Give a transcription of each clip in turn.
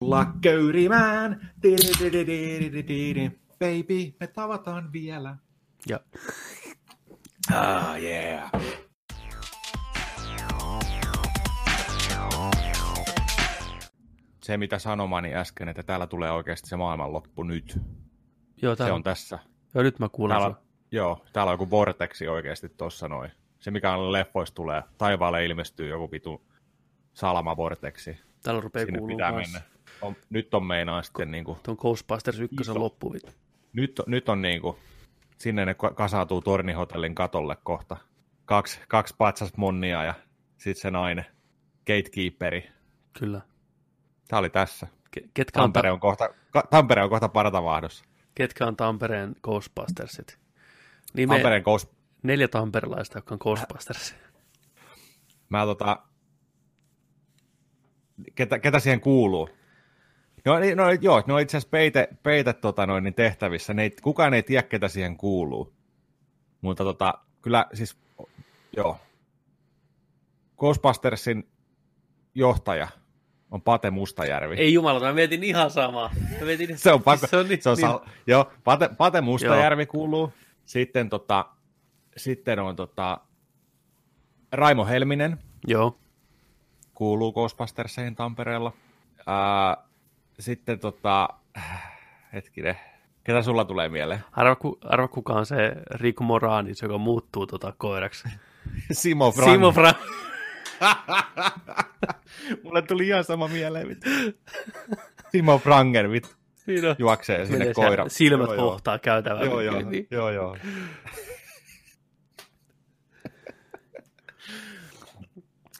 tulla köyrimään. Baby, me tavataan vielä. Ja Ah, yeah. Se, mitä sanomani äsken, että täällä tulee oikeasti se maailmanloppu nyt. joo, Se täällä, on tässä. joo, nyt mä kuulen Täällä, joo, täällä on joku vortexi oikeasti tossa noin. Se, mikä on leffoista tulee. Taivaalle ilmestyy joku vitu salamavorteksi. Täällä rupeaa Sinne kuuluu pitää kanssa. mennä. On, nyt on meinaa sitten niinku, Tuon Ghostbusters 1 Iso. loppu. nyt, nyt on niinku, sinne ne ka- kasautuu tornihotellin katolle kohta. Kaksi, kaksi patsas monnia ja sitten se nainen, gatekeeperi. Kyllä. Tämä oli tässä. Ke- Ketkä on, Tampere ta- on kohta, ka- Tampere on kohta partavahdossa. ketkä on Tampereen Ghostbustersit? Nime, Tampereen kous... neljä tamperilaista, jotka on Ghostbusters. Mä tota... Ketä, ketä siihen kuuluu? No, niin, no joo, ne on itse asiassa peite, peite tota noin, niin tehtävissä. Ne ei, kukaan ei tiedä, ketä siihen kuuluu. Mutta tota, kyllä siis, joo. Ghostbustersin johtaja on Pate Mustajärvi. Ei jumalata, mä mietin ihan samaa. Mä mietin, Se on pakko. Se on, niin, se on niin. Joo, Pate, Pate Mustajärvi kuuluu. Sitten, tota, sitten on tota, Raimo Helminen Joo, kuuluu Ghostbustersiin Tampereella. Ää, sitten tota, hetkinen, ketä sulla tulee mieleen? arva, ku, arva kuka on se Riku Moranis, joka muuttuu tota koiraksi. Simo Frank. Simo Fra... Mulle tuli ihan sama mieleen. Vittu. Simo Franger vittu, Siinä juoksee sinne koira. Silmät joo, joo. hohtaa käytävää. Joo, joo, Niin. joo, joo.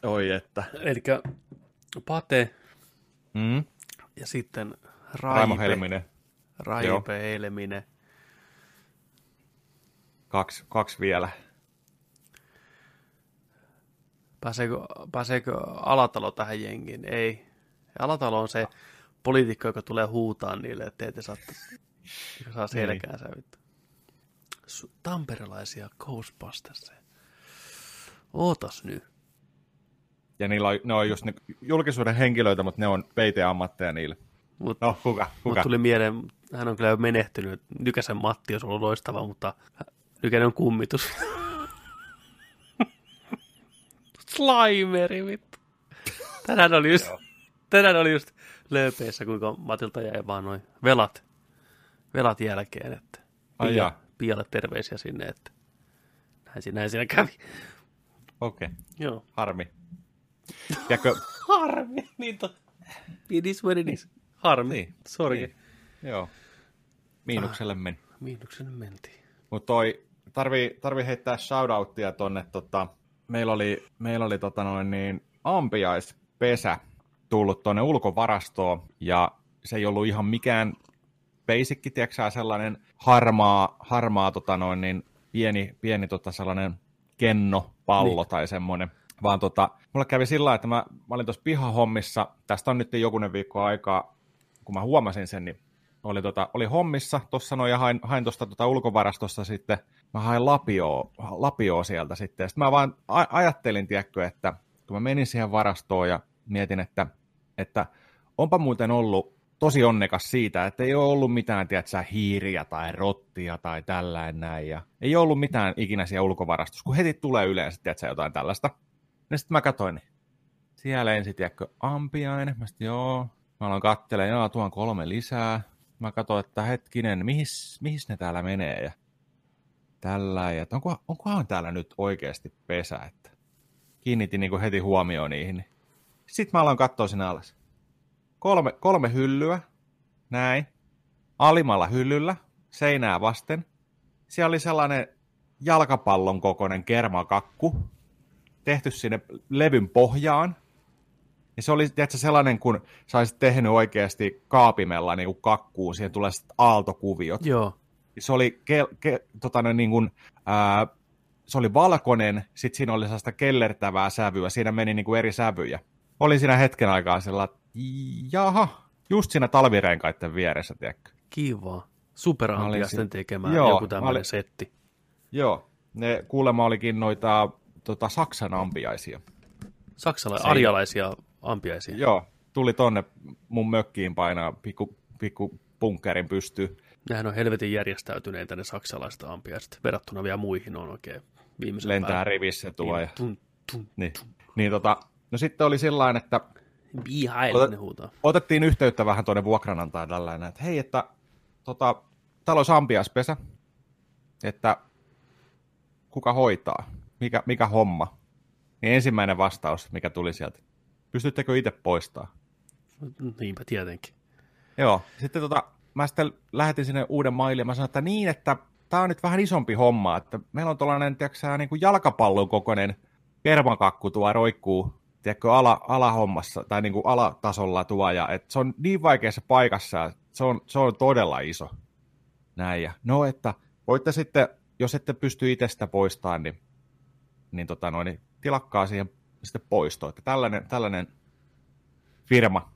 Oi että. Eli Pate Mm? Ja sitten Raimo Raipe, Helminen. Raipe Helminen. Kaksi, kaksi vielä. Pääseekö, pääseekö Alatalo tähän jengiin? Ei. Alatalo on se poliitikko, joka tulee huutaa niille, että te ette saa, saa selkäänsä. Su- Tamperelaisia Ghostbusters. Ootas nyt. Ja niillä on, ne on just ne julkisuuden henkilöitä, mutta ne on peiteammatteja niille. Mut, No, kuka? Mut kuka? tuli mieleen, hän on kyllä jo menehtynyt. Nykäsen Matti olisi ollut loistava, mutta Nykänen on kummitus. Slimeri, vittu. Tänään oli just, tänään oli just lööpeissä, kuinka Matilta jäi vaan noin velat, velat jälkeen, että Ai Pia. Pialle terveisiä sinne, että näin, siinä- näin siinä kävi. Okei, okay. Joo. harmi. Tiedätkö, Harmi, niin to. It is what it is. Harmi, Niin, sorry. niin. joo, miinukselle meni. Miinuksenne mentiin. Mutta toi, tarvii, tarvii heittää shoutouttia tonne, tota, meillä oli, meillä oli tota noin niin, ampiaispesä tullut tonne ulkovarastoon, ja se ei ollut ihan mikään basic, tiedätkö sellainen harmaa, harmaa tota noin niin, pieni, pieni tota sellainen kenno, pallo niin. tai semmoinen, vaan tota, mulla kävi sillä että mä, mä olin tuossa pihahommissa, tästä on nyt jokunen viikko aikaa, kun mä huomasin sen, niin oli, tota, oli hommissa tuossa noin ja hain, hain tuosta tota ulkovarastosta sitten, mä hain lapioa, lapioa sieltä sitten. Sitten mä vaan ajattelin, tiedätkö, että kun mä menin siihen varastoon ja mietin, että, että onpa muuten ollut tosi onnekas siitä, että ei ole ollut mitään, tiedätkö, hiiriä tai rottia tai tällainen näin. Ja ei ollut mitään ikinä siellä ulkovarastossa, kun heti tulee yleensä, tiedätkö, jotain tällaista. Ja sitten mä katsoin, niin siellä ensin, tiedätkö, ampiainen. Mä sitten, joo, mä aloin katselemaan, joo, tuon kolme lisää. Mä katsoin, että hetkinen, mihis, mihis ne täällä menee ja tällä. Ja että onko, onkohan täällä nyt oikeasti pesä, että kiinnitin niin heti huomioon niihin. niin Sitten mä aloin katsoa sinne alas. Kolme, kolme hyllyä, näin. Alimalla hyllyllä, seinää vasten. Siellä oli sellainen jalkapallon kokoinen kermakakku, tehty sinne levyn pohjaan. Ja se oli tiedätkö, sellainen, kun sä olisit tehnyt oikeasti kaapimella niin kuin kakkuun, siihen tulee sitten aaltokuviot. Joo. Ja Se oli, ke, ke, tota, niin kuin, ää, se oli valkoinen, sitten siinä oli sellaista kellertävää sävyä, siinä meni niin kuin eri sävyjä. Oli siinä hetken aikaa sellainen, jaha, just siinä talvirenkaiden vieressä, tiedätkö? Kiva. Superampiasten olisin- tekemä Joo, joku tämmöinen olin- setti. Joo, ne kuulemma olikin noita tota, Saksan ampiaisia. Saksalaisia, arjalaisia ampiaisia. Joo, tuli tonne mun mökkiin painaa pikku, pikku bunkkerin pystyy. Nehän on helvetin järjestäytyneitä ne saksalaiset ampiaiset, verrattuna vielä muihin on oikein viimeisen Lentää päälle. rivissä tuo. Ja, tun, tun, niin, niin tota, no sitten oli sillä että ne huutaa. otettiin yhteyttä vähän tuonne vuokranantaan tällainen, että hei, että tota, täällä olisi ampiaispesä, että kuka hoitaa, mikä, mikä homma. Niin ensimmäinen vastaus, mikä tuli sieltä, pystyttekö itse poistaa? Niinpä tietenkin. Joo, sitten tota, mä sitten lähetin sinne uuden mailin ja mä sanoin, että niin, että tämä on nyt vähän isompi homma, että meillä on tuollainen, tiedätkö, niin kuin jalkapallon kokoinen kermakakku tuo roikkuu, tiedätkö, ala, alahommassa tai niin kuin alatasolla tuo, ja että se on niin vaikeassa paikassa, se on, se on todella iso. Näin, ja no, että voitte sitten, jos ette pysty itse sitä poistamaan, niin, niin, tota noin, niin tilakkaa siihen sitten poistoon. Että tällainen, tällainen firma,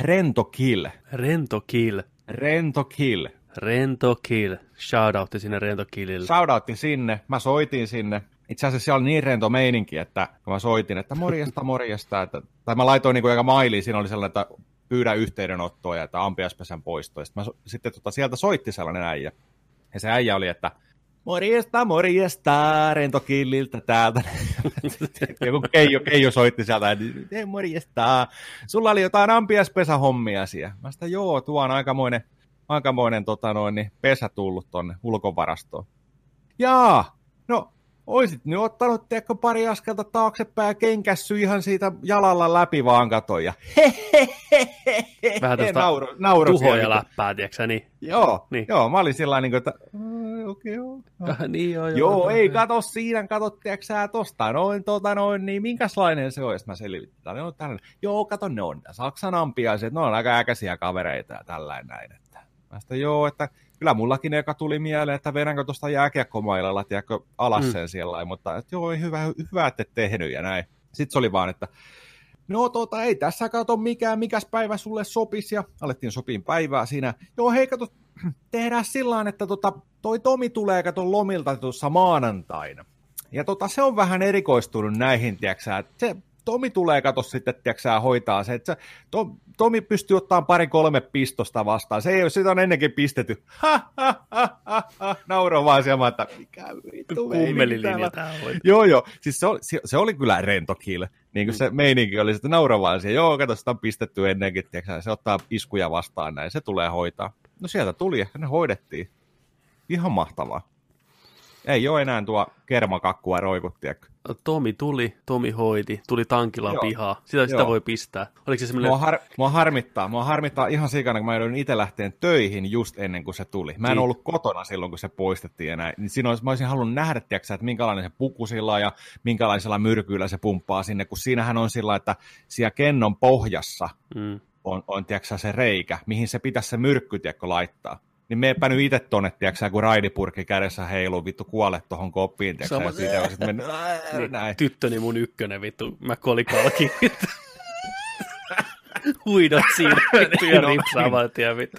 Rento Kill, Rento kill. Rento Kill. Rento kill. Shoutoutti sinne Rento killille. Shoutoutti sinne, mä soitin sinne. Itse asiassa siellä oli niin rento meininki, että kun mä soitin, että morjesta, morjesta, että, tai mä laitoin niin kuin aika mailiin, siinä oli sellainen, että pyydä yhteydenottoa ja että ampiaispesän poisto. Ja sitten, mä, sitten tota, sieltä soitti sellainen äijä. Ja se äijä oli, että morjesta, morjesta, rentokilliltä täältä. Joku Keijo, Keijo soitti sieltä, että "Ei, morjesta, sulla oli jotain ampiaispesähommia siellä. Mä sitä, joo, tuo on aikamoinen, aikamoinen tota noin, niin pesä tullut tonne ulkovarastoon. Jaa, oisit nyt ottanut tiedätkö, pari askelta taaksepäin ja kenkässy ihan siitä jalalla läpi vaan katoin. Ja Vähän tästä nauro, nauro Tuhoja siellä. läppää, tiedätkö niin? Joo, Niin. niin. joo, mä olin sillä niin että "Ai, okei, joo. joo. Ah, niin joo, joo. Joo, ei kato siinä, kato, tiedätkö sä tosta, noin, tota, noin, niin minkälainen se on, Sitten mä selvitin, ne on tällainen, joo, kato, ne on Saksan ampiaiset, ne on aika äkäisiä kavereita ja tällainen näin, että mä sitä, joo, että kyllä mullakin eka tuli mieleen, että vedänkö tuosta jääkiekkomailalla, tiedätkö, alas Mm. sen siellä, mutta että joo, hyvä, hyvä, että et tehnyt ja näin. Sitten se oli vaan, että no tota, ei tässä kato mikään, mikäs päivä sulle sopisi, ja alettiin sopiin päivää siinä. Joo, hei, kato, tehdään sillä että tota, toi Tomi tulee kato lomilta tuossa maanantaina. Ja tota, se on vähän erikoistunut näihin, tiedätkö että se Tomi tulee kato sitten, tiedätkö sä, hoitaa se, että se, to, Tomi pystyy ottamaan pari kolme pistosta vastaan. Se ei ole, sitä on ennenkin pistetty. Ha, ha, ha, ha, ha. Nauro vaan siellä, että mikä vittu Kummelilinja on. Joo, joo. Siis se, oli, se, se oli kyllä rento kill. Niin kuin se meininki oli, että nauravaa siihen. Joo, kato, sitä on pistetty ennenkin, tiiäksä, se ottaa iskuja vastaan näin, se tulee hoitaa. No sieltä tuli ja ne hoidettiin. Ihan mahtavaa. Ei ole enää tuo kermakakkua roikut, tiedätkö. Tomi tuli, Tomi hoiti, tuli tankilaan Joo. pihaa. Sitä, sitä Joo. voi pistää. Oliko se semmoinen... Mua, har, mua harmittaa, mua harmittaa ihan sikana, kun mä joudun itse lähteen töihin just ennen kuin se tuli. Mä en Niin. ollut kotona silloin, kun se poistettiin ja näin. Niin siinä olisi, mä olisin halunnut nähdä, tiiäksä, että minkälainen se puku sillä ja minkälaisella myrkyillä se pumppaa sinne, kun siinähän on sillä, että siellä kennon pohjassa Mm. on, on tiiäksä, se reikä, mihin se pitäisi se myrkky laittaa. Niin meepä nyt itse tonne, tiiäksä, kun raidipurkki kädessä heiluu, vittu kuolet tohon koppiin, tiiäksä, Sama- ja siitä on sitten mennyt, Niin, näin. tyttöni mun ykkönen vittu, mä kolikalkin. Huidot siinä vittu ja No, ripsaa vaan tien vittu.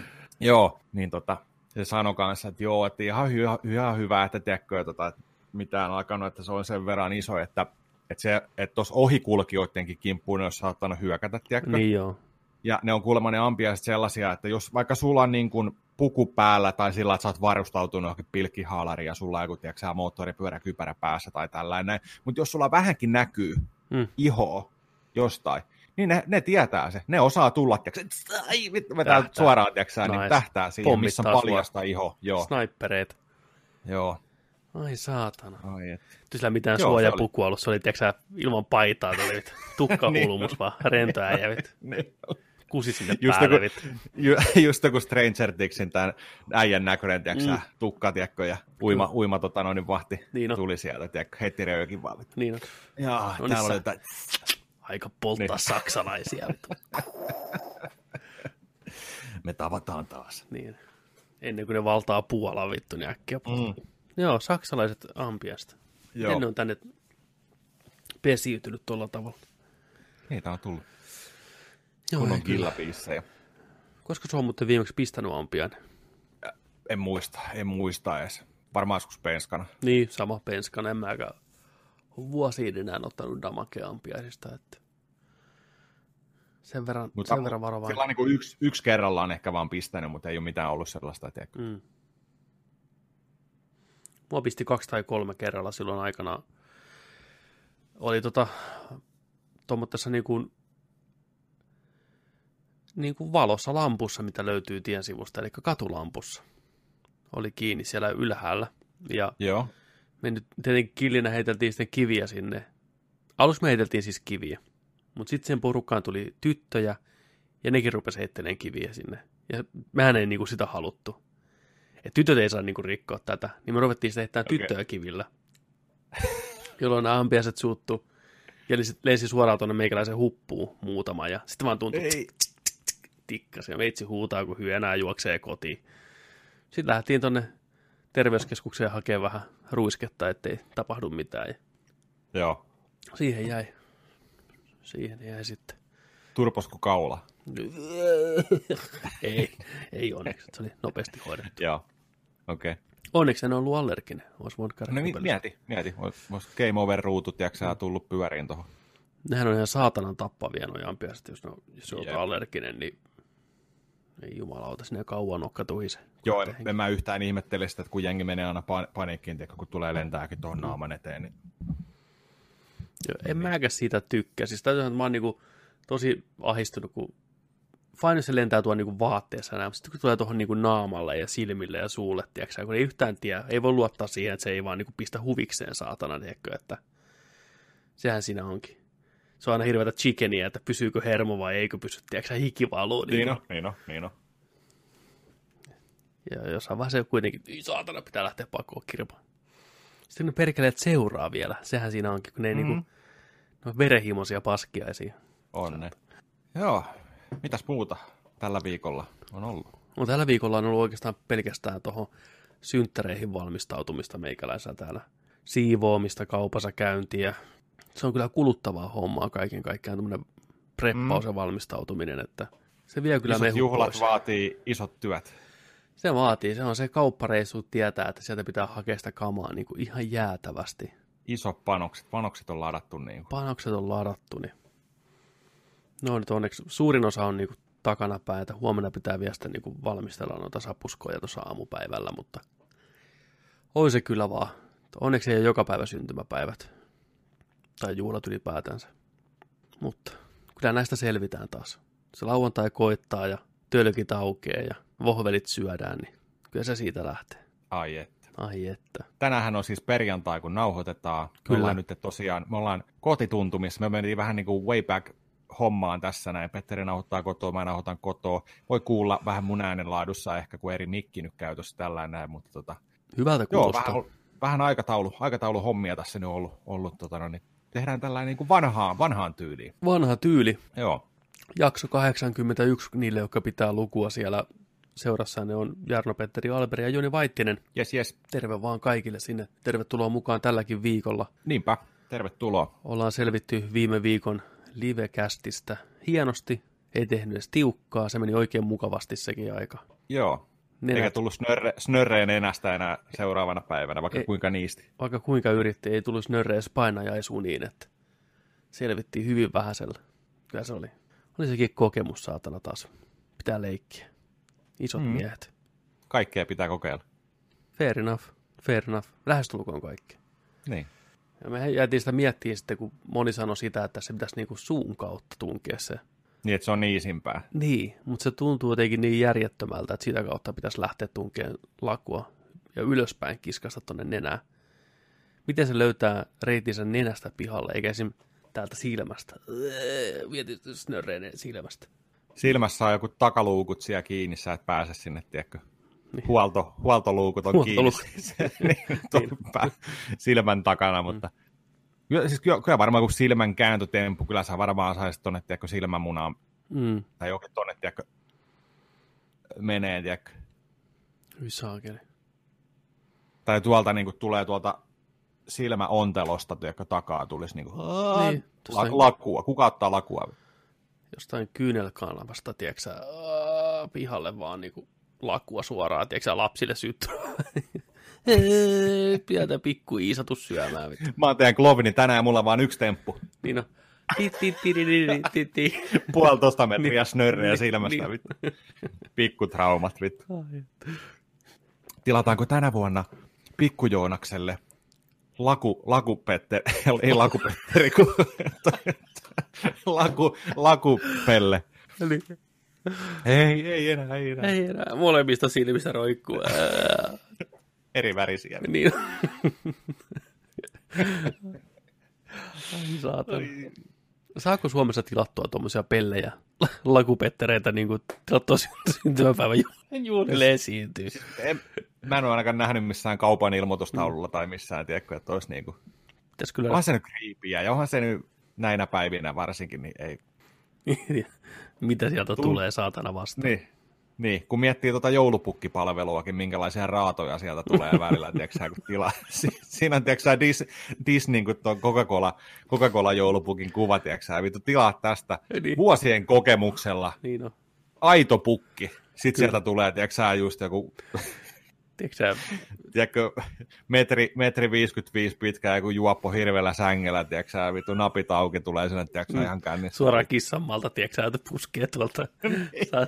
Joo, niin tota, se sanoi kanssa, että joo, että ihan, hyvä, ihan hyvä, että tiedätkö, tota, mitään alkanut, että se on sen verran iso, että että se, että tuossa ohikulkijoidenkin kimppuun ne olisi saattanut hyökätä, tiedätkö? Niin joo. Ja ne on kuulemma ne ampiaiset sellaisia, että jos vaikka sulla on niin kuin puku päällä tai sillä, että sä oot varustautunut johonkin pilkkihaalariin ja sulla on joku, tiedätkö, sä, moottoripyörä kypärä päässä tai tällainen, mutta jos sulla vähänkin näkyy Mm. ihoa jostain, niin ne, ne tietää se. Ne osaa tulla, tiedätkö, ai vittu, me täältä Tähtää. suoraan, tiedätkö, niin Nice. tähtää siihen, missä Pommittaa on paljasta iho. Joo, Snipereita. joo. Ai saatana. Ai, et. Sillä mitään Joo, se suojapukua ollut, se oli, tiedätkö ilman paitaa tuli vittu. Tukkahulmus vaan, rento äijä vittu. Niin. Kusi sinne Just päälle joku- vittu. Ju, just joku Stranger Thinksin tämän äijän näköinen, tiedätkö, Mm. tukka, tiedätkö, ja uima, uima tota, noin, vahti Niin on. tuli sieltä, tiedätkö, heti röykin vaan. Niin on. Jaa, No niin, täällä sä- oli jotain, Aika polttaa Niin. saksalaisia me tavataan taas. Niin. Ennen kuin ne valtaa Puolan vittu, niin äkkiä. Mm. Joo, saksalaiset ampiasta. Joo, Miten ne on tänne pesiytynyt tuolla tavalla? niitä on tullut. Joo, Kun on killapiissejä. Koska se on muuten viimeksi pistänyt ampiaan? En muista, en muista edes. Varmaan joskus penskana. Niin, sama penskana. En mäkään vuosiin enää ottanut damakea ampiaisista. Että... Sen verran, Mutta sen verran varovainen. Sillä on niin kuin yksi, yksi kerrallaan ehkä vaan pistänyt, mutta ei ole mitään ollut sellaista, tiedätkö? Mm. Mua pisti kaksi tai kolme kerralla silloin aikana. Oli tota, tuommoisessa niin kuin, niin kuin valossa lampussa, mitä löytyy tien sivusta, eli katulampussa. Oli kiinni siellä ylhäällä. Ja Joo. me nyt tietenkin killinä heiteltiin sitten kiviä sinne. Aluksi me heiteltiin siis kiviä, mutta sitten sen porukkaan tuli tyttöjä, ja nekin rupesi heittelemään kiviä sinne. Ja mehän ei niinku sitä haluttu. Et tytöt ei saa niinku rikkoa tätä, niin me ruvettiin sitten heittämään Okei. tyttöjä kivillä. Jolloin nämä ampiaiset suuttu ja lensi- lensi suoraan tuonne meikäläisen huppuun muutama, ja sitten vaan tuntui Ei. Tikkas, ja veitsi huutaa, kun hyö enää juoksee kotiin. Sitten lähdettiin tuonne terveyskeskukseen hakemaan vähän ruisketta, ettei tapahdu mitään. Ja Joo. siihen jäi. Siihen jäi sitten. Turposku kaula. ei, ei onneksi. Se oli nopeasti hoidettu. Joo. Okei. Okay. Onneksi en ollut allerginen. Olisi voinut käydä No kupelissa. mieti, mieti. Vois game over ruutut, Mm. sä, tullut pyöriin tuohon. Nehän on ihan saatanan tappavia ampiaiset, jos, ne on, jos on Jep. allerginen, niin ei jumalauta, sinne kauan nokka tuhise. Joo, en, en mä yhtään ihmettele sitä, että kun jengi menee aina pan- paniikkiin, tiedätkö, kun tulee lentääkin tuohon naaman eteen, niin Joo, en mäkään siitä tykkää. Siis täytyy sanoa, että mä oon niinku tosi ahistunut, kun fine, se lentää tuon niinku vaatteessa näin, mutta sitten kun tulee tuohon niinku naamalle ja silmille ja suulle, tiedätkö, kun ei yhtään tiedä, ei voi luottaa siihen, että se ei vaan niinku pistä huvikseen saatana, tiedätkö, että sehän siinä onkin. Se on aina hirveätä chickeniä, että pysyykö hermo vai eikö pysy, tiedätkö, hiki valuu. niin on, niin on, niin on. Ja jossain vaiheessa kuitenkin, "Ei saatana, pitää lähteä pakoon kirpaan. Sitten ne perkeleet seuraa vielä, sehän siinä onkin, kun ne ei Mhm. niinku, ne on verenhimoisia paskiaisia. On ne. Joo, mitäs muuta tällä viikolla on ollut? No tällä viikolla on ollut oikeastaan pelkästään tuohon synttäreihin valmistautumista meikäläisellä täällä. Siivoamista, kaupassa käyntiä. Se on kyllä kuluttavaa hommaa kaiken kaikkiaan, tämmöinen preppaus ja valmistautuminen, että se vie kyllä Isot juhlat pois. vaatii isot työt. Se vaatii, se on se kauppareissu tietää, että sieltä pitää hakea sitä kamaa niin kuin ihan jäätävästi. Isot panokset, panokset on ladattu niin kuin. Panokset on ladattu, niin no nyt onneksi suurin osa on niin kuin takanapäin, että huomenna pitää vielä sitten niin kuin valmistella noita sapuskoja tuossa aamupäivällä, mutta oi se kyllä vaan. Onneksi ei ole joka päivä syntymäpäivät tai juhlat ylipäätänsä. Mutta kyllä näistä selvitään taas. Se lauantai koittaa ja tölkit aukeaa ja vohvelit syödään, niin kyllä se siitä lähtee. Ai että. Ai että. Tänäänhän on siis perjantai, kun nauhoitetaan. Me Kyllä. ollaan nyt tosiaan, me ollaan kotituntumissa. Me mentiin vähän niin kuin way back hommaan tässä näin. Petteri nauhoittaa kotoa, mä nauhoitan kotoa. Voi kuulla vähän mun äänenlaadussa ehkä, kun eri mikki nyt käytössä tällä näin, mutta tota, Hyvältä joo, kuulostaa. vähän, vähän aikataulu, aikataulu hommia tässä nyt on ollut, ollut tota, no, niin tehdään tällainen niin kuin vanhaan, vanhaan tyyliin. Vanha tyyli. Joo, Jakso 81 niille, jotka pitää lukua siellä seurassa. Ne on Jarno Petteri Alberi ja Joni Vaittinen. jes jes, Terve vaan kaikille sinne. Tervetuloa mukaan tälläkin viikolla. niinpä, tervetuloa. Ollaan selvitty viime viikon livekästistä hienosti. Ei tehnyt edes tiukkaa. Se meni oikein mukavasti sekin aika. Joo, Nenät, eikä tullut snörre, snörreen enästä enää seuraavana päivänä, vaikka Ei. kuinka niisti. vaikka kuinka yritti, ei tullut nörrees painajaisuniin, että selvittiin hyvin vähäisellä. Kyllä se oli. Oli sekin kokemus saatana taas. Pitää leikkiä. Isot Mm. miehet. Kaikkea pitää kokeilla. Fair enough, fair enough. Lähestulkoon kaikki. Niin. Ja me jäätiin sitä miettimään sitten, kun moni sanoi sitä, että se pitäisi niinku suun kautta tunkea se. Niin, että se on niisimpää. Niin, mutta se tuntuu jotenkin niin järjettömältä, että sitä kautta pitäisi lähteä tunkeen lakua ja ylöspäin kiskasta tuonne nenään. Miten se löytää reitinsä nenästä pihalle, eikä esim. täältä silmästä. Mietin snörreen silmästä. Silmässä on joku takaluukut siellä kiinni, sä et pääse sinne, tiedätkö? Niin. Huolto, huoltoluukut on Huoltoluukut. kiinni. niin, pää- silmän takana, mutta... Kyllä, siis kyllä, kyllä varmaan kun silmän kääntötemppu, kyllä sä varmaan saisit tuonne, silmämunaan, Mm. tai jokin tuonne, menee, tiedätkö. Hyi saakeli. Tai tuolta niin kuin, tulee tuolta silmäontelosta, tiedätkö, takaa tulisi niin kuin, Niin, la, lakua. Kuka ottaa lakua? jostain kyynelkanavasta, tiedätkö sä, aa, pihalle vaan niinku lakua suoraan, tiedätkö sä, lapsille syttyy. Pientä pikku Iisatus syömään. vittu. Mä oon teidän Glovini tänään, mulla on vaan yksi temppu. Niin on. Puolitoista metriä snörrejä Niin, silmästä, niin. vittu. Pikkutraumat, vittu. Tilataanko tänä vuonna pikkujoonakselle laku, lakupetter, ei lakupetteri, kun laku, lakupelle. Eli, Ei, ei enää, ei enää. ei enää, molemmista silmistä roikkuu. Eri värisiä. Niin. Ai saatana. Saako Suomessa tilattua tuommoisia pellejä, lakupettereitä, niin kuin tilattua syntymäpäivän ju- juhlille esiintyy? En, mä en ole ainakaan nähnyt missään kaupan ilmoitustaululla tai missään, tiedätkö, että olisi niinku... Pitäisi kyllä... Onhan se nyt kriipiä ja onhan se nyt näinä päivinä varsinkin, niin ei. Mitä sieltä Tul- tulee saatana vastaan? Niin, niin. kun miettii tuota joulupukkipalveluakin, minkälaisia raatoja sieltä tulee välillä, tiedätkö, kun tilaa. Si- Siinä on, tiedätkö, Dis, Disney, kun tuon Coca-Cola, Coca-Cola joulupukin kuva, tiedätkö, vittu tilaa tästä Niin. vuosien kokemuksella Niin on. aito pukki. Sitten Kyllä. sieltä tulee, tiedätkö, just joku Tiedätkö tiedätkö, metri, metri 55 pitkä joku juoppo hirveällä sängellä, tiedätkö, vittu napit auki tulee sinne, tiedätkö, ihan kännissä. suoraan kissanmalta, tiedätkö että puskee tuolta Sä-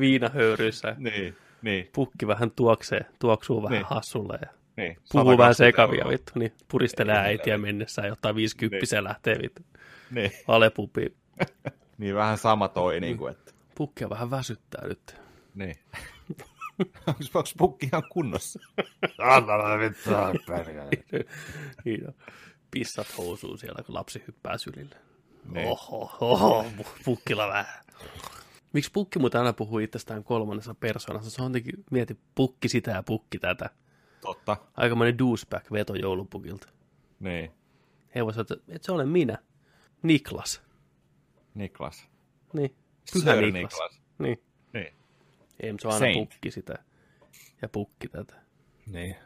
viinahöyryissä. Niin, niin, Pukki vähän tuoksee, tuoksuu vähän Niin. hassulle ja niin. puhuu vähän 120 sekavia euroa. vittu, niin puristelee Ei, äitiä ei. mennessään, jotta 50 niin. lähtee vittu. Niin, Alepupi. niin, vähän sama toi, niin kuin, että Pukkia vähän väsyttää nyt. niin. Onko pukki ihan kunnossa? niin on. Pissat housuun siellä, kun lapsi hyppää sylille. Niin. Oho, oho, pu- pukkilla vähän. Miksi pukki muuten aina puhuu itsestään kolmannessa persoonassa? Se on jotenkin, mieti, pukki sitä ja pukki tätä. Totta, Aikamoinen douchebag veto joulupukilta. niin. He voisivat, että et se olen minä. Niklas. Niklas. Niin. Pyhä Sir Niklas. Niklas. Niin. Niin. Ei, mutta se on aina Saint. pukki sitä. Ja pukki tätä. Niin.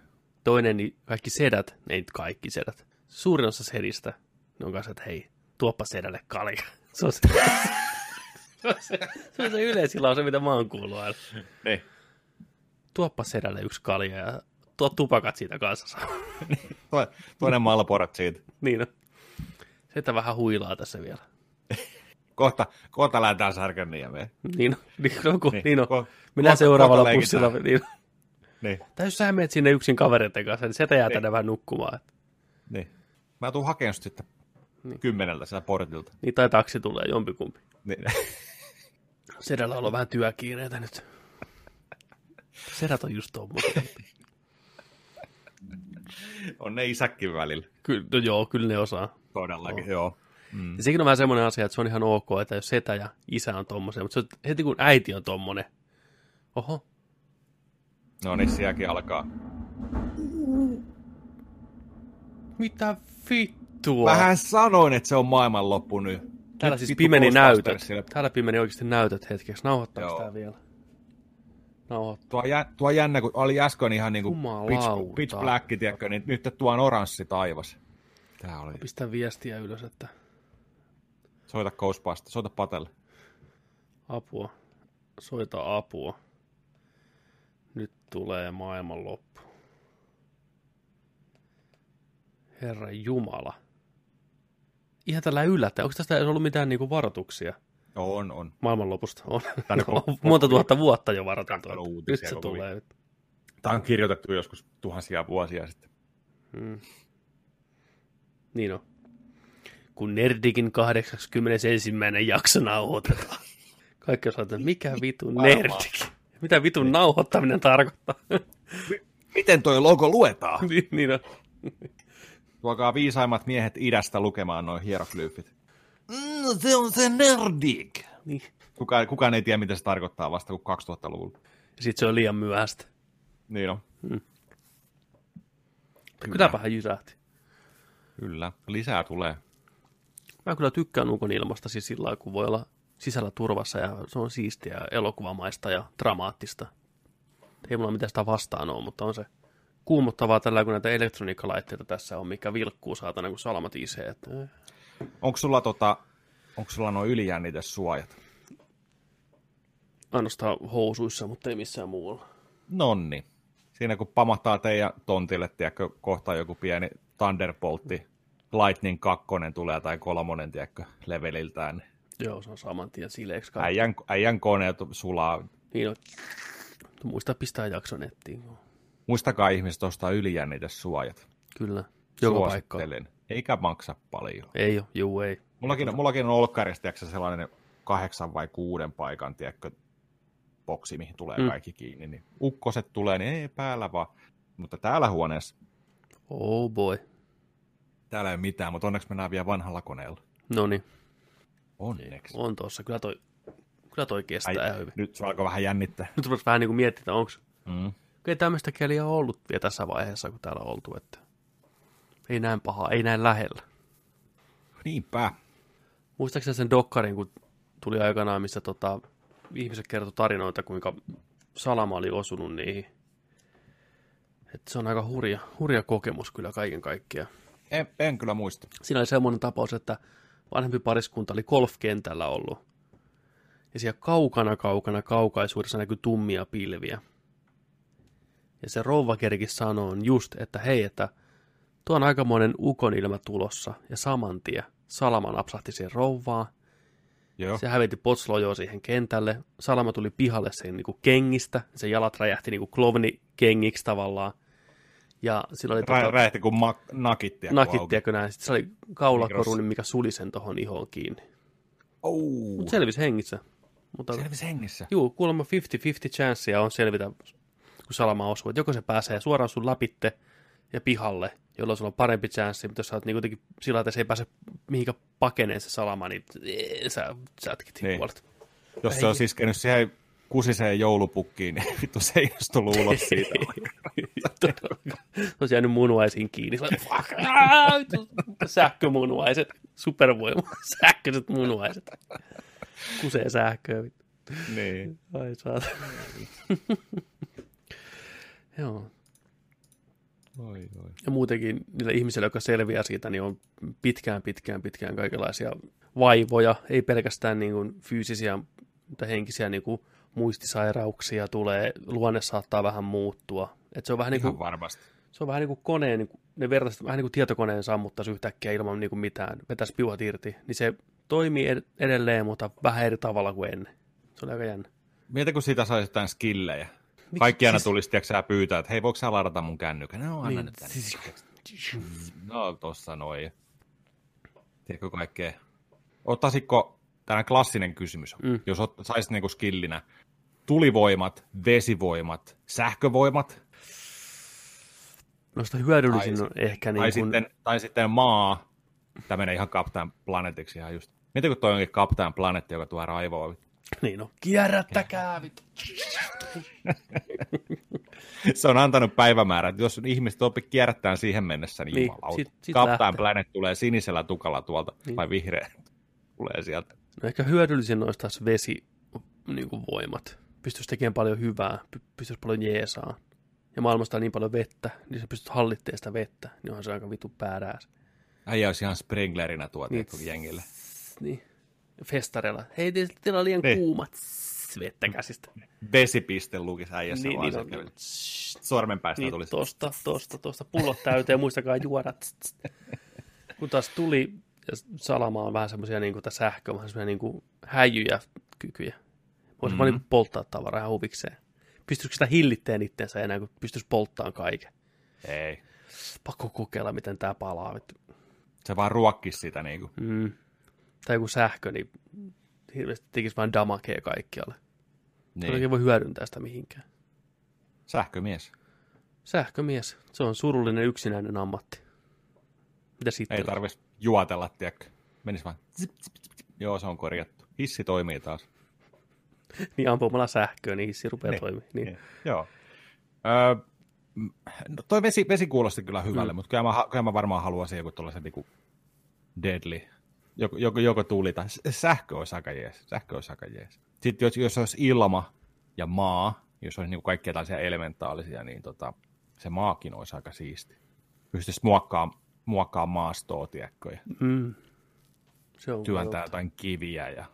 Toinen, niin kaikki sedät, ei nyt kaikki sedät. Suurin osa sedistä, ne on kanssa, että hei, tuoppa sedälle kalja. Se on se, se, on se, se, on se yleisilause, mitä mä oon kuullut aina. Niin. Tuoppa sedälle yksi kalja ja tuo tupakat siitä kanssa. To, toinen malporat siitä. niin on. Setä vähän huilaa tässä vielä. Kohta, kohta lähdetään Särkänniemeen. Niin niin on, kun, Niin, niin on. ko- Mennään kohta- seuraavalla kohta bussilla. Niin. Niin, Tai jos sä menet sinne yksin kavereiden kanssa, niin setä jää Niin. tänne vähän nukkumaan. Niin. Mä tuun hakemaan sitten Niin. kymmeneltä sieltä portilta. niin, tai taksi tulee jompikumpi. Niin. Sedällä on vähän työkiireitä nyt. Sedät on just tommosia. on ne isäkin välillä. Kyllä, no joo, kyllä ne osaa. Todellakin, Oh. joo. Mm. Ja sekin on vähän semmoinen asia, että se on ihan ok, että jos setä ja isä on tommosia, mutta se on, heti kun äiti on tommonen, oho, No niin, sielläkin alkaa. mitä vittua? Vähän sanoin, että se on maailmanloppu nyt. Täällä Nyt siis pimeni näytöt. Täällä pimeni oikeasti näytöt hetkeksi. Nauhoittaako tää vielä? Nauhoittaa. Tuo, jä, tuo jännä, kun oli äsken ihan niin kuin Jumalauta. pitch, pitch black, tiedätkö, niin nyt tuo on oranssi taivas. Tää oli. Pistän viestiä ylös, että Soita Ghostbusters, soita Patelle. apua. Soita apua. Nyt tulee maailman loppu. Herra Jumala. Ihan tällä yllättäen. Onko tästä ollut mitään niinku varoituksia On, on. maailmanlopusta? On. Tänne on ko- monta tuhatta vuotta jo varoiteltu. Nyt se tulee. Tämä on kirjoitettu joskus tuhansia vuosia sitten. Mm. Niin on. Kun Nerdikin 81. jakso nauhoitetaan. Kaikki osaa, että mikä vitu Varmaan. Nerdik? Mitä vitun nauhoittaminen tarkoittaa? Miten toi logo luetaan? niin, niin on. Tuokaa viisaimmat miehet idästä lukemaan noin hieroglyfit. Mm, se on se nerdik. Niin. Kukaan, kukaan ei tiedä, mitä se tarkoittaa vasta kuin 2000-luvulla. Ja sit se on liian myöhäistä. Niin on. Kylläpähän jysähti. Kyllä. Lisää tulee. Mä kyllä tykkään ukon ilmasta siis sillä lailla, kun voi olla sisällä turvassa ja se on siistiä ja elokuvamaista ja dramaattista. Ei mulla mitään sitä vastaan ole, mutta on se kuumottavaa tällä, kun näitä elektroniikkalaitteita tässä on, mikä vilkkuu saatana, kun salmat isee. Että... Onko sulla, tota, onko sulla noin ylijännitesuojat? Ainoastaan housuissa, mutta ei missään muualla. Nonni. Siinä kun pamahtaa teidän tontille, tiedätkö, kohta joku pieni Thunderboltti Lightning 2 tulee tai kolmonen, tiedätkö, leveliltään. Joo, se on saman tien sileeksi. Äijän, äijän koneet sulaa. Niin on. Muista pistää jakso nettiin. Muistakaa ihmiset ostaa ylijännitesuojat. Kyllä. Joka paikka. Eikä maksa paljon. Ei ole, juu ei. Mullakin, mullakin on olkkarista sellainen kahdeksan vai kuuden paikan tiedätkö, boksi, mihin tulee Mm. kaikki kiinni. Niin ukkoset tulee, niin ei päällä vaan. Mutta täällä huoneessa, Oh boy. Täällä ei ole mitään, mutta onneksi mennään vielä vanhalla koneella. No niin, Onneksi. on tossa. Kyllä toi, kyllä toi kestää Ai, Ai, hyvin. nyt se alkoi vähän jännittää. Nyt rupesi vähän niin kuin miettiä, että onko Mm. ei tämmöistä keliä ollut vielä tässä vaiheessa, kun täällä on oltu. Että ei näin pahaa, ei näin lähellä. Niinpä. Muistaakseni sen dokkarin, kun tuli aikanaan, missä tota, ihmiset kertoi tarinoita, kuinka salama oli osunut niihin. Että se on aika hurja, hurja kokemus kyllä kaiken kaikkiaan. En, en kyllä muista. Siinä oli semmoinen tapaus, että vanhempi pariskunta oli golfkentällä ollut. Ja siellä kaukana, kaukana, kaukaisuudessa näkyi tummia pilviä. Ja se rouva kerkis sanoo just, että hei, että tuo on aikamoinen ukonilma tulossa. Ja saman tien Salama napsahti siihen rouvaan. Joo. Se häviti potslojoa siihen kentälle. Salama tuli pihalle sen niin kuin kengistä. Se jalat räjähti niin kuin klovni kengiksi tavallaan. Ja sillä oli Rä, räjähti kuin ma- nakittia. nakittiakö näin. Sitten se oli kaulakoruni, mikä suli sen tohon ihoon kiinni. Oh. Mutta selvisi hengissä. Mutta Selvisi hengissä. juu, kuulemma 50-50 chanceja on selvitä, kun salama osuu. Et joko se pääsee suoraan sun läpitte ja pihalle, jolloin sulla on parempi chanssi, mutta jos sä oot niin kuitenkin sillä että se ei pääse mihinkä pakeneen se salama, niin ee, sä sätkit Niin. puolet. Jos se on iskenyt siihen kusiseen joulupukkiin, niin vittu se ei olisi tullut ulos siitä. Olisi jäänyt munuaisiin kiinni. Sähkömunuaiset, supervoima, sähköiset munuaiset. Kusee sähköä. vittu. niin. Ai saat. Joo. Oi, oi. Ja muutenkin niille ihmisille, jotka selviää siitä, niin on pitkään, pitkään, pitkään kaikenlaisia vaivoja. Ei pelkästään niin kuin fyysisiä, mutta henkisiä niin kuin muistisairauksia tulee. Luonne saattaa vähän muuttua. Et se on vähän niin kuin, varmasti. se on vähän niin kuin koneen, niin kuin, ne vertaiset vähän niin kuin tietokoneen sammuttaisi yhtäkkiä ilman niin kuin mitään, vetäisi piuhat irti. Niin se toimii ed- edelleen, mutta vähän eri tavalla kuin ennen. Se oli aika jännä. Mieti, kun siitä saisi jotain skillejä. Kaikki aina siis- tulisi, tiedätkö pyytää, että hei, voiko sä ladata mun kännykän? No, anna Niin, nyt tänne. siis- No, tossa noin. Tiedätkö kaikkea? Ottaisitko, tämä klassinen kysymys, mm. jos ot, saisit niinku skillinä tulivoimat, vesivoimat, sähkövoimat, Noista hyödyllisin Tai- on ehkä niin niin tai, kuin, sitten, tai sitten maa, tämä menee ihan Captain Planetiksi ihan just. Miten kun toi onkin Captain Planetti, joka tuo raivoa? niin no, kierrättäkää vittu. Se on antanut päivämäärän, että jos ihmiset oppi kierrättämään siihen mennessä, niin, Niin, niin jumalauta. sit- sit Captain lähtee. Planet tulee sinisellä tukalla tuolta, Niin. niin. vai vihreä tulee sieltä. No ehkä hyödyllisin noista olisi vesi niin kuin voimat. Pystyisi tekemään paljon hyvää, py- pystyisi paljon jeesaa. Ja maailmasta on niin paljon vettä, niin sä pystyt hallitteen sitä vettä, niin onhan se aika vitu päädääs. Äijä olisi ihan springlerinä tuo Niin. jengille. Niin. Festareilla. Hei, te- teillä on liian Niin. kuumat. Tss, Vettä käsistä. Vesipiste lukisi äijässä Niin, vaan niin, niin, on, sormen päästä niin, tulisi. tosta, tosta, tosta. Pullot täyteen, muistakaa juoda. Tss, tss. Kun taas tuli, ja salama on vähän semmoisia niin kuin sähköä, vähän semmoisia niin kuin häijyjä kykyjä. Voisi mm. vaan Mhm. niin polttaa tavaraa ihan huvikseen. Pystyisikö sitä hillitteen itteensä enää, kun pystyisi polttamaan kaiken? Ei. Pakko kokeilla, miten tämä palaa. Se vaan ruokkisi sitä niin kuin. Mm. Tai joku sähkö, niin hirveästi tekisi vain damakea kaikkialle. Niin. Ei voi hyödyntää sitä mihinkään. Sähkömies. Sähkömies, se on surullinen yksinäinen ammatti. Mitä sitten? Ei tarvitsisi juotella, tiedätkö. Menis vaan. Zip, zip, zip. Joo, se on korjattu. Hissi toimii taas. Niin ampumalla sähköä, niin hissi rupeaa Niin, toimimaan. Niin. Niin. Joo. Öö, no toi vesi, vesi kuulosti kyllä hyvälle, mm. mutta kyllä mä, kyllä mä varmaan haluaisin joku tuollaisen niinku deadly, joko, joko, joko tuuli tai sähkö olisi aika jees. Sähkö olisi aika jees. Sitten jos, jos olisi ilma ja maa, jos olisi niinku kaikkia tällaisia elementaalisia, niin tota, se maakin olisi aika siisti. Pystyisi muokkaamaan, muokkaamaan maastoa, tiedätkö, ja Mm. Se on työntää jotain kiviä ja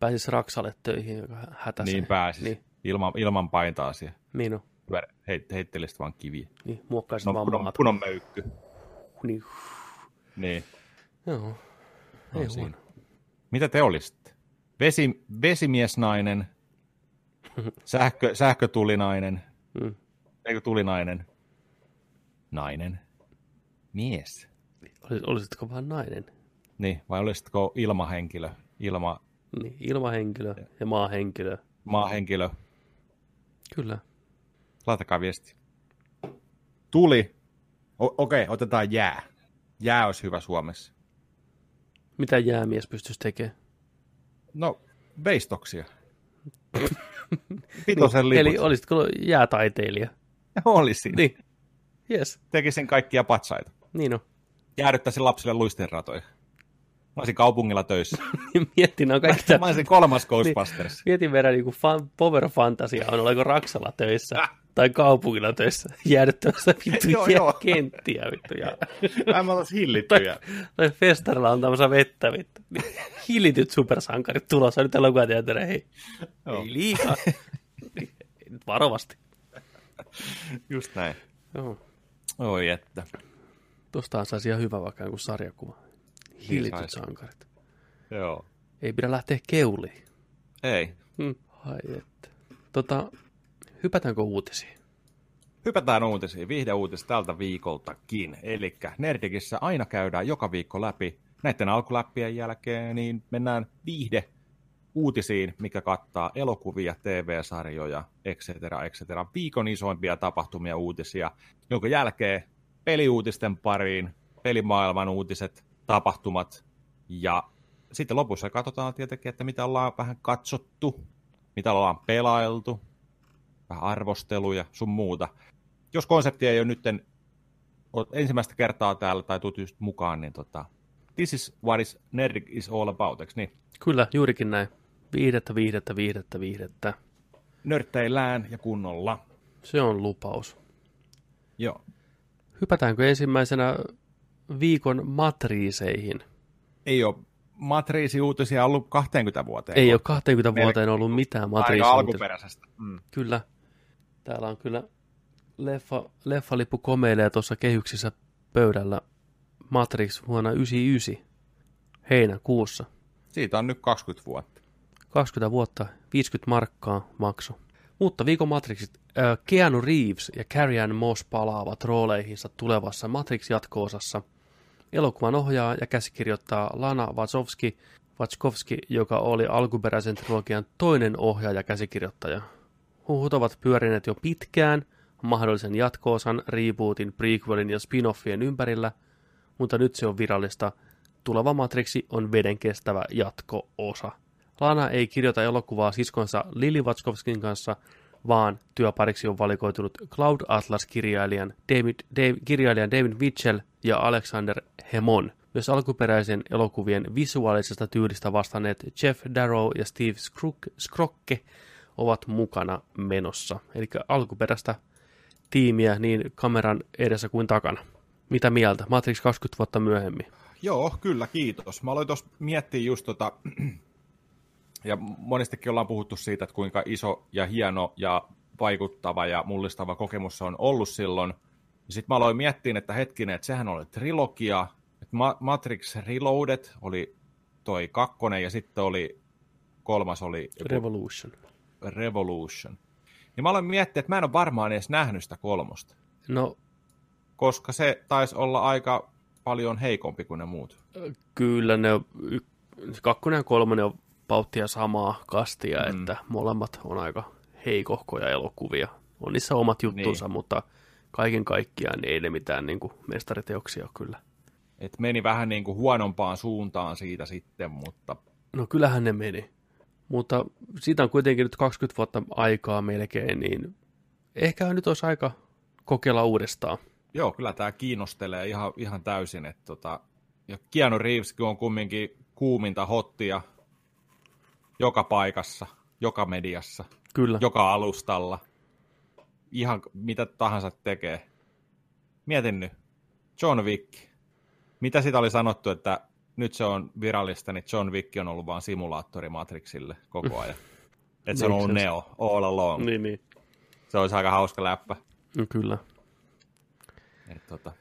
Pääsis Raksalle töihin, joka hätäsee. niin pääsisi. Niin. Ilman, ilman paintaa siihen. niin, on. Heit, heittelisit vaan kiviä. niin muokkaisit No, vaan kun, on, maata. kun on möykky. Niin. Niin. Joo. Ei siinä. huono. Mitä te olisitte? Vesi, vesimiesnainen, sähkö, sähkötulinainen, Mm. eikö tulinainen, nainen, mies. Olis, olisitko vaan nainen? Niin, vai olisitko ilmahenkilö, ilma, Niin, ilmahenkilö ja maahenkilö. maahenkilö? Kyllä. Laitakaa viesti. Tuli. O- Okei, okay, otetaan jää. Jää olisi hyvä Suomessa. Mitä jäämies pystyisi tekemään? No, veistoksia. Pitosen liput. Eli olisitko jäätaiteilija? Olisin. Niin. Yes. Tekisin kaikkia patsaita. Niin on. Jäädyttäisin lapsille luistenratoja. Mä olisin kaupungilla töissä. Mietin, nämä on kaikki Mä olisin kolmas Ghostbusters. Mietin verran niin fan, Power Fantasia on, oliko Raksalla töissä tai kaupungilla töissä jäädyttämässä vittu Joo, jää- joo. kenttiä vittu. Ja, Mä oltais hillittyjä. tai festarilla on tämmöistä vettä vittu. Niin Hillityt supersankarit tulossa nyt elokuvateattereen. Hei, Joo. ei liikaa. Nyt varovasti. Just näin. Joo. Oi että. Tostahan saisi ihan hyvä vaikka joku sarjakuva. Hillityt sankarit. Joo. Ei pidä lähteä keuliin. Ei. Hmm. Ai että. Tota, hypätäänkö uutisiin? Hypätään uutisiin, viihdeuutis tältä viikoltakin. Eli Nerdikissä aina käydään joka viikko läpi. Näiden alkuläppien jälkeen niin mennään viihde uutisiin, mikä kattaa elokuvia, TV-sarjoja, etc. etc. Viikon isoimpia tapahtumia uutisia, jonka jälkeen peliuutisten pariin, pelimaailman uutiset, tapahtumat ja sitten lopussa katsotaan tietenkin, että mitä ollaan vähän katsottu, mitä ollaan pelailtu, vähän arvosteluja, sun muuta. Jos konsepti ei ole nyt ensimmäistä kertaa täällä tai tuut just mukaan, niin tota, this is what is Nerdic is all about, eikö niin? Kyllä, juurikin näin. Viihdettä, viihdettä, viihdettä, viihdettä. Nörtteillään ja kunnolla. Se on lupaus. Joo. Hypätäänkö ensimmäisenä viikon matriiseihin? Ei ole matriisi-uutisia ollut 20 vuoteen. Ei ole 20 Melkein. vuoteen ollut mitään Aika matriisi alkuperäisestä. Mm. Kyllä. Täällä on kyllä leffa, leffalippu komeilee tuossa kehyksissä pöydällä Matrix vuonna 99 heinäkuussa. Siitä on nyt 20 vuotta. 20 vuotta, 50 markkaa maksu. Mutta viikon Matrixit, Keanu Reeves ja Carrie Ann Moss palaavat rooleihinsa tulevassa Matrix-jatko-osassa. Elokuvan ohjaa ja käsikirjoittaa Lana Wachowski, Wachowski, joka oli alkuperäisen trilogian toinen ohjaaja ja käsikirjoittaja. Huhut ovat pyörineet jo pitkään mahdollisen jatko-osan, rebootin, prequelin ja spin-offien ympärillä, mutta nyt se on virallista. Tuleva Matrixi on vedenkestävä jatko-osa. Lana ei kirjoita elokuvaa siskonsa Lili Wachowskin kanssa, vaan työpariksi on valikoitunut Cloud Atlas-kirjailijan David, Dave, kirjailijan David Mitchell ja Alexander Hemon. Myös alkuperäisen elokuvien visuaalisesta tyylistä vastanneet Jeff Darrow ja Steve Skrocke ovat mukana menossa. Eli alkuperäistä tiimiä niin kameran edessä kuin takana. Mitä mieltä? Matrix 20 vuotta myöhemmin. Joo, kyllä, kiitos. Mä aloin tuossa miettiä just tota, ja monestikin ollaan puhuttu siitä, että kuinka iso ja hieno ja vaikuttava ja mullistava kokemus se on ollut silloin. Sitten mä aloin miettiä, että hetkinen, että sehän oli trilogia, että Ma- Matrix Reloaded oli toi kakkonen ja sitten oli kolmas oli joku Revolution. Revolution. Niin mä aloin miettiä, että mä en ole varmaan edes nähnyt sitä kolmosta, No koska se taisi olla aika paljon heikompi kuin ne muut. Kyllä ne on, kakkonen ja kolmonen on pauttia samaa kastia, Mm. että molemmat on aika heikohkoja elokuvia. On niissä omat juttunsa, Niin. niin. mutta kaiken kaikkiaan ei ne mitään niin kuin mestariteoksia kyllä. Et meni vähän niin kuin huonompaan suuntaan siitä sitten, mutta No kyllähän ne meni. Mutta siitä on kuitenkin nyt 20 vuotta aikaa melkein, niin ehkä nyt olisi aika kokeilla uudestaan. joo, kyllä tämä kiinnostelee ihan, ihan täysin. Että tota, ja Keanu Reeveskin on kumminkin kuuminta hottia joka paikassa, joka mediassa, Kyllä. joka alustalla. Ihan mitä tahansa tekee. Mietin nyt. John Wick. Mitä sitä oli sanottu, että nyt se on virallista, niin John Wick on ollut vaan simulaattori Matrixille koko ajan. Että se on ollut sense. Neo all along. Niin, niin. Se olisi aika hauska läppä. No, kyllä. Et tota.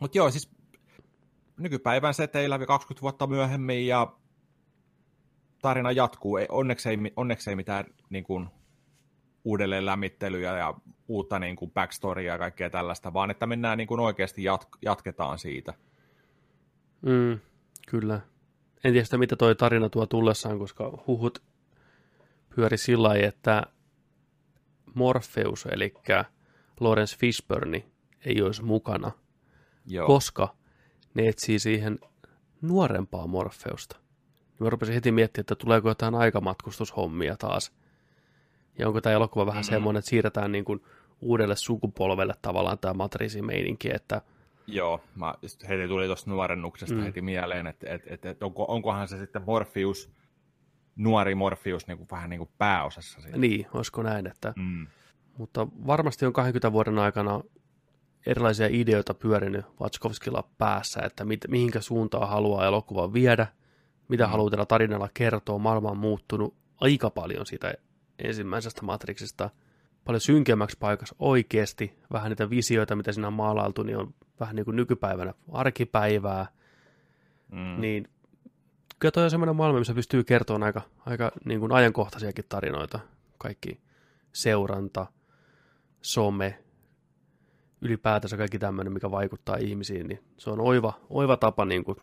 Mutta joo, siis nykypäivän seteillä 20 vuotta myöhemmin ja tarina jatkuu. Ei, onneksi, ei, onneksi ei mitään niin kuin, uudelleen lämmittelyä ja uutta niin kuin backstorya ja kaikkea tällaista, vaan että mennään niin kuin oikeasti jat- jatketaan siitä. Mm, kyllä. En tiedä mitä toi tarina tuo tullessaan, koska huhut pyöri sillä lailla, että Morpheus, eli Lawrence Fishburne, ei olisi mukana, Joo. koska ne etsii siihen nuorempaa Morpheusta. Mä rupesin heti miettimään, että tuleeko jotain aikamatkustushommia taas. Ja onko tämä elokuva vähän mm-hmm. semmoinen, että siirretään niin kuin uudelle sukupolvelle tavallaan tämä matriisimeininki, että Joo, mä heti tuli tuosta nuorennuksesta mm. heti mieleen, että, että, että, että onko, onkohan se sitten Morpheus, nuori Morpheus niin kuin vähän niin kuin pääosassa. Siitä. Niin, olisiko näin, että... Mm. Mutta varmasti on 20 vuoden aikana erilaisia ideoita pyörinyt Vatskovskilla päässä, että mit, mihinkä suuntaan haluaa elokuva viedä, mitä mm. haluaa tällä tarinalla kertoa. Maailma on muuttunut aika paljon siitä ensimmäisestä Matrixista paljon synkemmäksi paikassa oikeasti. Vähän niitä visioita, mitä siinä on maalailtu, niin on vähän niin kuin nykypäivänä arkipäivää. Mm. Niin kyllä toi on semmoinen maailma, missä pystyy kertomaan aika, aika niin kuin ajankohtaisiakin tarinoita. Kaikki seuranta, some, ylipäätänsä kaikki tämmöinen, mikä vaikuttaa ihmisiin, niin se on oiva, oiva tapa niin kuin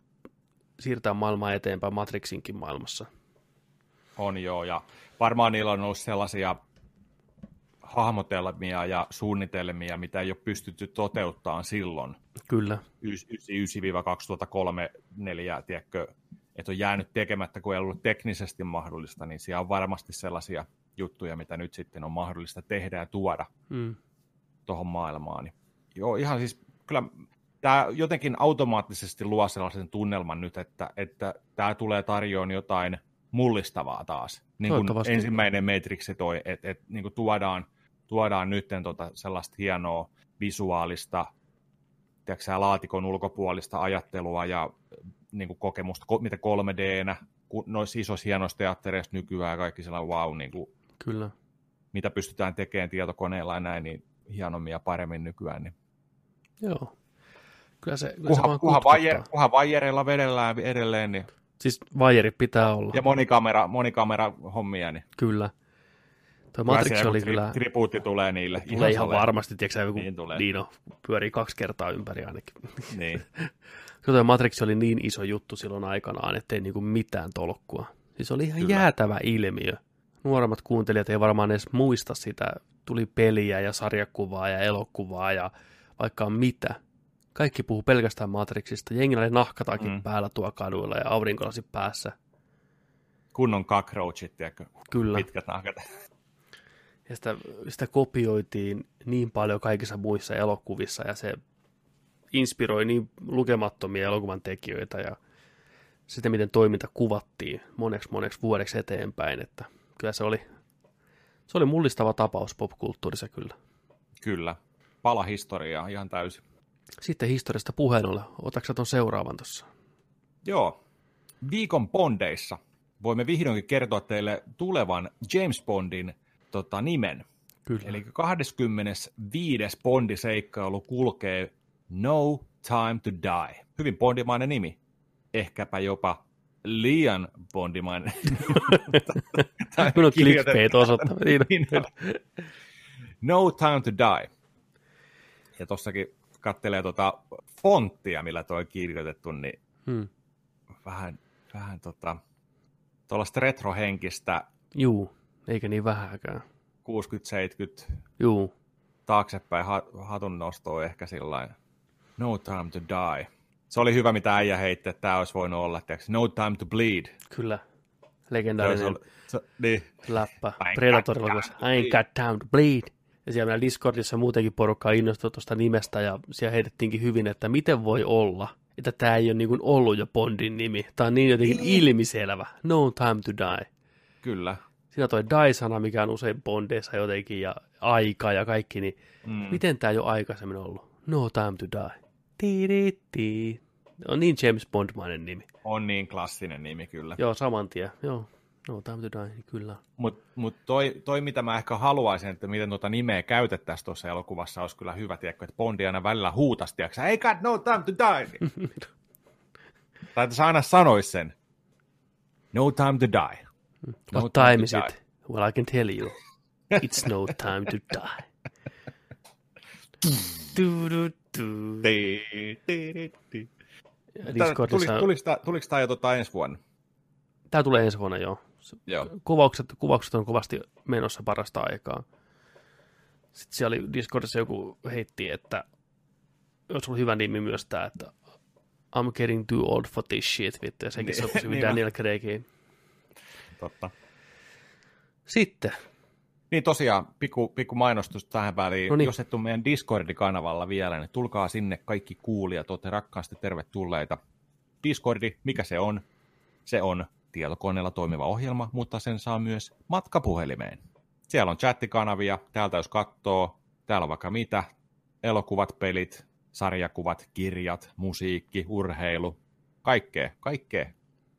siirtää maailmaa eteenpäin Matrixinkin maailmassa. On joo, ja varmaan niillä on ollut sellaisia hahmotelmia ja suunnitelmia, mitä ei ole pystytty toteuttamaan silloin. Kyllä. 99-2003, tiedätkö, että on jäänyt tekemättä, kun ei ollut teknisesti mahdollista, niin siellä on varmasti sellaisia juttuja, mitä nyt sitten on mahdollista tehdä ja tuoda mm. tuohon maailmaan. Joo, ihan siis kyllä tämä jotenkin automaattisesti luo sellaisen tunnelman nyt, että, että tämä tulee tarjoamaan jotain mullistavaa taas. Niin kuin ensimmäinen Matrix toi, että et, niin kuin tuodaan, tuodaan nyt tota sellaista hienoa visuaalista, tiedätkö, laatikon ulkopuolista ajattelua ja niin kuin kokemusta, mitä 3D-nä, noissa isoissa hienoissa teattereissa nykyään kaikki sellainen wow, niin kuin, Kyllä. mitä pystytään tekemään tietokoneella ja näin, niin hienommin ja paremmin nykyään. Niin. Joo. Kyllä se, kyllä kuha, se kuha, vaijer, kuha vaijereilla vedellään edelleen. Niin. Siis vaijeri pitää olla. Ja monikamera, monikamera hommia. Niin. Kyllä. Tuo Matrix oli tri, kyllä... Tribuutti tulee niille. Tulee ihan, ihan varmasti, tiedätkö joku niin tulee. Dino pyörii kaksi kertaa ympäri ainakin. Niin. tuo Matrix oli niin iso juttu silloin aikanaan, ettei niinku mitään tolkkua. Siis oli ihan kyllä. jäätävä ilmiö. Nuoremmat kuuntelijat ei varmaan edes muista sitä. Tuli peliä ja sarjakuvaa ja elokuvaa ja vaikka mitä. Kaikki puhuu pelkästään Matrixista. Jengillä oli nahkatakin mm. päällä tuo kaduilla ja aurinkolasi päässä. Kunnon cockroachit, tiedätkö? Kyllä. Pitkät nahkat. Ja sitä, sitä kopioitiin niin paljon kaikissa muissa elokuvissa ja se inspiroi niin lukemattomia elokuvan tekijöitä ja sitä, miten toiminta kuvattiin moneksi moneksi vuodeksi eteenpäin, että kyllä se oli, se oli mullistava tapaus popkulttuurissa kyllä. Kyllä, pala historiaa ihan täysin. Sitten historiasta puheen ollen, otatko tuon seuraavan tuossa? Joo, viikon Bondeissa voimme vihdoinkin kertoa teille tulevan James Bondin tota, nimen. Kyllä. Eli 25. Bondiseikkailu kulkee No Time to Die. Hyvin bondimainen nimi. Ehkäpä jopa liian bondimainen. On clickbait osoittaa. Niin, niin no Time to Die. Ja tossakin kattelee tuota fonttia, millä tuo on kirjoitettu, niin hmm. vähän, vähän tota, tuollaista retrohenkistä. Juu, eikä niin vähäkään. 60-70 Juu. taaksepäin hatun nostoa ehkä sillä No time to die. Se oli hyvä, mitä äijä heitti, että tämä olisi voinut olla, tiiäks, no time to bleed. Kyllä. Legendaarinen se, se, niin. läppä. Predatorilla, I ain't got time to bleed. Ja siellä meillä Discordissa muutenkin porukkaa innostui tuosta nimestä, ja siellä heitettiinkin hyvin, että miten voi olla, että tämä ei ole niin ollut jo Bondin nimi. Tämä on niin jotenkin niin. ilmiselvä. No time to die. Kyllä. Siinä toi die-sana, mikä on usein Bondeissa jotenkin, ja aika ja kaikki, niin mm. miten tämä ei ole aikaisemmin ollut? No time to die. Tiiritti. On niin James Bond-mainen nimi. On niin klassinen nimi, kyllä. Joo, saman tien. Joo. No, time to die, kyllä. Mutta mut toi, toi, mitä mä ehkä haluaisin, että miten tuota nimeä käytettäisiin tuossa elokuvassa, olisi kyllä hyvä, tiedätkö, että Bondi aina välillä huutasi, tiedätkö, ei got no time to die. Tai että sä aina sanois sen. No time to die. No What time is it? Well, I can tell you. It's no time to die. Du, du, du. Ti, ti, ti. Discordissa Tuliko, tuliko, tuliko tämä jo tota ensi vuonna? Tämä tulee ensi vuonna jo. Joo. Kuvaukset, kuvaukset on kovasti menossa parasta aikaa. Sitten siellä oli Discordissa joku heitti, että olisi ollut hyvä nimi myös tämä, että I'm getting too old for this shit, vittu, ja sekin Niin, sopisi niin Daniel Craigiin. Totta. Sitten, Niin tosiaan, pikku, pikku mainostus tähän väliin. No niin. Jos et ole meidän Discordi-kanavalla vielä, niin tulkaa sinne kaikki kuulijat, olette rakkaasti tervetulleita. Discordi, mikä se on? Se on tietokoneella toimiva ohjelma, mutta sen saa myös matkapuhelimeen. Siellä on chattikanavia, täältä jos katsoo, täällä on vaikka mitä, elokuvat, pelit, sarjakuvat, kirjat, musiikki, urheilu, kaikkea, kaikkea.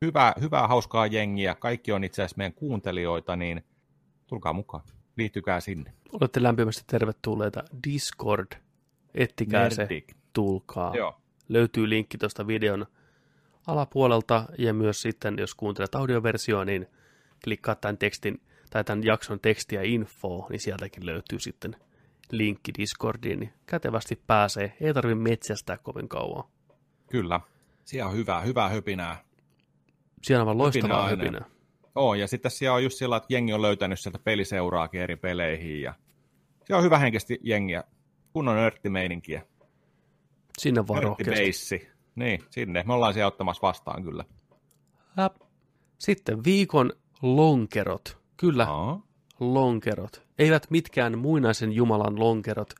Hyvää, hyvää, hauskaa jengiä, kaikki on itse asiassa meidän kuuntelijoita, niin tulkaa mukaan, liittykää sinne. olette lämpimästi tervetulleita Discord. Ettikää se, Nerdik. tulkaa. Joo, Löytyy linkki tuosta videon alapuolelta ja myös sitten, jos kuuntelet audioversioa, niin klikkaa tämän tekstin tai tämän jakson tekstiä info, niin sieltäkin löytyy sitten linkki Discordiin, niin kätevästi pääsee. Ei tarvitse metsästää kovin kauan. kyllä. Siellä on hyvää, hyvää höpinää. Siellä on vaan loistavaa aina. höpinää. Oo, ja sitten siellä on just sillä, että jengi on löytänyt sieltä peliseuraakin eri peleihin, ja siellä on hyvä henkisesti jengiä, kunnon nörttimeininkiä. Sinne vaan rohkeasti. Niin, sinne. Me ollaan siellä ottamassa vastaan kyllä. Sitten viikon lonkerot. Kyllä, Aa, lonkerot. Eivät mitkään muinaisen Jumalan lonkerot,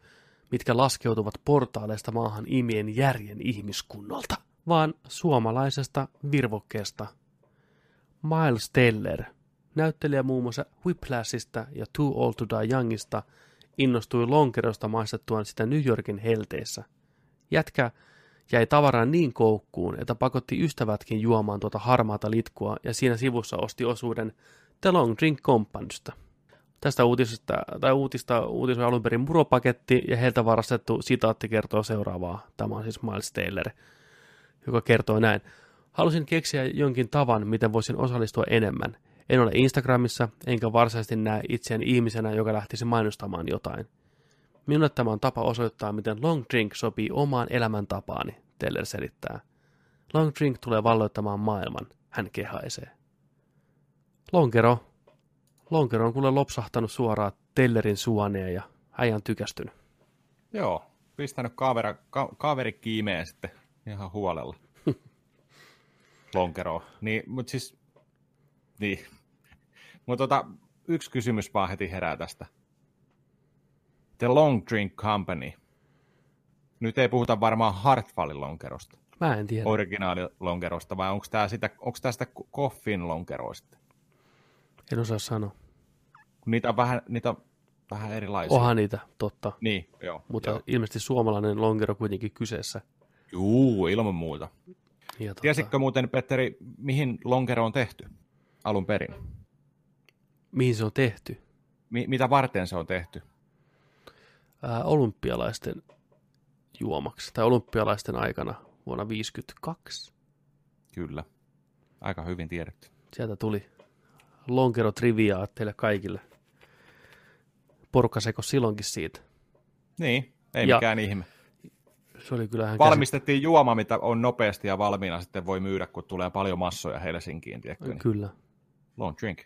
mitkä laskeutuvat portaaleista maahan imien järjen ihmiskunnalta, vaan suomalaisesta virvokkeesta. Miles Teller, näyttelijä muun muassa Whiplashista ja Too Old to Die Youngista, innostui lonkerosta maistettuaan sitä New Yorkin helteissä. Jätkä jäi tavaraan niin koukkuun, että pakotti ystävätkin juomaan tuota harmaata litkua ja siinä sivussa osti osuuden The Long Drink Companysta. Tästä uutisesta, tai uutista uutisoi alun perin muropaketti ja heiltä varastettu sitaatti kertoo seuraavaa. Tämä on siis Miles Taylor, joka kertoo näin. Halusin keksiä jonkin tavan, miten voisin osallistua enemmän. En ole Instagramissa, enkä varsinaisesti näe itseäni ihmisenä, joka lähtisi mainostamaan jotain. Minulle tämä on tapa osoittaa, miten long drink sopii omaan elämäntapaani, Teller selittää. Long drink tulee valloittamaan maailman, hän kehaisee. Lonkero. Lonkero on kuule lopsahtanut suoraan Tellerin suoneen ja äijä on tykästynyt. joo. Pistänyt kaveri, ka, kaveri kiimeen sitten ihan huolella. Lonkeroon. Niin, mutta siis, niin. Mutta tota, yksi kysymys vaan heti herää tästä. The Long Drink Company. Nyt ei puhuta varmaan Hartwallin lonkerosta, Mä en tiedä. originaalilonkerosta, vai onko tämä sitä, onko tää sitä Koffin lonkeroista? En osaa sanoa. Niitä on vähän, niitä on vähän erilaisia. Onhan niitä, totta. Niin, joo. Mutta joo. ilmeisesti suomalainen lonkero kuitenkin kyseessä. Juu, ilman muuta. Ja tota, Tiesitkö muuten, Petteri, mihin lonkero on tehty alun perin? mihin se on tehty? Mi- mitä varten se on tehty? Ää, olympialaisten juomaksi, tai olympialaisten aikana vuonna 1952. Kyllä. Aika hyvin tiedetty. Sieltä tuli lonkero triviaa teille kaikille. Porukka seko silloinkin siitä. Niin, ei Ja- mikään ihme. Se oli kyllä ihan Valmistettiin juoma, mitä on nopeasti ja valmiina sitten voi myydä, kun tulee paljon massoja Helsinkiin, tiedätkö? Niin. Kyllä. Long drink.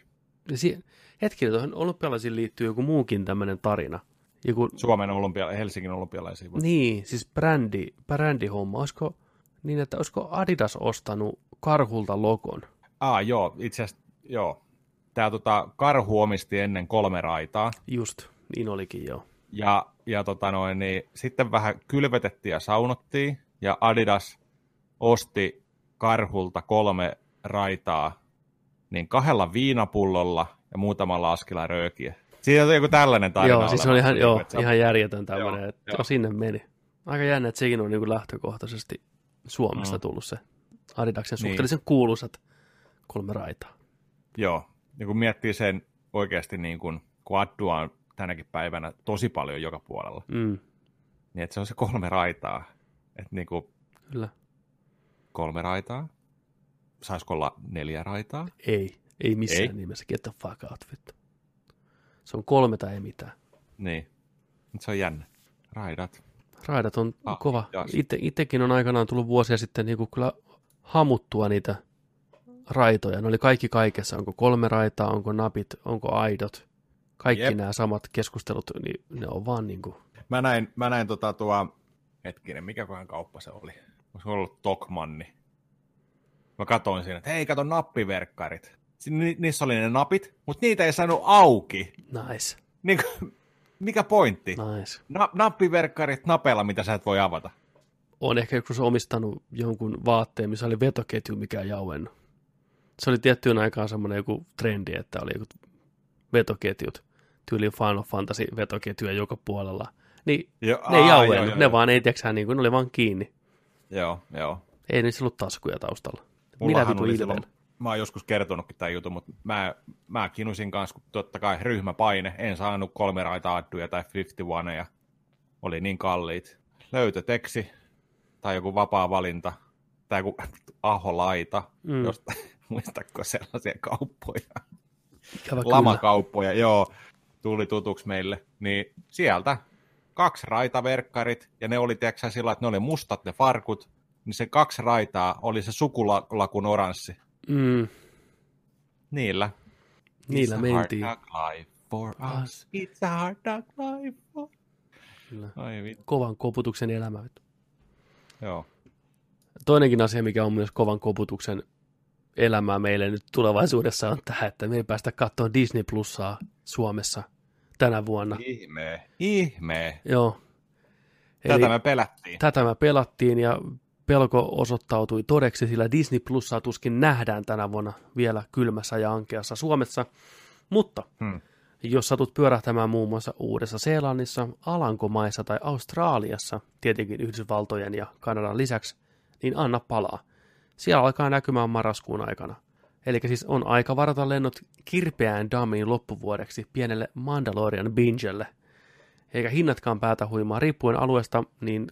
Si- hetkinen, tuohon olympialaisiin liittyy joku muukin tämmöinen tarina. Joku, Suomen olympia, Helsingin olympialaisiin. Niin. niin, siis brändi, brändihomma. Olisiko niin, että olisiko Adidas ostanut karhulta logon? Ah, joo, itse asiassa, joo. Tämä tota, karhu omisti ennen kolme raitaa. Just, niin olikin joo. Ja, ja tota noin, niin, sitten vähän kylvetettiin ja saunottiin, ja Adidas osti karhulta kolme raitaa niin kahdella viinapullolla ja muutamalla askilla röökiä. Siinä on joku tällainen tarina joo, siis se oli ihan, niin joo, se- ihan järjetön tämmöinen, Joo, että joo. joo. sinne meni. Aika jännä, että sekin on niin kuin lähtökohtaisesti Suomesta Mm. tullut se Adidaksen Niin. suhteellisen kuuluisat kolme raitaa. Joo, ja kun miettii sen oikeasti niin kuin, kun Addua on tänäkin päivänä tosi paljon joka puolella, Mm, niin että se on se kolme raitaa. Että niin kuin kyllä. kolme raitaa, saisiko olla neljä raitaa? Ei, ei missään ei. nimessä. Get the fuck out, vittu. Se on kolme tai ei mitään. Niin, mutta se on jännä. Raidat. Raidat on ah, kova. Itse, itsekin on aikanaan tullut vuosia sitten niin kuin kyllä hamuttua niitä raitoja. Ne oli kaikki kaikessa. Onko kolme raitaa, onko napit, onko aidot. Kaikki Jep. nämä samat keskustelut, niin ne on vaan niin kuin... Mä näin, mä näin tota tuo, hetkinen, mikä kohan kauppa se oli? Olisiko ollut Tokmanni? Mä katsoin siinä, että hei, kato nappiverkkarit. Ni- niissä oli ne napit, mutta niitä ei saanut auki. Nice. Niin, mikä pointti? Nice. Na- nappiverkkarit napeilla, mitä sä et voi avata. On ehkä joskus omistanut jonkun vaatteen, missä oli vetoketju, mikä ei auennut. Se oli tiettyyn aikaan semmoinen joku trendi, että oli joku vetoketjut. Tyyli Final Fantasy vetoketjuja joka puolella. Niin jo, ne ei auennut, ne jo. vaan ei tiedäksä, niin kuin, ne oli vaan kiinni. Joo, joo. Ei niissä ollut taskuja taustalla. Mulla oli silloin, mä oon joskus kertonutkin tämän jutun, mutta mä, mä kinusin kanssa, kun totta kai ryhmäpaine, en saanut kolme raita adduja tai 51 ja oli niin kalliit. Löytöteksi tai joku vapaa valinta tai joku aholaita, mm. josta muistatko sellaisia kauppoja? Ikävä Lamakauppoja, kyllä. joo, tuli tutuksi meille. Niin sieltä kaksi raitaverkkarit, ja ne oli, tiedätkö sillä että ne oli mustat ne farkut, niin se kaksi raitaa oli se sukulakun oranssi. Mm. Niillä. Niillä It's mentiin. A hard life for us. It's a hard life for... Kyllä. Ai, Kovan koputuksen elämä. Joo. Toinenkin asia, mikä on myös kovan koputuksen elämää meille nyt tulevaisuudessa on tämä, että me ei päästä katsoa Disney Plusaa Suomessa tänä vuonna. Ihme, ihme. Joo. Tätä Eli me pelättiin. Tätä me pelattiin ja pelko osoittautui todeksi, sillä Disney Plusaa tuskin nähdään tänä vuonna vielä kylmässä ja ankeassa Suomessa. Mutta hmm. jos satut pyörähtämään muun muassa Uudessa-Seelannissa, Alankomaissa tai Australiassa, tietenkin Yhdysvaltojen ja Kanadan lisäksi, niin anna palaa. Siellä alkaa näkymään marraskuun aikana. Eli siis on aika varata lennot kirpeään damiin loppuvuodeksi pienelle Mandalorian bingelle. Eikä hinnatkaan päätä huimaa riippuen alueesta, niin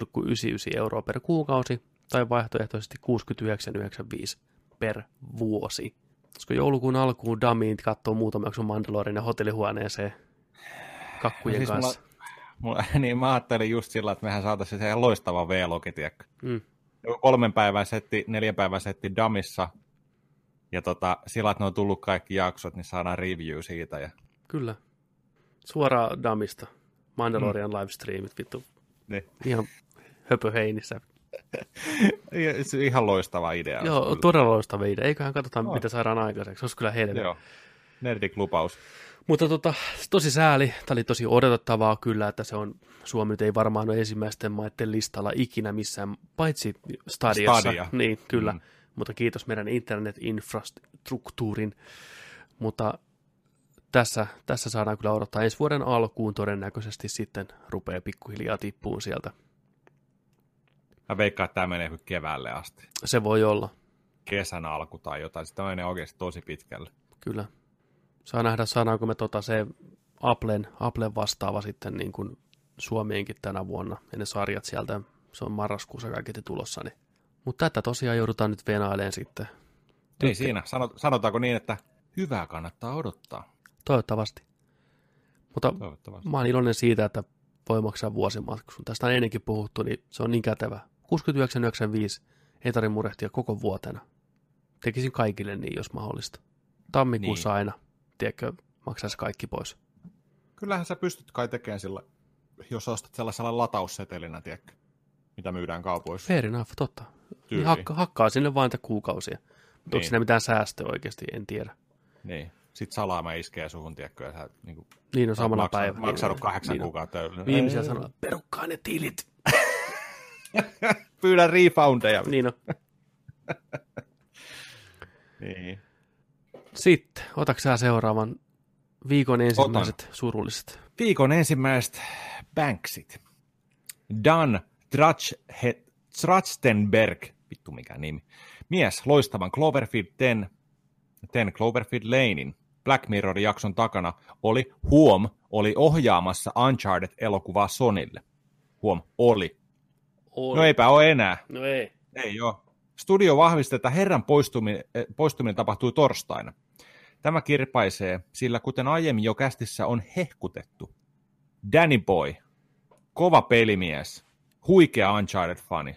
6,99 euroa per kuukausi tai vaihtoehtoisesti 69,95 per vuosi. Koska joulukuun alkuun damiin katsoo muutama jakson Mandalorian ja hotellihuoneeseen kakkujen siis kanssa. Mulla, mulla, niin mä ajattelin just sillä, että mehän saataisiin se loistava V-logi, mm kolmen päivän setti, neljän päivän setti Damissa, ja tota, sillä, että ne on tullut kaikki jaksot, niin saadaan review siitä. Ja... Kyllä. Suoraan Damista. Mandalorian mm. livestreamit, vittu. Niin. Ihan höpöheinissä. Ihan loistava idea. Joo, kyllä. todella loistava idea. Eiköhän katsota, no. mitä saadaan aikaiseksi. Se olisi kyllä helvetti. Joo, nerdiklupaus. Mutta tota, tosi sääli, tämä oli tosi odotettavaa kyllä, että se on, Suomi ei varmaan ole ensimmäisten maiden listalla ikinä missään, paitsi Stadiassa. Stadia. Niin, kyllä. Mm. Mutta kiitos meidän internet-infrastruktuurin. Mutta tässä, tässä saadaan kyllä odottaa ensi vuoden alkuun todennäköisesti sitten rupeaa pikkuhiljaa tippuun sieltä. Mä veikkaan, että tämä menee keväälle asti. Se voi olla. Kesän alku tai jotain. Sitä menee oikeasti tosi pitkälle. Kyllä saa nähdä, saadaanko me tota se Applen, Applen vastaava sitten niin kuin Suomeenkin tänä vuonna, ja ne sarjat sieltä, se on marraskuussa kaiketi tulossa. Niin. Mutta tätä tosiaan joudutaan nyt venailemaan sitten. Ei siinä, sanotaanko niin, että hyvää kannattaa odottaa. Toivottavasti. Mutta Toivottavasti. mä oon iloinen siitä, että voi maksaa vuosimaksun. Tästä on ennenkin puhuttu, niin se on niin kätevä. 69,95 ei tarvitse murehtia koko vuotena. Tekisin kaikille niin, jos mahdollista. Tammikuussa niin. aina tiedätkö, maksaisi kaikki pois. Kyllähän sä pystyt kai tekemään sillä, jos ostat sellaisella lataussetelinä, tiedätkö, mitä myydään kaupoissa. Fair enough, totta. Niin hakka, hakkaa sinne vain kuukausia. Niin. Onko siinä mitään säästöä oikeasti, en tiedä. Niin. Sitten salaama iskee suhun, tiedätkö, ja sä niin, kuin, niin on samana maksanut, päivänä. Maksanut niin, kahdeksan niin, kuukautta. Viimeisiä sanoo, perukkaa ne tilit. Pyydän refoundeja. Niin on. niin. Sitten, otatko seuraavan viikon ensimmäiset Otan. surulliset? Viikon ensimmäiset Banksit. Dan Trachtenberg, vittu mikä nimi, mies loistavan Cloverfield 10, 10 Cloverfield Lanein Black Mirror-jakson takana oli, huom, oli ohjaamassa Uncharted-elokuvaa Sonille. Huom, oli. oli. No eipä ole enää. No ei. Ei ole. Studio vahvisti, että herran poistuminen, eh, poistuminen tapahtui torstaina. Tämä kirpaisee, sillä kuten aiemmin jo kästissä on hehkutettu. Danny Boy, kova pelimies, huikea Uncharted-fani,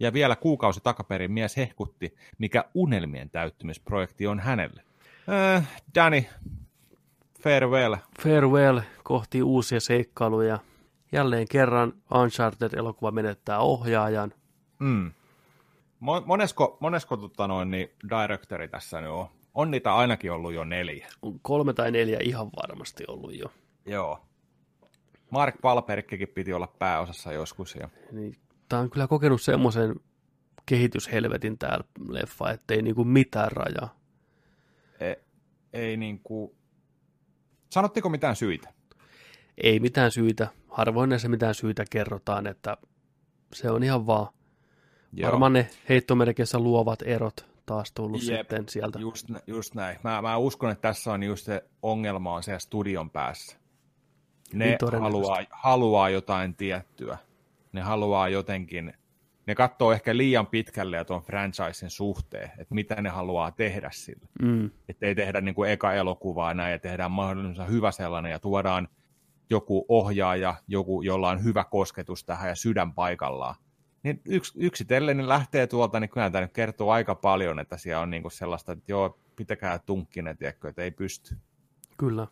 ja vielä kuukausi takaperin mies hehkutti, mikä unelmien täyttymisprojekti on hänelle. Äh, Danny, farewell. Farewell kohti uusia seikkailuja. Jälleen kerran Uncharted-elokuva menettää ohjaajan. Mm. Monesko, monesko tota noin, niin directori tässä nyt on? On niitä ainakin ollut jo neljä. On kolme tai neljä ihan varmasti ollut jo. Joo. Mark Palperkkikin piti olla pääosassa joskus. Ja... Niin, tämä on kyllä kokenut semmoisen kehityshelvetin täällä leffa, ettei niinku mitään rajaa. Ei, ei niinku... Sanottiko mitään syitä? Ei mitään syitä. Harvoin näissä mitään syitä kerrotaan, että se on ihan vaan Joo. varmaan ne heittomerkeissä luovat erot taas tullut Jep, sitten sieltä. Just, just näin. Mä, mä uskon, että tässä on just se ongelma on siellä studion päässä. Ne niin haluaa, haluaa jotain tiettyä. Ne haluaa jotenkin, ne katsoo ehkä liian pitkälle ja tuon franchisen suhteen, että mitä ne haluaa tehdä sillä. Mm. Että ei tehdä niin kuin eka elokuvaa näin ja tehdään mahdollisimman hyvä sellainen ja tuodaan joku ohjaaja, joku, jolla on hyvä kosketus tähän ja sydän paikallaan niin yks, yksitellen ne lähtee tuolta, niin kyllä tämä nyt kertoo aika paljon, että siellä on niinku sellaista, että joo, pitäkää tunkkinen, tiedätkö, että ei pysty. Kyllä.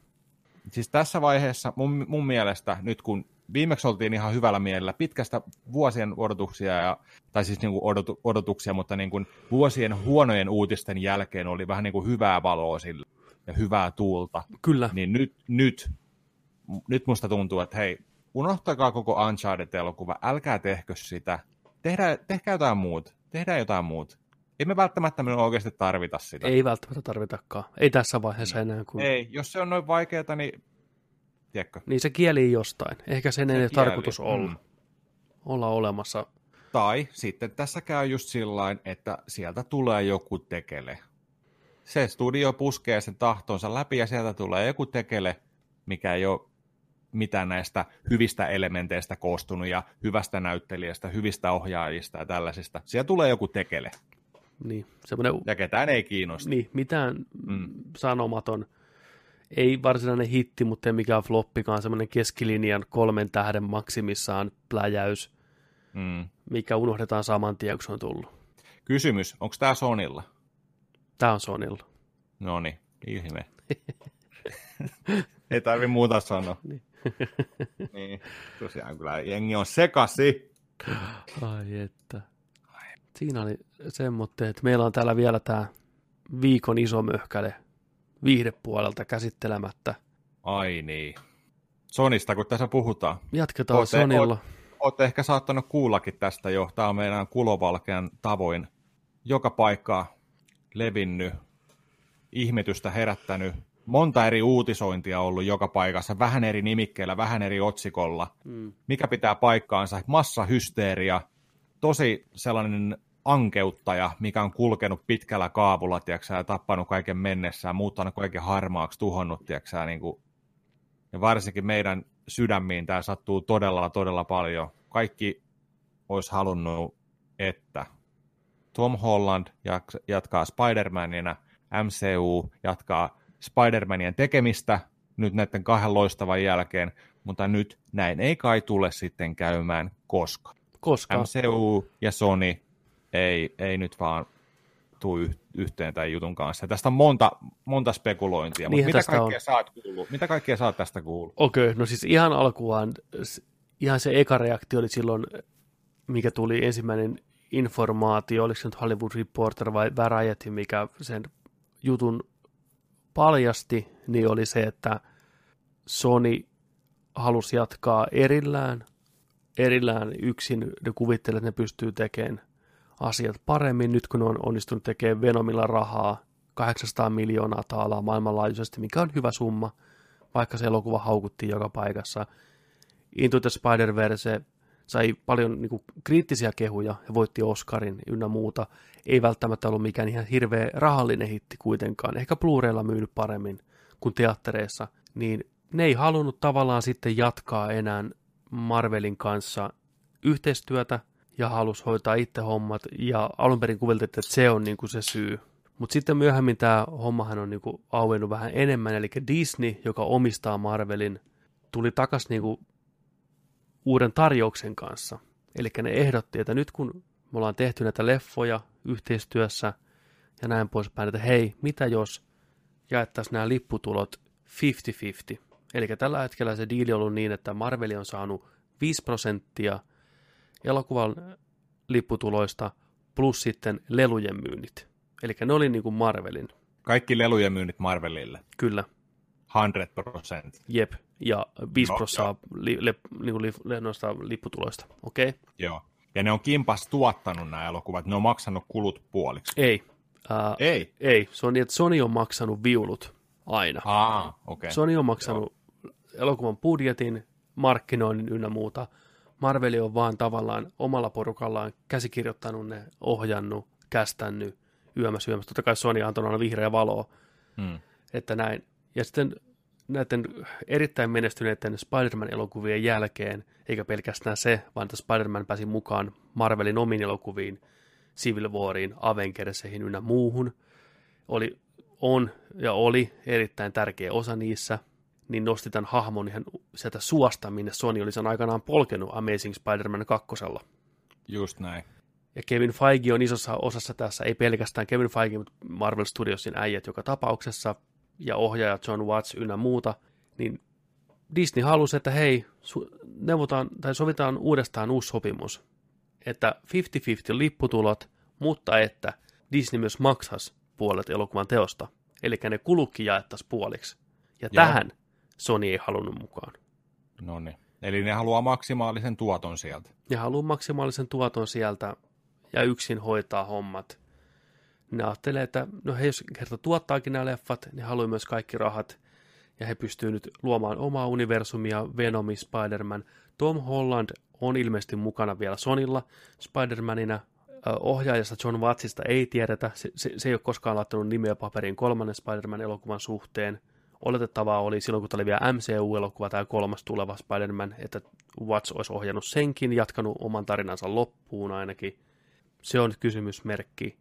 Siis tässä vaiheessa mun, mun mielestä, nyt kun viimeksi oltiin ihan hyvällä mielellä, pitkästä vuosien odotuksia, ja, tai siis niinku odotu, odotuksia, mutta niinku vuosien huonojen uutisten jälkeen oli vähän niinku hyvää valoa sillä ja hyvää tuulta. Kyllä. Niin nyt, nyt, nyt musta tuntuu, että hei, unohtakaa koko Uncharted-elokuva, älkää tehkö sitä, tehdään, tehkää jotain muuta. Tehdään jotain muuta. Ei me välttämättä me oikeasti tarvita sitä. Ei välttämättä tarvitakaan. Ei tässä vaiheessa enää. Kun... Ei, jos se on noin vaikeaa, niin tiedätkö? Niin se kieli jostain. Ehkä sen se ei tarkoitus olla. Mm. olla olemassa. Tai sitten tässä käy just sillä että sieltä tulee joku tekele. Se studio puskee sen tahtonsa läpi ja sieltä tulee joku tekele, mikä ei ole mitään näistä hyvistä elementeistä koostunut ja hyvästä näyttelijästä, hyvistä ohjaajista ja tällaisista. Siellä tulee joku tekele. Niin, semmoinen... Ja ketään ei kiinnosta. Niin, mitään mm. sanomaton. Ei varsinainen hitti, mutta ei mikään floppikaan, semmoinen keskilinjan kolmen tähden maksimissaan pläjäys, mm. mikä unohdetaan saman tien, kun se on tullut. Kysymys, onko tämä Sonilla? Tämä on Sonilla. No niin, ihme. ei tarvi muuta sanoa. Niin. niin, tosiaan kyllä jengi on sekasi. Ai että. Siinä oli semmoinen, että meillä on täällä vielä tämä viikon iso möhkäle viihdepuolelta käsittelemättä. Ai niin. Sonista, kun tässä puhutaan. Jatketaan ootte, Sonilla. Olette ehkä saattanut kuullakin tästä jo. Tämä on meidän kulovalkean tavoin joka paikkaa levinnyt, ihmetystä herättänyt monta eri uutisointia ollut joka paikassa, vähän eri nimikkeillä, vähän eri otsikolla. Mm. Mikä pitää paikkaansa? Massahysteeria, tosi sellainen ankeuttaja, mikä on kulkenut pitkällä kaavulla, tiiäksä, ja tappanut kaiken mennessään, muuttanut kaiken harmaaksi, tuhonnut, tiiäksä, niin kuin... ja varsinkin meidän sydämiin tämä sattuu todella, todella paljon. Kaikki olisi halunnut, että Tom Holland jatkaa Spider-Manina, MCU jatkaa Spider-Manien tekemistä nyt näiden kahden loistavan jälkeen, mutta nyt näin ei kai tule sitten käymään koska. Koska? MCU ja Sony ei, ei nyt vaan tule yhteen tämän jutun kanssa. Tästä on monta, monta spekulointia, niin, mutta mitä kaikkea, on. saat kuullut? mitä kaikkea saat tästä kuullut? Okei, okay, no siis ihan alkuaan, ihan se eka reaktio oli silloin, mikä tuli ensimmäinen informaatio, oliko se nyt Hollywood Reporter vai Variety, mikä sen jutun paljasti, niin oli se, että Sony halusi jatkaa erillään, erillään yksin. Ne kuvittelee, että ne pystyy tekemään asiat paremmin nyt, kun on onnistunut tekemään Venomilla rahaa 800 miljoonaa taalaa maailmanlaajuisesti, mikä on hyvä summa, vaikka se elokuva haukuttiin joka paikassa. Into the Spider-Verse sai paljon niin kuin, kriittisiä kehuja ja voitti Oscarin ynnä muuta. Ei välttämättä ollut mikään ihan hirveä rahallinen hitti kuitenkaan. Ehkä Blu-raylla myynyt paremmin kuin teattereissa. Niin ne ei halunnut tavallaan sitten jatkaa enää Marvelin kanssa yhteistyötä ja halusi hoitaa itse hommat, ja alun perin kuviteltiin, että se on niin kuin se syy. Mutta sitten myöhemmin tämä hommahan on niin kuin auennut vähän enemmän, eli Disney, joka omistaa Marvelin, tuli takaisin niin uuden tarjouksen kanssa. Eli ne ehdotti, että nyt kun me ollaan tehty näitä leffoja yhteistyössä ja näin poispäin, että hei, mitä jos jaettaisiin nämä lipputulot 50-50. Eli tällä hetkellä se diili on ollut niin, että Marveli on saanut 5 prosenttia elokuvan lipputuloista plus sitten lelujen myynnit. Eli ne oli niin kuin Marvelin. Kaikki lelujen myynnit Marvelille. Kyllä. 100%. Jep, ja 5 no, prosenttia li, li, niin li, li, noista lipputuloista, okei? Okay? Joo, ja ne on kimpas tuottanut nämä elokuvat, ne on maksanut kulut puoliksi. Ei. Uh, ei? Ei, se on niin, että Sony on maksanut viulut aina. Aa, okay. Sony on maksanut Joo. elokuvan budjetin, markkinoinnin ynnä muuta. Marveli on vaan tavallaan omalla porukallaan käsikirjoittanut ne, ohjannut, kästännyt, yömässä yömässä. Totta kai Sony antoi aina vihreä valoa, hmm. että näin. Ja sitten näiden erittäin menestyneiden Spider-Man-elokuvien jälkeen, eikä pelkästään se, vaan että Spider-Man pääsi mukaan Marvelin omiin elokuviin, Civil Wariin, Avengerseihin ynnä muuhun, oli, on ja oli erittäin tärkeä osa niissä, niin nosti tämän hahmon ihan sieltä suosta, minne Sony oli sen aikanaan polkenut Amazing Spider-Man 2. Just näin. Ja Kevin Feige on isossa osassa tässä, ei pelkästään Kevin Feige, mutta Marvel Studiosin äijät joka tapauksessa, ja ohjaaja John Watts ynnä muuta, niin Disney halusi, että hei, neuvotaan tai sovitaan uudestaan uusi sopimus, että 50-50 lipputulot, mutta että Disney myös maksas puolet elokuvan teosta, eli ne kulukki jaettaisiin puoliksi. Ja Joo. tähän Sony ei halunnut mukaan. No niin. Eli ne haluaa maksimaalisen tuoton sieltä. Ne haluaa maksimaalisen tuoton sieltä ja yksin hoitaa hommat ne ajattelee, että no he jos kerta tuottaakin nämä leffat, niin haluaa myös kaikki rahat, ja he pystyvät nyt luomaan omaa universumia, Venomi, Spider-Man. Tom Holland on ilmeisesti mukana vielä Sonilla Spider-Manina. Ohjaajasta John Wattsista ei tiedetä, se, se, se ei ole koskaan laittanut nimeä paperiin kolmannen Spider-Man-elokuvan suhteen. Oletettavaa oli silloin, kun tämä oli vielä MCU-elokuva, tämä kolmas tuleva Spider-Man, että Watts olisi ohjannut senkin, jatkanut oman tarinansa loppuun ainakin. Se on kysymysmerkki.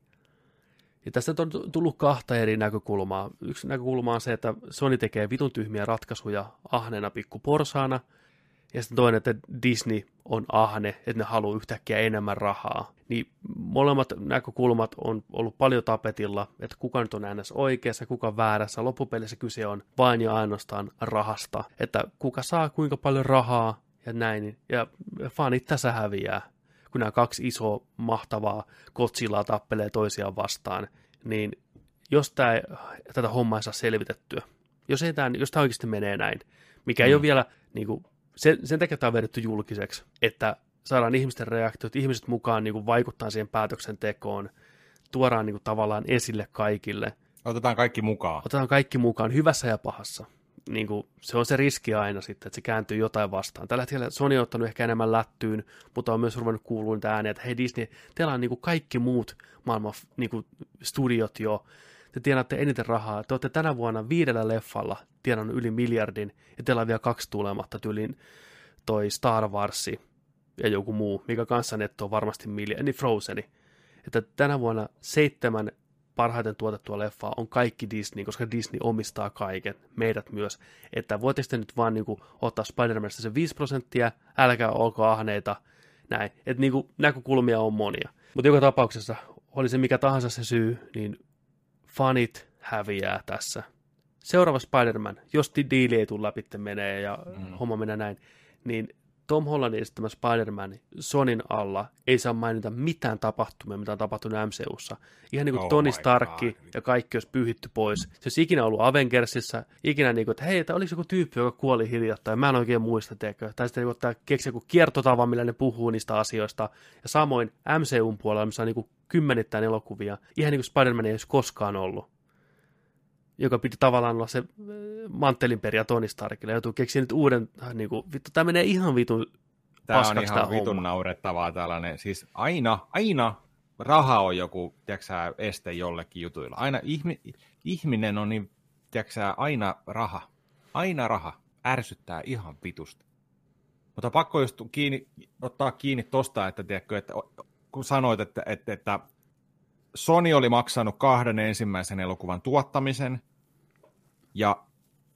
Ja tästä on tullut kahta eri näkökulmaa. Yksi näkökulma on se, että Sony tekee vitun tyhmiä ratkaisuja ahneena pikku porsaana, ja sitten toinen, että Disney on ahne, että ne haluaa yhtäkkiä enemmän rahaa. Niin molemmat näkökulmat on ollut paljon tapetilla, että kuka nyt on äänes oikeassa, kuka väärässä. Loppupelissä kyse on vain ja ainoastaan rahasta, että kuka saa kuinka paljon rahaa ja näin. Ja fanit tässä häviää kun nämä kaksi isoa mahtavaa Godzillaa tappelee toisiaan vastaan, niin jos tämä, tätä hommaa ei saa selvitettyä, jos, ei tämä, jos tämä oikeasti menee näin, mikä mm. ei ole vielä, niin kuin, sen, sen takia tämä on vedetty julkiseksi, että saadaan ihmisten reaktiot, ihmiset mukaan niin kuin vaikuttaa siihen päätöksentekoon, tuodaan niin kuin, tavallaan esille kaikille. Otetaan kaikki mukaan. Otetaan kaikki mukaan, hyvässä ja pahassa niin kuin, se on se riski aina sitten, että se kääntyy jotain vastaan. Tällä hetkellä Sony on ottanut ehkä enemmän lättyyn, mutta on myös ruvennut kuulua niitä ääniä, että hei Disney, teillä on niin kuin kaikki muut maailman niin kuin studiot jo, te tienaatte eniten rahaa, te olette tänä vuonna viidellä leffalla tienannut yli miljardin, ja teillä on vielä kaksi tulematta, tyylin toi Star Warsi ja joku muu, mikä kanssa netto on varmasti miljardi, niin Frozeni. Että tänä vuonna seitsemän parhaiten tuotettua leffaa on kaikki Disney, koska Disney omistaa kaiken, meidät myös. Että voitteko te nyt vaan niin kuin, ottaa Spider-Manista se 5 prosenttia, älkää olko ahneita, näin. Että niin kuin, näkökulmia on monia. Mutta joka tapauksessa, oli se mikä tahansa se syy, niin fanit häviää tässä. Seuraava Spider-Man, jos diili ei tule läpi menee ja mm. homma menee näin, niin Tom Hollandin esittämä Spider-Man Sonin alla ei saa mainita mitään tapahtumia, mitä on tapahtunut MCUssa. Ihan niin kuin oh Tony Starkki ja kaikki olisi pyyhitty pois. Se olisi ikinä ollut Avengersissa, ikinä niin kuin, että hei, oliko joku tyyppi, joka kuoli hiljattain, mä en oikein muista, teekö. Tai sitten niin kuin, keksi joku kiertotava, millä ne puhuu niistä asioista. Ja samoin MCUn puolella, missä on niin kuin kymmenittäin elokuvia, ihan niin kuin Spider-Man ei olisi koskaan ollut joka piti tavallaan olla se äh, manttelin peria Tony Starkille, joutuu keksiä nyt uuden, äh, niin kuin, vittu, tämä menee ihan vitun Tämä on ihan vitun homma. naurettavaa tällainen, siis aina, aina raha on joku, tiedätkö este jollekin jutuilla. Aina ihmi, ihminen on niin, tiedätkö aina raha, aina raha, ärsyttää ihan vitusta. Mutta pakko just kiinni, ottaa kiinni tosta, että, tiedätkö, että kun sanoit, että, että, että Sony oli maksanut kahden ensimmäisen elokuvan tuottamisen ja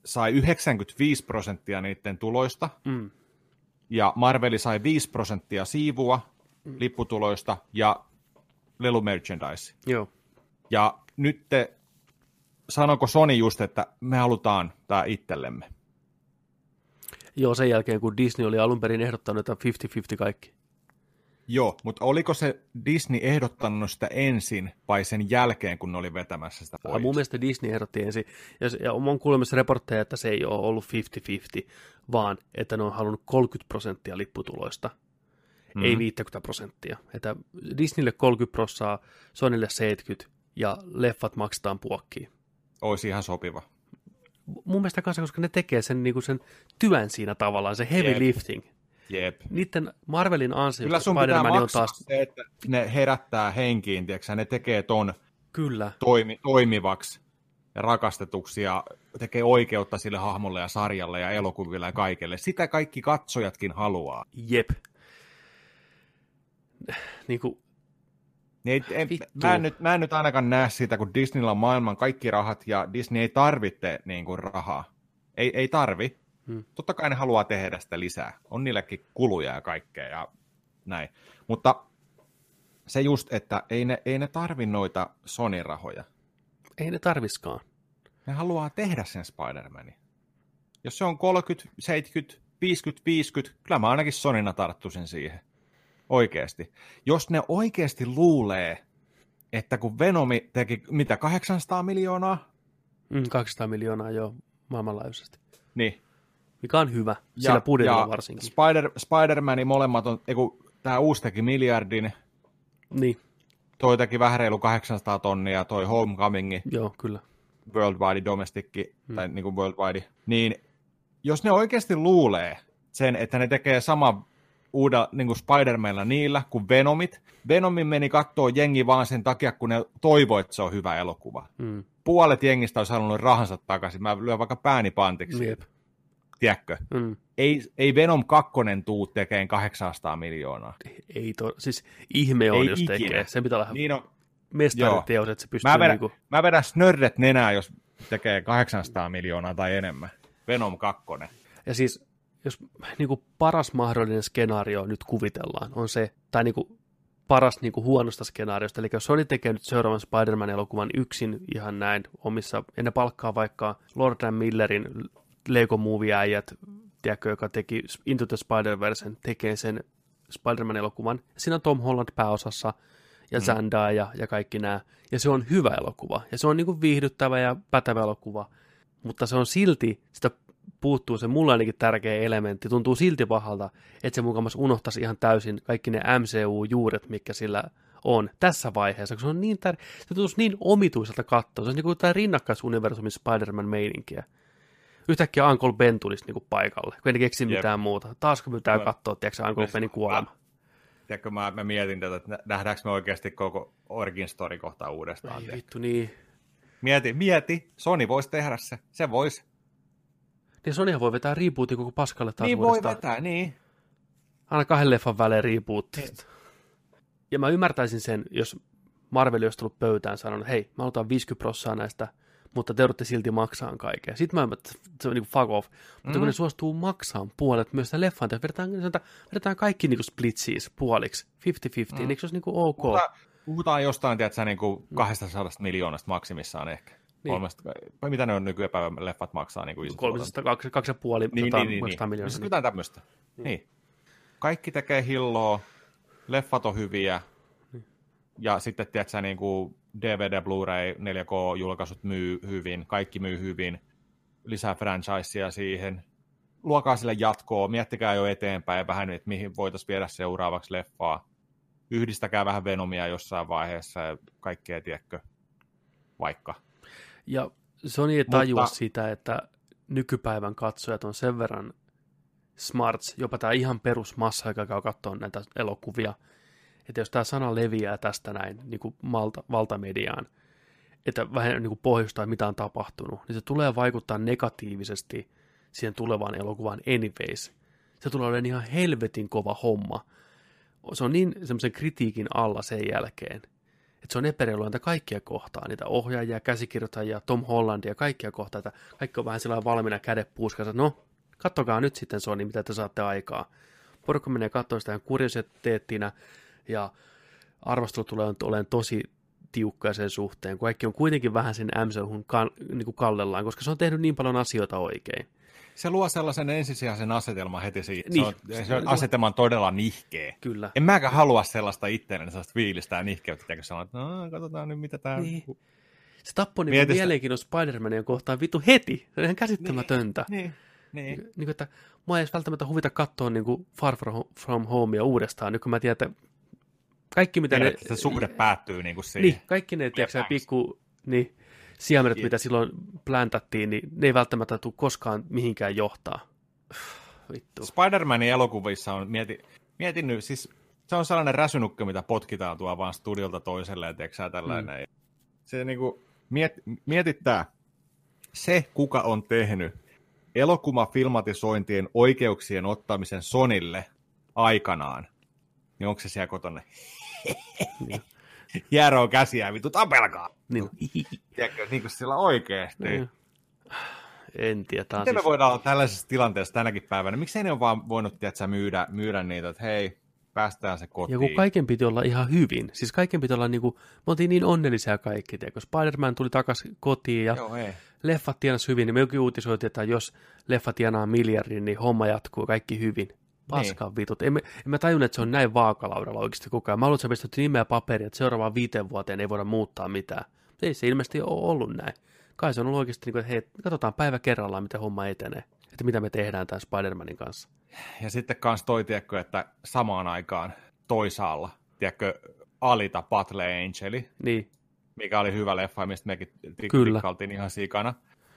sai 95 prosenttia niiden tuloista, Mm. ja Marveli sai 5 prosenttia siivua Mm. lipputuloista ja lelu merchandise. Joo. Ja nyt te, sanoko Sony just, että me halutaan tämä itsellemme. Joo, sen jälkeen kun Disney oli alun perin ehdottanut, että 50-50 kaikki. Joo, mutta oliko se Disney ehdottanut sitä ensin vai sen jälkeen, kun ne oli vetämässä sitä Ja pois? mun mielestä Disney ehdotti ensin, ja, se- ja on kuulemassa reportteja, että se ei ole ollut 50-50, vaan että ne on halunnut 30 prosenttia lipputuloista, mm. ei 50 prosenttia. Että Disneylle 30 prossaa, Sonylle 70 ja leffat maksetaan puokkiin. Olisi ihan sopiva. Mun mielestä kanssa, koska ne tekee sen, niin sen työn siinä tavallaan, se heavy Jep. lifting. Jep. Niiden Marvelin Kyllä ansiosta sun pitää on taas... se, että ne herättää henkiin, tiiäksä, ne tekee ton Kyllä, toimi, toimivaksi ja rakastetuksi ja tekee oikeutta sille hahmolle ja sarjalle ja elokuville ja kaikelle. Sitä kaikki katsojatkin haluaa. jep. Niin kuin, Niin Vittu. mä, en nyt, mä en nyt ainakaan näe sitä, kun Disneyllä on maailman kaikki rahat ja Disney ei tarvitse niin kuin, rahaa. Ei, ei tarvi. Hmm. Totta kai ne haluaa tehdä sitä lisää. On niillekin kuluja ja kaikkea ja näin. Mutta se just, että ei ne, ei ne tarvi noita Sony-rahoja. ei ne tarviskaan. Ne haluaa tehdä sen Spider-Manin. Jos se on 30, 70, 50, 50, kyllä mä ainakin Sonina tarttuisin siihen. Oikeesti. Jos ne oikeasti luulee, että kun Venomi teki mitä 800 miljoonaa, Mm, 200 miljoonaa jo maailmanlaajuisesti. niin Mikä on hyvä, sillä budjetilla varsinkin. Spider, Spider-Manin molemmat on, eiku, tämä uusi teki miljardin, Niin, toi teki vähän reilu 800 tonnia, toi Homecoming, joo, kyllä. worldwide domestic, hmm. tai niin kuin worldwide, niin jos ne oikeasti luulee sen, että ne tekee sama uudella niin kuin Spider-Manilla niillä kuin Venomit, Venomin meni kattoo jengi vaan sen takia, kun ne toivoi, että se on hyvä elokuva. Mm. Puolet jengistä olisi halunnut rahansa takaisin. Mä lyön vaikka pääni pantiksi, Jep. Tiedätkö? Mm. Ei, ei Venom 2 tuu tekeen 800 miljoonaa. Ei to, siis ihme on, Ei jos ikinä. tekee. Se pitää olla Niin on, mestariteos, että se pystyy Mä vedän, niinku... mä vedän snördet nenää, jos tekee 800 miljoonaa tai enemmän. Venom 2. Ja siis, jos niinku paras mahdollinen skenaario nyt kuvitellaan, on se, tai niinku paras niinku huonosta skenaariosta, eli jos Sony tekee nyt seuraavan Spider-Man-elokuvan yksin ihan näin omissa, ja ne palkkaa vaikka Lord Dan Millerin Lego Movie-äijät, tiedätkö, joka teki Into the Spider-Versen, tekee sen Spider-Man-elokuvan. Siinä on Tom Holland pääosassa, ja Zendaya ja, ja kaikki nämä. Ja se on hyvä elokuva. Ja se on niinku viihdyttävä ja pätevä elokuva. Mutta se on silti, sitä puuttuu se mulle ainakin tärkeä elementti. Tuntuu silti pahalta, että se mukamas unohtaisi ihan täysin kaikki ne MCU-juuret, mikä sillä on tässä vaiheessa, kun se on niin tär- se tuntuu niin omituiselta katsoa. Se on niin kuin tämä rinnakkaisuniversumin Spider-Man-meininkiä. Yhtäkkiä Uncle Ben tulisi niin kuin paikalle, kun ei keksi Jep. mitään muuta. Taasko pitää No. katsoa, tiedätkö, Uncle Benin kuolema. Tiedätkö, mä, mä mietin tätä, että nähdäänkö me oikeasti koko Origin Story kohtaa uudestaan. Ei tiedätkö? vittu, niin. Mieti, mieti, Sony voisi tehdä se. Se voisi. Niin Sonyhan voi vetää rebootin koko paskalle taas Niin voi uudestaan. vetää, niin. Aina kahden leffan välein rebootti. Ja mä ymmärtäisin sen, jos Marvel olisi tullut pöytään sanonut, hei, mä otan 50 prossaa näistä, mutta te joudutte silti maksaa kaikkea. Sitten mä että se on niin fuck off. Mutta Mm. kun ne suostuu maksamaan puolet myös sitä leffaan, että vedetään, vedetään, kaikki niin splitsiis puoliksi, 50-50, mm. eikö se olisi niin ok? Puhutaan, puhutaan jostain, tiedätkö, niin kuin 200 miljoonasta maksimissaan ehkä. Niin. Niin. Kolmesta, mitä ne on nykypäivän leffat maksaa? Niin kuin iso tuotanto? 300, kaksi, kaksi ja puoli, niin, niin, niin, niin. miljoonaa. Siis jotain tämmöistä. Niin. niin. Kaikki tekee hilloa, leffat on hyviä, Niin. ja sitten, tiedätkö, niin kuin DVD, Blu-ray, 4K-julkaisut myy hyvin, kaikki myy hyvin, lisää franchisea siihen, luokaa sille jatkoa, miettikää jo eteenpäin vähän, että mihin voitaisiin viedä seuraavaksi leffaa, yhdistäkää vähän Venomia jossain vaiheessa ja kaikkea, tiedätkö, vaikka. Ja Sony ei tajua Mutta- sitä, että nykypäivän katsojat on sen verran smarts, jopa tämä ihan perusmassa, joka käy katsoa näitä elokuvia, että jos tämä sana leviää tästä näin niin kuin malta, valtamediaan, että vähän niin kuin pohjustaa, mitä on tapahtunut, niin se tulee vaikuttaa negatiivisesti siihen tulevaan elokuvaan anyways. se tulee olemaan ihan helvetin kova homma. Se on niin semmoisen kritiikin alla sen jälkeen, että se on epäreiluinta kaikkia kohtaa, niitä ohjaajia, käsikirjoittajia, Tom Hollandia, kaikkia kohtaa, että kaikki on vähän sellainen valmiina kädet puuskassa, no, kattokaa nyt sitten Sony, mitä te saatte aikaa. Porukka menee katsoa sitä kuriositeettina, ja arvostelu tulee olemaan tosi tiukkaa sen suhteen, kun kaikki on kuitenkin vähän sen MCUn kan, niin kuin kallellaan, koska se on tehnyt niin paljon asioita oikein. Se luo sellaisen ensisijaisen asetelman heti siitä. Niin. Se on, se on asetelman todella nihkeä. Kyllä. En mäkään halua sellaista itselleen, sellaista fiilistä ja nihkeyttä, kun sanoo, että no, katsotaan nyt mitä tämä... Niin. Se tappoi niin mielenkiinnon Spider-Mania kohtaan vitu heti. Se on ihan käsittämätöntä. Niin. niin. Niin. Niin, niin että mua ei edes välttämättä huvita katsoa niin kuin Far From Homea uudestaan, nyt kun mä tiedän, että kaikki mitä Tiedät, ne... Se suhde päättyy niin kuin siihen. Niin, kaikki ne, tiedätkö, pikku, niin, siemenet, mitä silloin pläntattiin, niin ne ei välttämättä tule koskaan mihinkään johtaa. Vittu. Spider-Manin elokuvissa on, mieti, mietin nyt, siis se on sellainen räsynukka, mitä potkitaan tuo vaan studiolta toiselle, ja tällainen. Mm. Se niin kuin, miet, mietittää, se kuka on tehnyt elokuvafilmatisointien oikeuksien ottamisen Sonille aikanaan, niin onko se siellä kotona? Niin. Jääro käsiä, vittu tapelkaa. Niin. Tiedätkö, niin kuin sillä oikeasti. Niin. En tiedä. Miten siis... me voidaan olla tällaisessa tilanteessa tänäkin päivänä? Miksei ne ole vaan voinut tiedätkö, myydä, myydä niitä, että hei, päästään se kotiin. Ja kun kaiken piti olla ihan hyvin. Siis kaiken piti olla niin kuin, me oltiin niin onnellisia kaikki, kun Spider-Man tuli takaisin kotiin ja Joo, leffat tienasi hyvin, niin me jokin uutisoitiin, että jos leffa tienaa miljardin, niin homma jatkuu kaikki hyvin. Paskan niin. vitut. En, en mä tajunnut, että se on näin vaakalaudalla oikeasti koko ajan. Mä haluan, että sä pistät nimeä paperia, että seuraavaan viiteen vuoteen ei voida muuttaa mitään. Ei se ilmeisesti ole ollut näin. Kai se on ollut oikeasti niin kuin, että hei, katsotaan päivä kerrallaan, miten homma etenee. Että mitä me tehdään tämän Spider-Manin kanssa. Ja sitten kans toi, tiedätkö, että samaan aikaan toisaalla, tiedätkö, Alita Battle Angeli, niin. mikä oli hyvä leffa, mistä mekin tikkaltiin ihan sikana,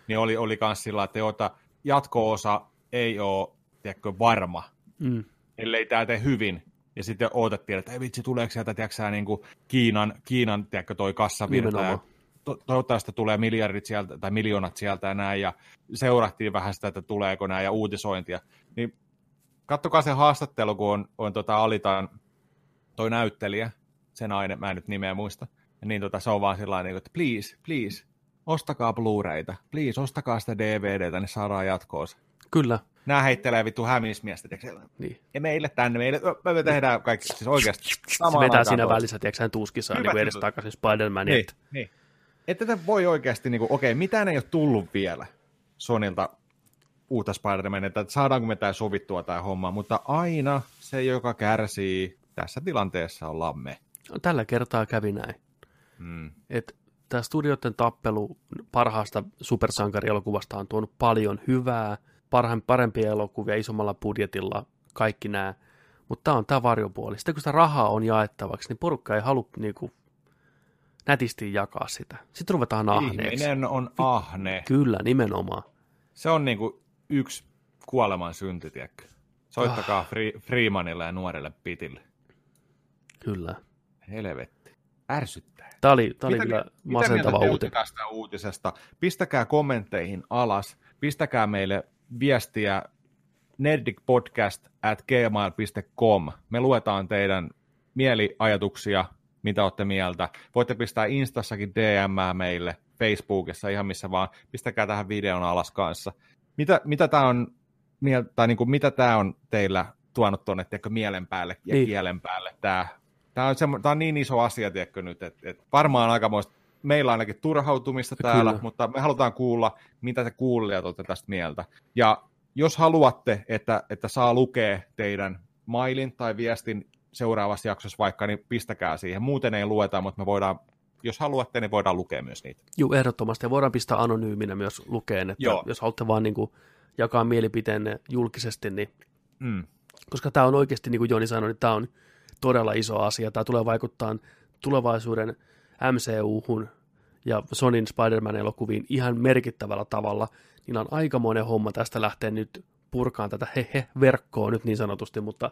niin oli, oli kans sillä, että jota jatko-osa ei ole, tiedätkö, varma, mm. ellei tämä tee hyvin. Ja sitten odotettiin, että ei vitsi, tuleeko sieltä, tiedätkö, niin kuin Kiinan, Kiinan tiedätkö, toi kassavirta, ja to- toivottavasti tulee miljardit sieltä, tai miljoonat sieltä ja näin, ja seurattiin vähän sitä, että tuleeko näin, ja uutisointia. Niin kattokaa se haastattelu, kun on, on tota Alitaan toi näyttelijä, se nainen, mä en nyt nimeä muista, ja niin tota, se on vaan sillä niin että please, please, ostakaa Blu-rayta, please, ostakaa sitä DVDtä, niin saadaan jatkoosa. Kyllä. Nämä heittelee vittu hämismiestä? Niin. Ja meille tänne, meille, me tehdään kaikki siis oikeasti Se vetää siinä välissä, tiedätkö, tuskissa niin edes takaisin Spider-Man. Niin, että... niin. Että tätä voi oikeasti, niin kuin, okei, mitään ei ole tullut vielä Sonilta uutta Spider-Mania, että saadaanko me tämä sovittua tämä homma, mutta aina se, joka kärsii tässä tilanteessa on lamme. No, tällä kertaa kävi näin. Hmm. Et tämä studioiden tappelu parhaasta supersankarielokuvasta on tuonut paljon hyvää, parhaan, parempia elokuvia isommalla budjetilla, kaikki nämä, mutta tämä on tämä varjopuoli. Sitten kun sitä rahaa on jaettavaksi, niin porukka ei halua niinku, nätisti jakaa sitä. Sitten ruvetaan ahneeksi. Ihminen on ahne. Kyllä, nimenomaan. Se on niinku yksi kuoleman synti, tiedätkö? Soittakaa ah. Free, Freemanille ja nuorelle Pitille. Kyllä. Helvetti. Ärsyttää. Tämä oli, tämä oli mitä, kyllä masentava uutinen. tästä uutisesta? Pistäkää kommentteihin alas. Pistäkää meille viestiä nerdicpodcast at gmail.com. Me luetaan teidän mieliajatuksia, mitä olette mieltä. Voitte pistää Instassakin DM meille, Facebookissa, ihan missä vaan. Pistäkää tähän videon alas kanssa. Mitä, mitä tämä on, tai niin kuin, mitä tämä on teillä tuonut tuonne mielen päälle ja niin. kielen päälle? Tämä, tämä, on semmo, tämä on niin iso asia, tiedätkö nyt, että, että varmaan aikamoista meillä ainakin turhautumista täällä, Kyllä. mutta me halutaan kuulla, mitä te kuulijat olette tästä mieltä. Ja jos haluatte, että, että saa lukea teidän mailin tai viestin seuraavassa jaksossa vaikka, niin pistäkää siihen. Muuten ei lueta, mutta me voidaan, jos haluatte, niin voidaan lukea myös niitä. Joo, ehdottomasti. Ja voidaan pistää anonyyminä myös lukeen, että Joo. jos haluatte vaan niin kuin jakaa mielipiteenne julkisesti, niin mm. koska tämä on oikeasti, niin kuin Joni sanoi, niin tämä on todella iso asia. Tämä tulee vaikuttaa tulevaisuuden MCU-hun ja Sonin Spider-Man-elokuviin ihan merkittävällä tavalla, niin on aikamoinen homma tästä lähteä nyt purkaan tätä hehe-verkkoa nyt niin sanotusti, mutta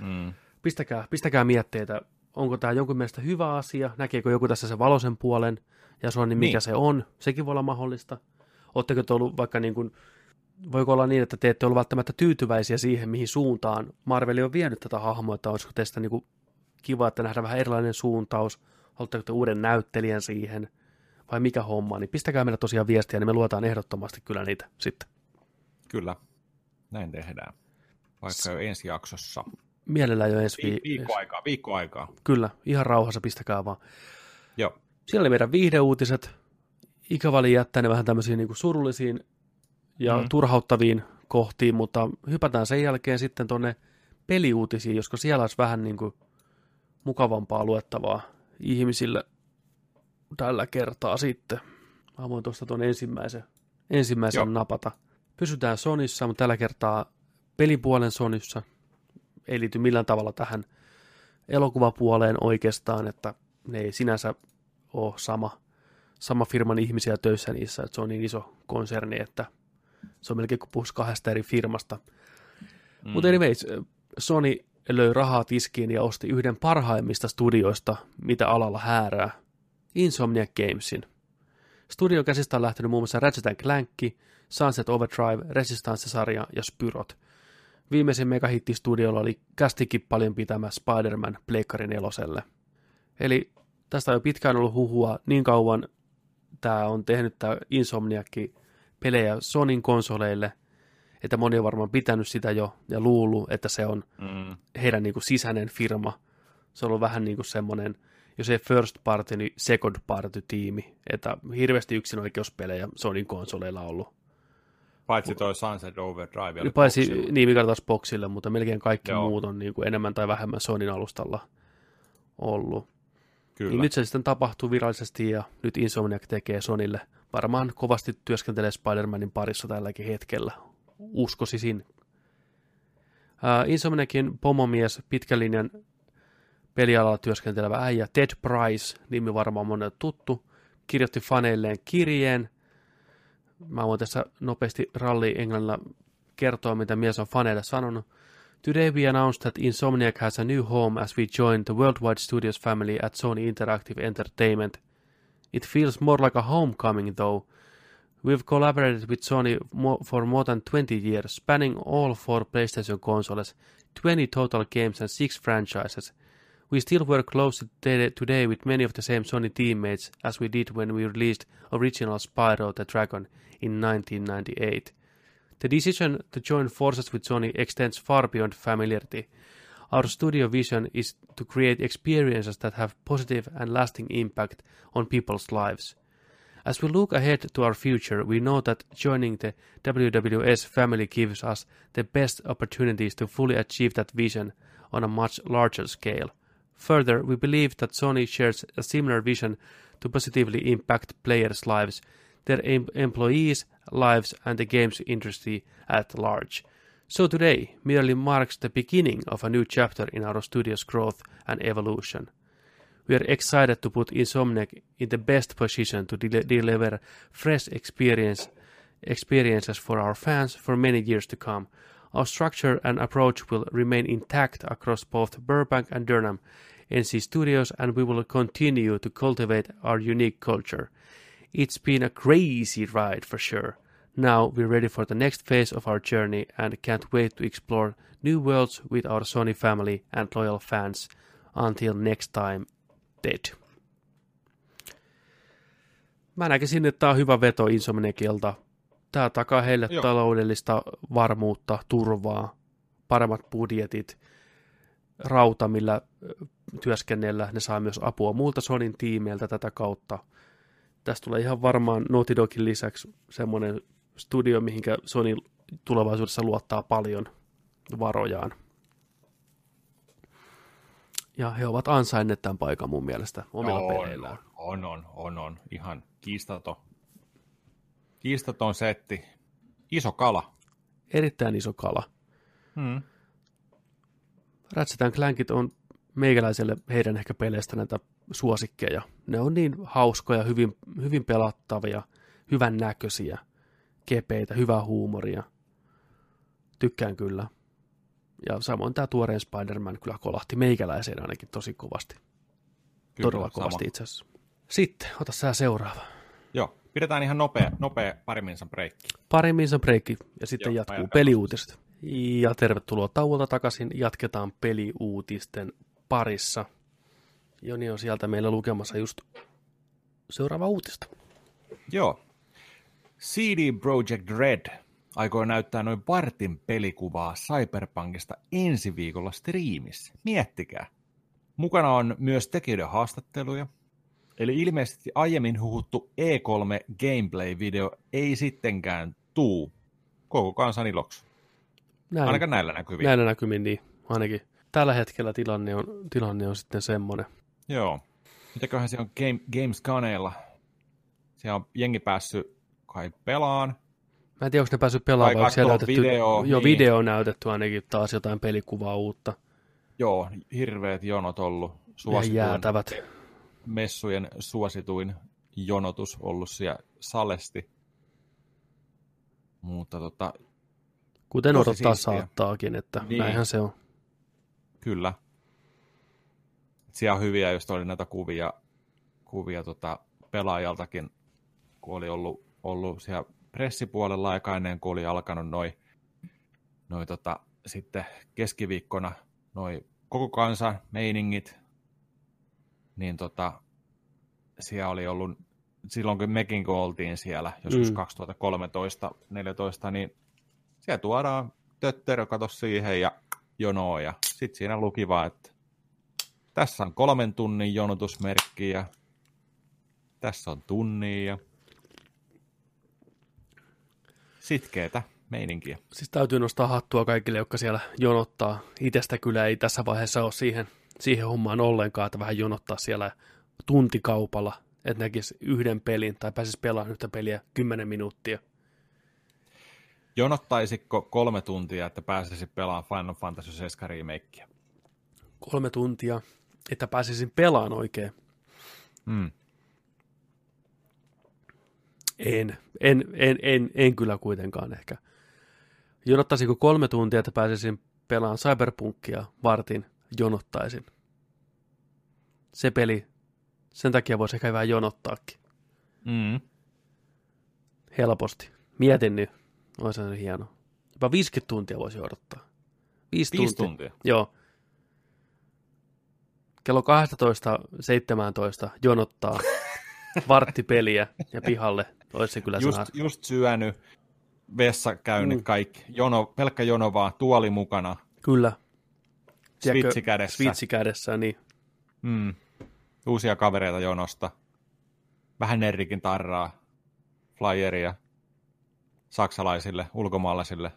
mm. pistäkää, pistäkää mietteitä, onko tämä jonkun mielestä hyvä asia, näkeekö joku tässä se valoisen puolen, ja Sony, mikä niin. se on, sekin voi olla mahdollista. Oletteko te ollut vaikka niin kuin voiko olla niin, että te ette ole välttämättä tyytyväisiä siihen, mihin suuntaan Marveli on vienyt tätä hahmoa, että olisiko teistä niin kuin kiva, että nähdään vähän erilainen suuntaus, haluatteko te uuden näyttelijän siihen, vai mikä homma, niin pistäkää meille tosiaan viestiä, niin me luotaan ehdottomasti kyllä niitä sitten. Kyllä, näin tehdään. Vaikka jo ensi jaksossa. Mielellään jo ensi vi- viikko aikaa, viikko aikaa. Kyllä, ihan rauhassa pistäkää vaan. Joo. Siellä oli meidän viihdeuutiset. Ikävä oli jättää ne vähän tämmöisiin niin kuin surullisiin ja mm. turhauttaviin kohtiin, mutta hypätään sen jälkeen sitten tuonne peliuutisiin, josko siellä olisi vähän niin kuin mukavampaa luettavaa ihmisille tällä kertaa sitten. Mä voin tuosta tuon ensimmäisen, ensimmäisen Joo. napata. Pysytään Sonissa, mutta tällä kertaa pelipuolen Sonissa. Ei liity millään tavalla tähän elokuvapuoleen oikeastaan, että ne ei sinänsä ole sama, sama firman ihmisiä töissä niissä, että se on niin iso konserni, että se on melkein kuin puhuisi kahdesta eri firmasta. Mm. Mutta anyways, Sony löi rahaa tiskiin ja osti yhden parhaimmista studioista, mitä alalla häärää, Insomniac Gamesin. Studio käsistä on lähtenyt muun muassa Ratchet Clank, Sunset Overdrive, Resistance-sarja ja Spyrot. Viimeisin megahitti studiolla oli kästikin paljon pitämä Spider-Man Pleikkarin eloselle. Eli tästä on jo pitkään ollut huhua, niin kauan tämä on tehnyt tämä Insomniac pelejä Sonin konsoleille, että moni on varmaan pitänyt sitä jo ja luullut, että se on mm. heidän niin kuin sisäinen firma. Se on ollut vähän niin kuin semmoinen, jos ei first party, niin second party tiimi, että hirveästi yksinoikeuspelejä Sonin konsoleilla ollut. Paitsi toi Sunset Overdrive. Oli Paitsi boxilla. niin, mikä taas boxille, mutta melkein kaikki Joo. muut on niin kuin enemmän tai vähemmän Sonin alustalla ollut. Kyllä. Niin nyt se sitten tapahtuu virallisesti ja nyt Insomniac tekee Sonille. Varmaan kovasti työskentelee Spider-Manin parissa tälläkin hetkellä. Uskosisin. Uh, Insomniacin pomomies, pitkän linjan pelialalla työskentelevä äijä Ted Price, nimi varmaan monelle tuttu, kirjoitti faneilleen kirjeen. Mä voin tässä nopeasti ralli englannilla kertoa, mitä mies on faneille sanonut. Today we announced that Insomniac has a new home as we join the worldwide studios family at Sony Interactive Entertainment. It feels more like a homecoming though. We've collaborated with Sony for more than 20 years, spanning all four PlayStation consoles, 20 total games and 6 franchises. We still work closely today with many of the same Sony teammates as we did when we released original Spyro the Dragon in 1998. The decision to join forces with Sony extends far beyond familiarity. Our studio vision is to create experiences that have positive and lasting impact on people's lives. As we look ahead to our future, we know that joining the WWS family gives us the best opportunities to fully achieve that vision on a much larger scale. Further, we believe that Sony shares a similar vision to positively impact players' lives, their em- employees' lives, and the games industry at large. So today merely marks the beginning of a new chapter in our studio's growth and evolution. We are excited to put Insomniac in the best position to de- deliver fresh experience experiences for our fans for many years to come. Our structure and approach will remain intact across both Burbank and Durham NC Studios, and we will continue to cultivate our unique culture. It's been a crazy ride for sure. Now we're ready for the next phase of our journey and can't wait to explore new worlds with our Sony family and loyal fans. Until next time, Ted. Mä näkisin, että tämä on hyvä veto Insomniakilta Tämä takaa heille Joo. taloudellista varmuutta, turvaa, paremmat budjetit, rauta, millä työskennellä. Ne saa myös apua muulta Sonin tiimeiltä tätä kautta. Tästä tulee ihan varmaan Naughty Dogin lisäksi semmoinen studio, mihinkä Sony tulevaisuudessa luottaa paljon varojaan. Ja he ovat ansainneet tämän paikan mun mielestä omilla on, peleillään. On, on, on, on. Ihan kiistaton Kiistaton setti. Iso kala. Erittäin iso kala. Hmm. Ratchet Clankit on meikäläiselle heidän ehkä peleistä näitä suosikkeja. Ne on niin hauskoja, hyvin, hyvin pelattavia, hyvän näköisiä, kepeitä, hyvää huumoria. Tykkään kyllä. Ja samoin tämä tuoreen Spider-Man kyllä kolahti meikäläiseen ainakin tosi kovasti. Kyllä, Todella kovasti sama. itse asiassa. Sitten, ota sä seuraava. Joo. Pidetään ihan nopea, nopea pari minsan breikki. Pari minsan breikki ja sitten Joo, jatkuu peliuutiset. Ja tervetuloa tauolta takaisin. Jatketaan peliuutisten parissa. Joni on sieltä meillä lukemassa just seuraava uutista. Joo. CD Projekt Red aikoo näyttää noin vartin pelikuvaa Cyberpunkista ensi viikolla striimissä. Miettikää. Mukana on myös tekijöiden haastatteluja. Eli ilmeisesti aiemmin huhuttu E3 gameplay-video ei sittenkään tuu koko kansan iloksi. Näin, Ainakaan näillä näkyviin. näillä näkymin, niin ainakin tällä hetkellä tilanne on, tilanne on sitten semmoinen. Joo. Mitäköhän se on Game, Gamescaneilla? Siellä on jengi päässyt kai pelaan. Mä en tiedä, onko ne päässyt pelaamaan, onko siellä näytetty, video, jo niin. video näytetty ainakin taas jotain pelikuvaa uutta. Joo, hirveät jonot ollut. Suosituin, jäätävät. messujen suosituin jonotus ollut siellä salesti. Mutta tota, Kuten odottaa siistiä. saattaakin, että niin. näinhän se on. kyllä. Siellä on hyviä, jos oli näitä kuvia, kuvia tota pelaajaltakin, kun oli ollut, ollut siellä pressipuolella aika ennen kuin oli alkanut noin noi tota, sitten keskiviikkona noi koko kansan meiningit, niin tota, siellä oli ollut, silloin kun mekin kun oltiin siellä, joskus Mm. mm. 2013-2014, niin siellä tuodaan tötterö, kato siihen ja jonoa, ja sitten siinä luki vaan, että tässä on kolmen tunnin jonotusmerkki, ja tässä on tunnin, ja sitkeetä meininkiä. Siis täytyy nostaa hattua kaikille, jotka siellä jonottaa. Itestä kyllä ei tässä vaiheessa ole siihen, siihen hommaan ollenkaan, että vähän jonottaa siellä tuntikaupalla, että näkisi yhden pelin tai pääsisi pelaamaan yhtä peliä 10 minuuttia. Jonottaisitko kolme tuntia, että pääsisi pelaamaan Final Fantasy 7 remakea? Kolme tuntia, että pääsisin pelaan oikein. Mm. En, en, en, en, en kyllä kuitenkaan ehkä. Jonottaisinko kolme tuntia, että pääsisin pelaamaan Cyberpunkia vartin, jonottaisin. Se peli, sen takia voisi ehkä vähän jonottaakin. Mm. Helposti. Mietin nyt. Olisi se hieno. Jopa 50 tuntia voisi odottaa. 5 Viisi tuntia. tuntia. Joo. Kello 12.17 jonottaa varttipeliä ja pihalle. Olisi se kyllä Just, sana. just syönyt, vessakäynnit, Mm. kaikki. Jono, pelkkä jono vaan, tuoli mukana, Kyllä. Switchi kädessä. Switchi kädessä, niin Mm. Uusia kavereita jonosta. Vähän Nerrikin tarraa, flyeria saksalaisille, ulkomaalaisille.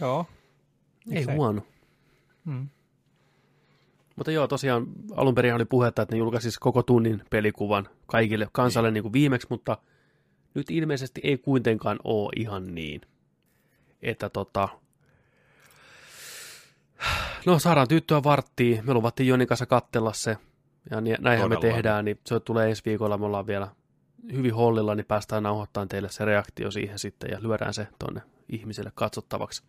Joo. ei Miksei? huono. Mm. Mutta joo, tosiaan alun perin oli puhetta, että ne julkaisisi koko tunnin pelikuvan kaikille kansalle niin kuin viimeksi, mutta nyt ilmeisesti ei kuitenkaan ole ihan niin. Että tota... No saadaan tyttöä varttiin, me luvattiin Jonin kanssa kattella se, ja näinhän me Todella. tehdään, niin se tulee ensi viikolla, me ollaan vielä hyvin hollilla, niin päästään nauhoittamaan teille se reaktio siihen sitten, ja lyödään se tonne ihmiselle katsottavaksi.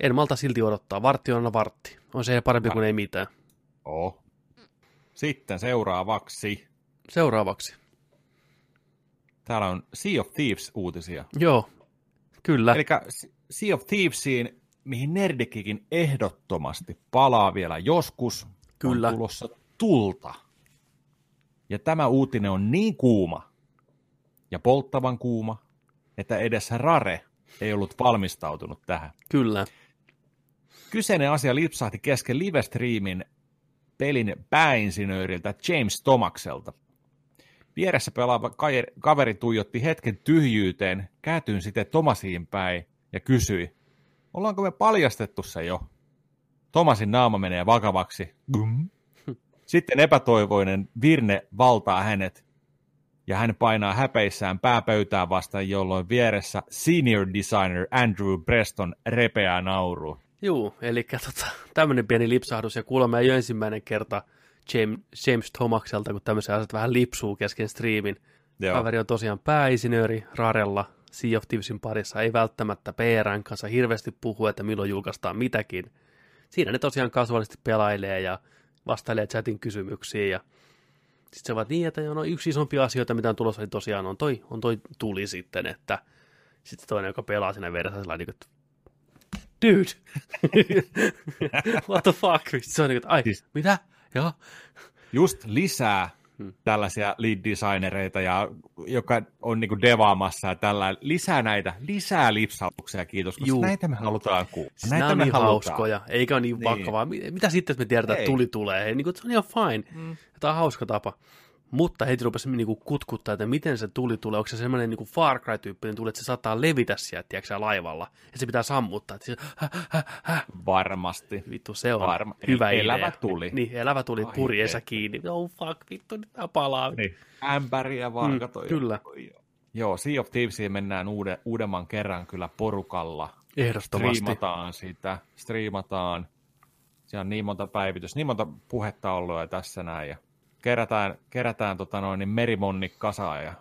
En malta silti odottaa, vartti on aina vartti, on se parempi kuin ei mitään. Oh. Sitten seuraavaksi. Seuraavaksi. Täällä on Sea of Thieves-uutisia. Joo, kyllä. Eli Sea of Thievesiin, mihin Nerdikikin ehdottomasti palaa vielä joskus, Kyllä. on tulossa tulta. Ja tämä uutinen on niin kuuma ja polttavan kuuma, että edes Rare ei ollut valmistautunut tähän. Kyllä. Kyseinen asia lipsahti kesken live-streamin pelin pääinsinööriltä James Tomakselta. Vieressä pelaava kaveri tuijotti hetken tyhjyyteen, käätyin sitten Tomasiin päin ja kysyi, ollaanko me paljastettu se jo? Tomasin naama menee vakavaksi. Gum. Sitten epätoivoinen Virne valtaa hänet ja hän painaa häpeissään pääpöytään vastaan, jolloin vieressä senior designer Andrew Preston repeää nauruun. Juu, eli tota, tämmöinen pieni lipsahdus, ja kuulemma ei ole ensimmäinen kerta James, James Tomakselta, kun tämmöisiä asiat vähän lipsuu kesken striimin. Joo. Kaveri on tosiaan pääinsinööri Rarella Sea of Thievesin parissa, ei välttämättä PRn kanssa hirveästi puhu, että milloin julkaistaan mitäkin. Siinä ne tosiaan kasuaalisti pelailee ja vastailee chatin kysymyksiin ja Sitten se vaan niin, että no, yksi isompia asioita, mitä on tulossa, niin tosiaan on toi, on toi tuli sitten, että sitten toinen, joka pelaa siinä verran, sellainen, niin kuin, dude, what the fuck, se on niin kuin, ai, siis, mitä, joo. Just lisää hmm. tällaisia lead-designereita, ja, joka on niin devaamassa ja tällä, lisää näitä, lisää lipsautuksia, kiitos, koska Juu. näitä me halutaan kuulla. Näitä Nämä on niin hauskoja, eikä ole niin, niin. vakavaa. Mitä sitten, että me tiedetään, että tuli tulee? Niin kuin, se on ihan fine. Hmm. Tämä on hauska tapa. Mutta heti rupesi niinku kutkuttaa, että miten se tuli tulee. Onko se semmoinen niinku Far Cry-tyyppinen tuli, että se saattaa levitä sieltä, tiedätkö, laivalla. Ja se pitää sammuttaa. Että se, hä, hä, hä. Varmasti. Vittu, se on Varma. hyvä Eli idea. Elävä tuli. Niin, elävä tuli Ai purjeessa kiinni. Oh fuck, vittu, nyt tää palaa. Niin. Ämpäri ja varkato. Mm, kyllä. Joo, Sea of Thievesiin mennään uuden, uudemman kerran kyllä porukalla. Ehdottomasti. Striimataan sitä, striimataan. Siellä on niin monta päivitystä, niin monta puhetta ollut ja tässä näin. Ja kerätään, kerätään tota noin, niin merimonni kasaan ja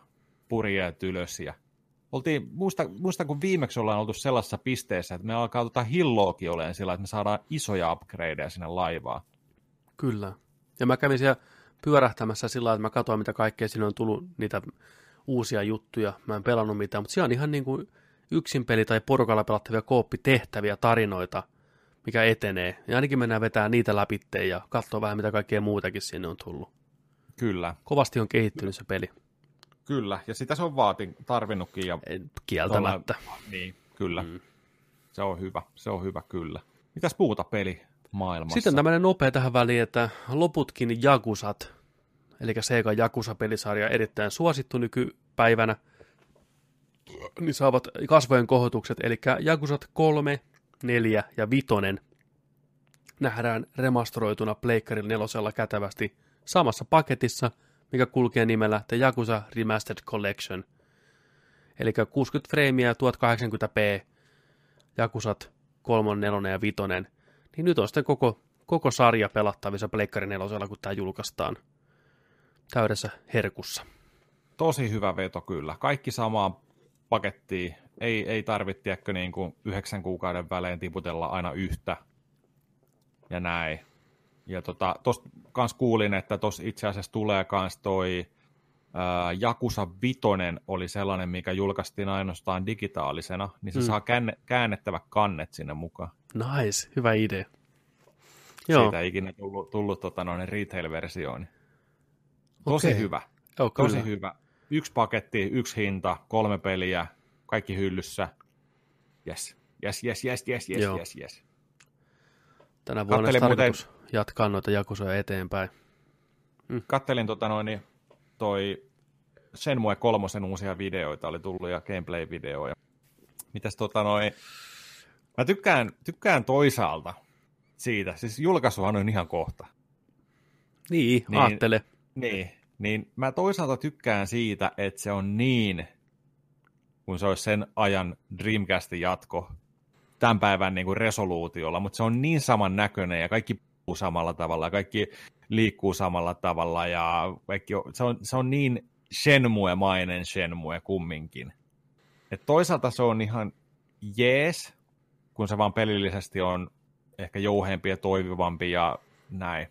purjeet ylös. Ja oltiin, muista, muista, kun viimeksi ollaan oltu sellaisessa pisteessä, että me alkaa tota hilloakin olemaan sillä, että me saadaan isoja upgradeja sinne laivaan. Kyllä. Ja mä kävin siellä pyörähtämässä sillä että mä katsoin, mitä kaikkea sinne on tullut, niitä uusia juttuja. Mä en pelannut mitään, mutta siellä on ihan niin kuin yksin peli tai porukalla pelattavia kooppitehtäviä, tarinoita, mikä etenee. Ja ainakin mennään vetää niitä läpi ja katsoa vähän, mitä kaikkea muutakin sinne on tullut. Kyllä. Kovasti on kehittynyt se peli. Kyllä, ja sitä se on vaati, tarvinnutkin. Ja Kieltämättä. Tuolla, niin, kyllä. Mm. Se on hyvä, se on hyvä kyllä. Mitäs puuta peli maailmassa? Sitten tämmöinen nopea tähän väliin, että loputkin Jakusat, eli Sega Jakusa-pelisarja erittäin suosittu nykypäivänä, niin saavat kasvojen kohotukset, eli Jakusat 3, 4 ja 5 nähdään remastoroituna Pleikkarilla nelosella kätevästi samassa paketissa, mikä kulkee nimellä The Yakuza Remastered Collection. Eli 60 freimiä 1080p, Jakusat 3, 4 ja 5. Niin nyt on sitten koko, koko sarja pelattavissa Pleikkari 4, kun tämä julkaistaan täydessä herkussa. Tosi hyvä veto kyllä. Kaikki samaan pakettiin. Ei, ei tarvitse niin kuin yhdeksän kuukauden välein tiputella aina yhtä ja näin. Ja tota, tosta kans kuulin, että tuossa itse asiassa tulee kans toi ää, Jakusa Vitonen oli sellainen, mikä julkaistiin ainoastaan digitaalisena, niin se mm. saa käänne, käännettävä kannet sinne mukaan. Nice, hyvä idea. Joo. Siitä ei ikinä tullut, tullut tota, noin retail-versioon. Tosi okay. hyvä. Oh, Tosi hyvä. Yksi paketti, yksi hinta, kolme peliä, kaikki hyllyssä. Yes, yes, yes, yes, yes, yes, yes, yes. Tänä vuonna muuten... jatkaa noita jakusoja eteenpäin. Mm. Kattelin tota noin, niin toi Shenmue kolmosen uusia videoita oli tullut ja gameplay-videoja. Mitäs tota noin, mä tykkään, tykkään toisaalta siitä, siis julkaisuhan on ihan kohta. Niin, niin aattele. Niin, niin mä toisaalta tykkään siitä, että se on niin, kun se olisi sen ajan Dreamcastin jatko, tämän päivän niin kuin resoluutiolla, mutta se on niin saman näköinen ja kaikki puhuu samalla tavalla ja kaikki liikkuu samalla tavalla ja kaikki, se, on, se on niin Shenmue-mainen Shenmue kumminkin. Et toisaalta se on ihan jees, kun se vaan pelillisesti on ehkä jouheempi ja toivivampi ja näin.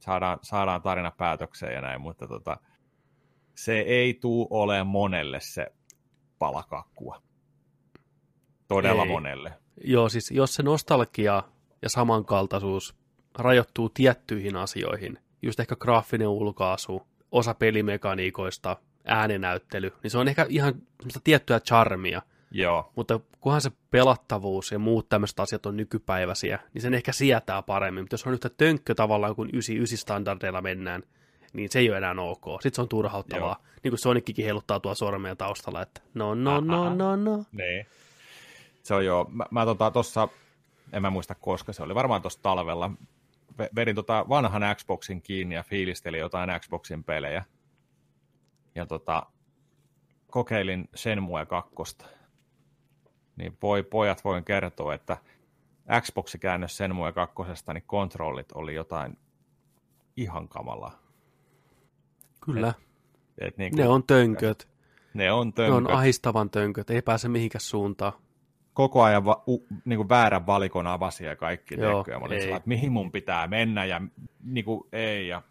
Saadaan, saadaan tarina päätökseen ja näin, mutta tota, se ei tuu ole monelle se palakakkua. Todella ei. monelle. Joo, siis jos se nostalgia ja samankaltaisuus rajoittuu tiettyihin asioihin, just ehkä graafinen ulkaasu, osa pelimekaniikoista, äänenäyttely, niin se on ehkä ihan semmoista tiettyä charmia. Joo. Mutta kunhan se pelattavuus ja muut tämmöiset asiat on nykypäiväisiä, niin sen ehkä sietää paremmin. Mutta jos on yhtä tönkkö tavallaan, kun 99 standardeilla mennään, niin se ei ole enää ok. Sitten se on turhauttavaa. Joo. Niin kuin Sonickikin heiluttaa tuo sormea taustalla, että no, no, no, no, no. Nee. Se on joo. Mä, mä tota, tossa, en mä muista koska se oli, varmaan tuossa talvella, vedin tota vanhan Xboxin kiinni ja fiilistelin jotain Xboxin pelejä. Ja tota, kokeilin Shenmue 2. Niin voi, pojat voin kertoa, että Xboxi käännös Shenmue 2, niin kontrollit oli jotain ihan kamalaa. Kyllä. Et, et niin kuin, ne on tönköt. Ne on tönköt. Ne on ahistavan tönköt, ei pääse mihinkään suuntaan koko ajan va, u, niin kuin väärän valikon avasi ja kaikki. Joo, ja mä olin että mihin mun pitää mennä ja niin kuin, ei. Ja...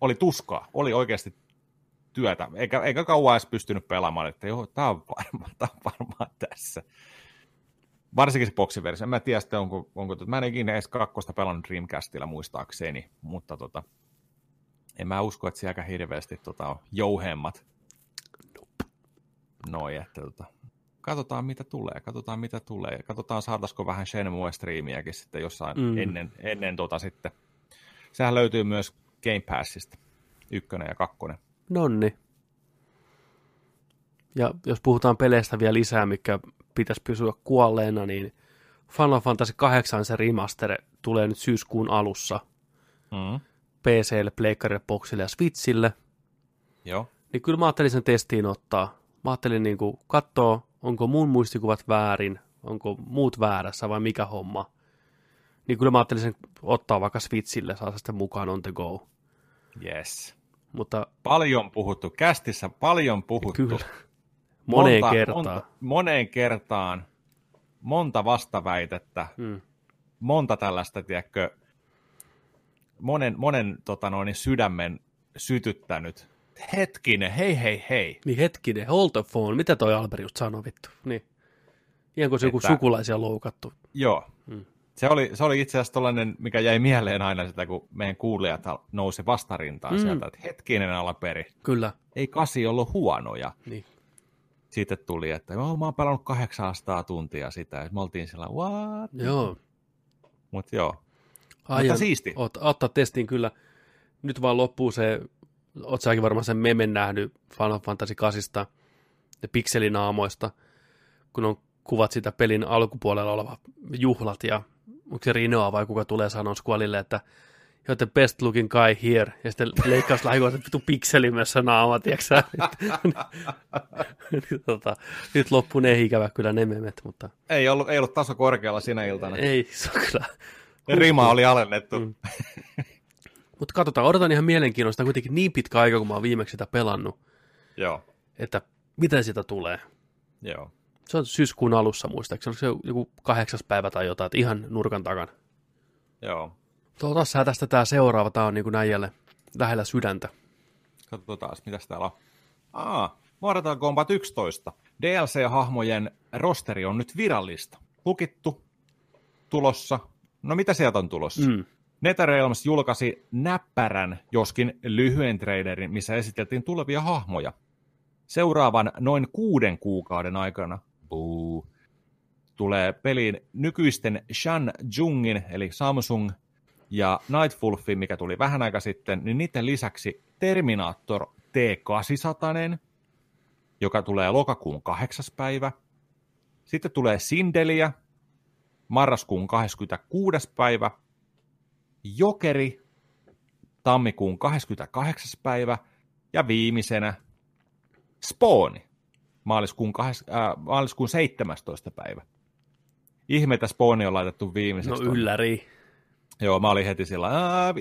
oli tuskaa, oli oikeasti työtä, eikä, eikä kauan edes pystynyt pelaamaan, että joo, tämä on varmaan, varmaan tässä. Varsinkin se boksiversio. En mä tiedä sitten, onko, onko mä en ikinä edes kakkosta pelannut Dreamcastilla muistaakseni, mutta tota, en mä usko, että siellä hirveästi tota, on jouhemmat noin, että tota, katsotaan mitä tulee, katsotaan mitä tulee, katsotaan saataisiko vähän Shenmue-striimiäkin sitten jossain mm. ennen, ennen tota sitten. Sehän löytyy myös Game Passista, ykkönen ja kakkonen. Nonni. Ja jos puhutaan peleistä vielä lisää, mikä pitäisi pysyä kuolleena, niin Final Fantasy 8 se remaster tulee nyt syyskuun alussa. Mm. PClle, Pleikkarille, Boxille ja Switchille. Joo. Niin kyllä mä ajattelin sen testiin ottaa. Mä ajattelin niin kuin katsoa, onko mun muistikuvat väärin, onko muut väärässä vai mikä homma. Niin kyllä mä ajattelin sen ottaa vaikka Switchille, saa sitten mukaan on the go. Yes. Mutta, paljon puhuttu, kästissä paljon puhuttu. Kyllä. Moneen monta, kertaan. Monta, moneen kertaan. Monta vastaväitettä. Hmm. Monta tällaista, tiedätkö, monen, monen tota noin, sydämen sytyttänyt. Hetkinen, hei hei hei. Niin hetkinen, hold the phone. Mitä toi Albert just sanoi vittu? Niin. Ihan kuin se joku sukulaisia loukattu. Joo. Hmm. Se oli, se oli itse asiassa tollainen, mikä jäi mieleen aina sitä, kun meidän kuulijat nousi vastarintaan mm. sieltä, että hetkinen alaperi. Kyllä. Ei kasi ollut huonoja. Niin. Sitten tuli, että oh, mä oon pelannut 800 tuntia sitä, ja me oltiin siellä, what? Joo. Mutta joo. Aion, Mutta siisti. Ot, ottaa testiin kyllä. Nyt vaan loppuu se, oot säkin varmaan sen memen nähnyt Final Fantasy 8 ja pikselinaamoista, kun on kuvat sitä pelin alkupuolella oleva juhlat ja onko se Rinoa vai kuka tulee sanoa Squallille, että you're the best looking guy here, ja sitten leikkaus lähikoa se vittu pikselimässä naama, tiiäksä? tota, nyt loppuu ne ikävä kyllä ne memet, mutta... Ei ollut, ei ollut taso korkealla sinä iltana. Ei, se on kyllä... Rima oli alennettu. Mm. mutta katsotaan, odotan ihan mielenkiinnosta kuitenkin niin pitkä aika, kun mä oon viimeksi sitä pelannut. Joo. Että mitä siitä tulee. Joo. Se on syyskuun alussa muistaakseni, se on joku kahdeksas päivä tai jotain, että ihan nurkan takana. Joo. Tuossa tästä tämä seuraava, tämä on niin kuin näijälle lähellä sydäntä. Katsotaan, mitä täällä on. Aa, Mortal Kombat 11. DLC-hahmojen rosteri on nyt virallista. Lukittu, tulossa. No mitä sieltä on tulossa? Mm. NetherRealms julkaisi näppärän, joskin lyhyen trailerin, missä esiteltiin tulevia hahmoja. Seuraavan noin kuuden kuukauden aikana buu, tulee peliin nykyisten Shan Jungin, eli Samsung ja Nightwolfin, mikä tuli vähän aika sitten, niin niiden lisäksi Terminator T800, joka tulee lokakuun kahdeksas päivä. Sitten tulee Sindeliä, marraskuun 26. päivä. Jokeri, tammikuun 28. päivä. Ja viimeisenä Spooni, maaliskuun, kahdes, äh, maaliskuun 17. päivä. Ihmeitä Spooni on laitettu viimeiseksi. No ylläri. Joo, mä olin heti sillä,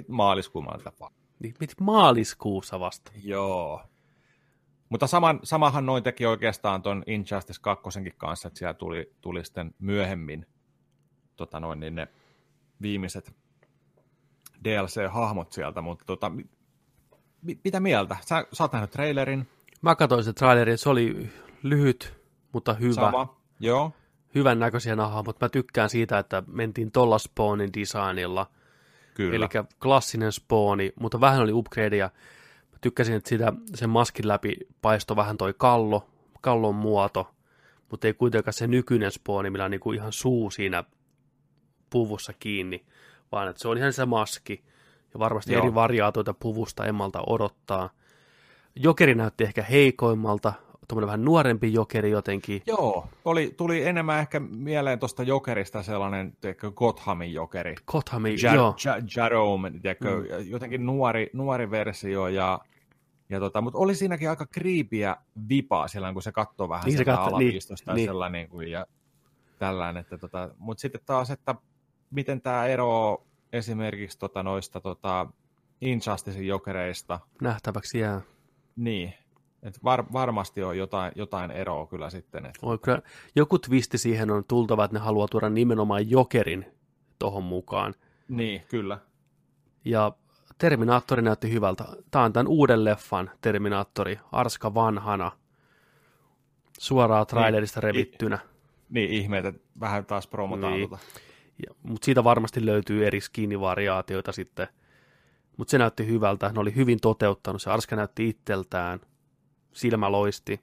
maaliskuun mä Niin, mit maaliskuussa vasta? Joo. Mutta saman, samahan noin teki oikeastaan ton Injustice 2 kanssa, että siellä tuli, tuli sitten myöhemmin tota noin, niin ne viimeiset DLC-hahmot sieltä, mutta tota, mi, mitä mieltä? Sä, sä oot nähnyt trailerin. Mä katsoin sen trailerin, se oli lyhyt, mutta hyvä. Sama, joo hyvän näköisiä nahaa, mutta mä tykkään siitä, että mentiin tolla spawnin designilla. Kyllä. Eli klassinen spawni, mutta vähän oli upgradeja. Mä tykkäsin, että sitä, sen maskin läpi paisto vähän toi kallo, kallon muoto, mutta ei kuitenkaan se nykyinen spawni, millä on niinku ihan suu siinä puvussa kiinni, vaan että se on ihan se maski. Ja varmasti Joo. eri variaatioita puvusta emmalta odottaa. Jokeri näytti ehkä heikoimmalta, tuommoinen vähän nuorempi jokeri jotenkin. Joo, oli, tuli enemmän ehkä mieleen tuosta jokerista sellainen tiedätkö, Gothamin jokeri. Gothamin, ja, joo. Ja, Jerome, tiedätkö, mm. jotenkin nuori, nuori versio ja ja tota, mutta oli siinäkin aika kriipiä vipaa silloin, kun se katsoo vähän niin sieltä alaviistosta niin, niin. niin kuin, ja tällainen. Että tota, mutta sitten taas, että miten tämä ero esimerkiksi tota, noista tota, Injusticein jokereista. Nähtäväksi jää. Niin, et var, varmasti on jotain, jotain eroa kyllä sitten. Että... Oi, kyllä. Joku twisti siihen on tultava, että ne haluaa tuoda nimenomaan jokerin tuohon mukaan. Niin, kyllä. Ja Terminaattori näytti hyvältä. Tämä on tämän uuden leffan Terminaattori, Arska vanhana, suoraan trailerista revittynä. Niin, ihmeet, että vähän taas promotaan Niin. tota. Ja, mutta siitä varmasti löytyy eri skinivariaatioita sitten. Mutta se näytti hyvältä. Ne oli hyvin toteuttanut. Se Arska näytti itseltään. Silmä loisti.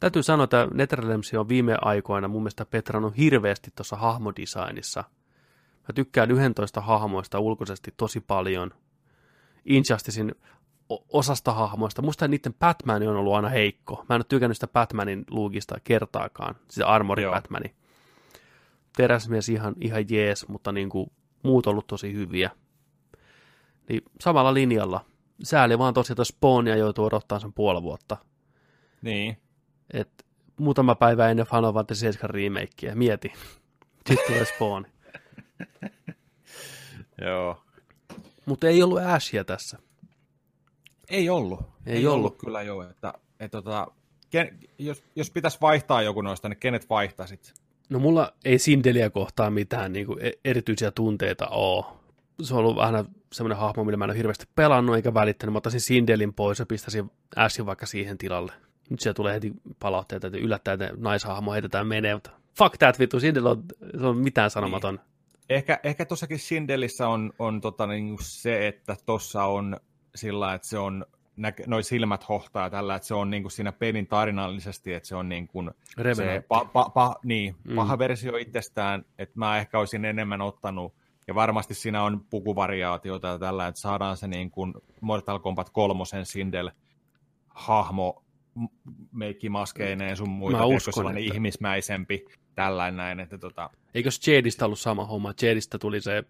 Täytyy sanoa, että Netherlands on viime aikoina mun mielestä petrannut hirveästi tuossa hahmodesignissa. Mä tykkään 11 hahmoista ulkoisesti tosi paljon. Injusticein osasta hahmoista. Musta niiden Batman on ollut aina heikko. Mä en ole tykännyt sitä Batmanin luukista kertaakaan. Sitä Armori Joo. Batmani teräsmies ihan, ihan jees, mutta niin kuin muut ollut tosi hyviä. Niin samalla linjalla. Sääli vaan tosiaan, että Spawnia joutuu odottaa sen puoli vuotta. Niin. Et muutama päivä ennen Final Fantasy 7 remakea. Mieti. Sitten tulee Spawn. Joo. Mutta ei ollut Ashia tässä. Ei ollut. Ei ollut. kyllä joo. Että, että, tota, ken, jos, jos pitäisi vaihtaa joku noista, niin kenet vaihtaisit? No mulla ei Sindeliä kohtaan mitään niin kuin erityisiä tunteita ole. Se on ollut vähän semmoinen hahmo, millä mä en ole hirveästi pelannut eikä välittänyt. Mä ottaisin Sindelin pois ja pistäisin Ashin vaikka siihen tilalle. Nyt siellä tulee heti palautteita, että yllättäen että naishahmo heitetään menee, mutta fuck that vittu, Sindel on, se on mitään sanomaton. Ehkä, ehkä tuossakin Sindelissä on, on tota, niin se, että tuossa on sillä, että se on näkö, noi silmät hohtaa tällä, että se on niin kuin siinä pelin tarinallisesti, että se on niin kuin se pa, pa, pa, niin, Mm. paha versio itsestään, että mä ehkä olisin enemmän ottanut, ja varmasti siinä on pukuvariaatioita ja tällä, että saadaan se niin kuin Mortal Kombat kolmosen Sindel hahmo meikkimaskeineen sun muita, Mä uskon, sellainen että- ihmismäisempi, tällainen näin, että tota, Eikös Jedistä ollut sama homma? Jedistä tuli se,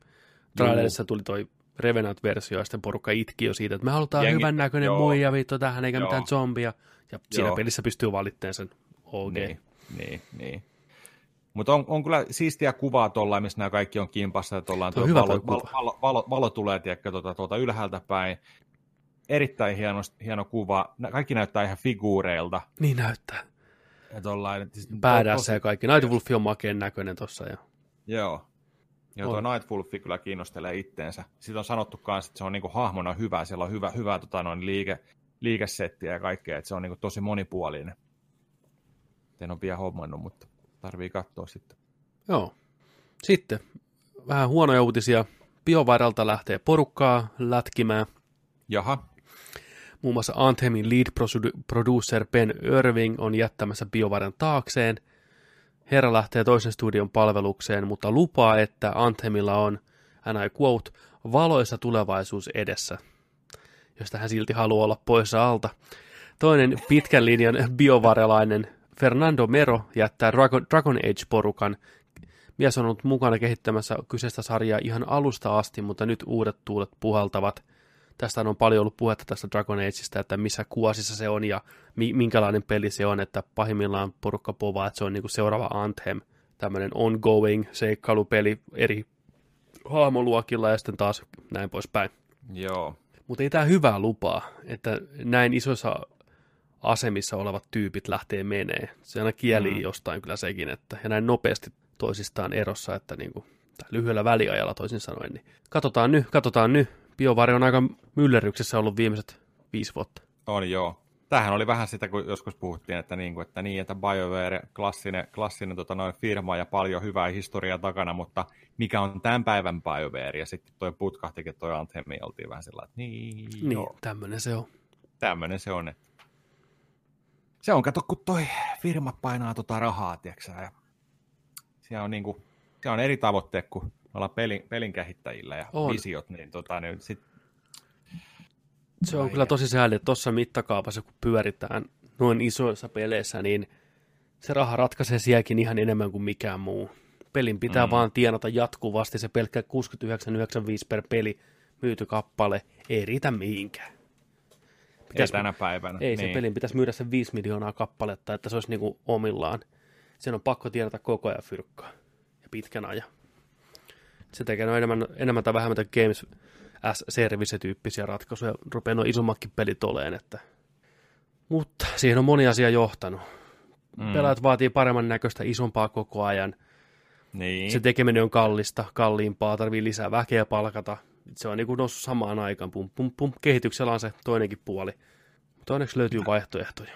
trailerissa tuli toi Revenant-versio, ja sitten porukka itki jo siitä, että me halutaan Jengi- hyvän näköinen joo. muija vittu tähän, eikä Joo. mitään zombia. Ja siinä Joo. pelissä pystyy valitteen sen OG. Niin, niin, niin. Mutta on, on kyllä siistiä kuvaa tuolla, missä nämä kaikki on kimpassa, että ollaan Tuo on tuo hyvä valo, valo, valo, valo, valo, tulee tiedätkö, tuota, tuolta ylhäältä päin. Erittäin hieno, hieno kuva. Nä- Kaikki näyttää ihan figuureilta. Niin näyttää. Ja tollain, siis, Badass ja kaikki. Nightwolf on makeen näköinen tossa. Ja... Joo. Joo, tuo. Nightwolf kyllä kiinnostelee itteensä. Sitten on sanottu myös, että se on niinku hahmona hyvä, siellä on hyvä, hyvä tota, noin liike, liikesettiä ja kaikkea, että se on niinku tosi monipuolinen. En ole vielä hommannut, mutta tarvii katsoa sitten. Joo. Sitten vähän huonoja uutisia. BioViralta lähtee porukkaa lätkimään. Jaha, Muun muassa Anthemin lead produ- producer Ben Irving on jättämässä BioVaran taakseen. Herra lähtee toisen studion palvelukseen, mutta lupaa, että Anthemilla on, and I quote, valoisa tulevaisuus edessä, josta hän silti haluaa olla poissa alta. Toinen pitkän linjan biovarelainen Fernando Mero jättää Dragon, Dragon Age-porukan. Mies on ollut mukana kehittämässä kyseistä sarjaa ihan alusta asti, mutta nyt uudet tuulet puhaltavat. Tästä on paljon ollut puhetta tästä Dragon Ageista, että missä kuosissa se on ja mi- minkälainen peli se on, että pahimmillaan porukka povaa, että se on niinku seuraava Anthem, tämmöinen ongoing seikkailupeli eri hahmoluokilla ja sitten taas näin poispäin. joo. Mutta ei tämä hyvää lupaa, että näin isoissa asemissa olevat tyypit lähtee menee. Se aina kieli Mm. jostain kyllä sekin, että ja näin nopeasti toisistaan erossa, että niinku, tai lyhyellä väliajalla toisin sanoen. Niin katsotaan nyt, katsotaan nyt. Biovari on aika myllerryksessä ollut viimeiset viisi vuotta. On joo. Tämähän oli vähän sitä, kun joskus puhuttiin, että niin, että, niin, että BioWare, klassinen, klassinen tota, noin firma ja paljon hyvää historiaa takana, mutta mikä on tämän päivän BioWare? Ja sitten toi putkahtikin toi Anthemi, oltiin vähän sillä, että niin, Niin, joo, tämmöinen se on. tämmöinen se on. Että... Se on, kato, kun toi firma painaa tota rahaa, tiedätkö ja siellä on, niin kuin, siellä on eri tavoitteet kuin olla pelin, pelin kehittäjillä ja On. visiot, niin, tota, niin sit, Se on Ai kyllä tosi sääli, että tuossa mittakaavassa, kun pyöritään noin isoissa peleissä, niin se raha ratkaisee sielläkin ihan enemmän kuin mikään muu. Pelin pitää Mm. vaan tienata jatkuvasti, se pelkkä 69,95 per peli myyty kappale ei riitä mihinkään. ei Pitäis- tänä päivänä. Ei, niin. se pelin pitäisi myydä sen 5 miljoonaa kappaletta, että se olisi niinku omillaan. Sen on pakko tienata koko ajan fyrkkaa ja pitkän ajan. Se tekee no enemmän, enemmän tai vähemmän Games as Service-tyyppisiä ratkaisuja. Rupeaa nuo isommatkin pelit oleen, että... Mutta siihen on moni asia johtanut. Mm. Pelaajat vaatii paremman näköistä, isompaa koko ajan. Niin. Se tekeminen on kallista, kalliimpaa, tarvii lisää väkeä palkata. se on niin kuin noussut samaan aikaan. Pum, pum, pum. Kehityksellä on se toinenkin puoli. Mutta onneksi löytyy vaihtoehtoja.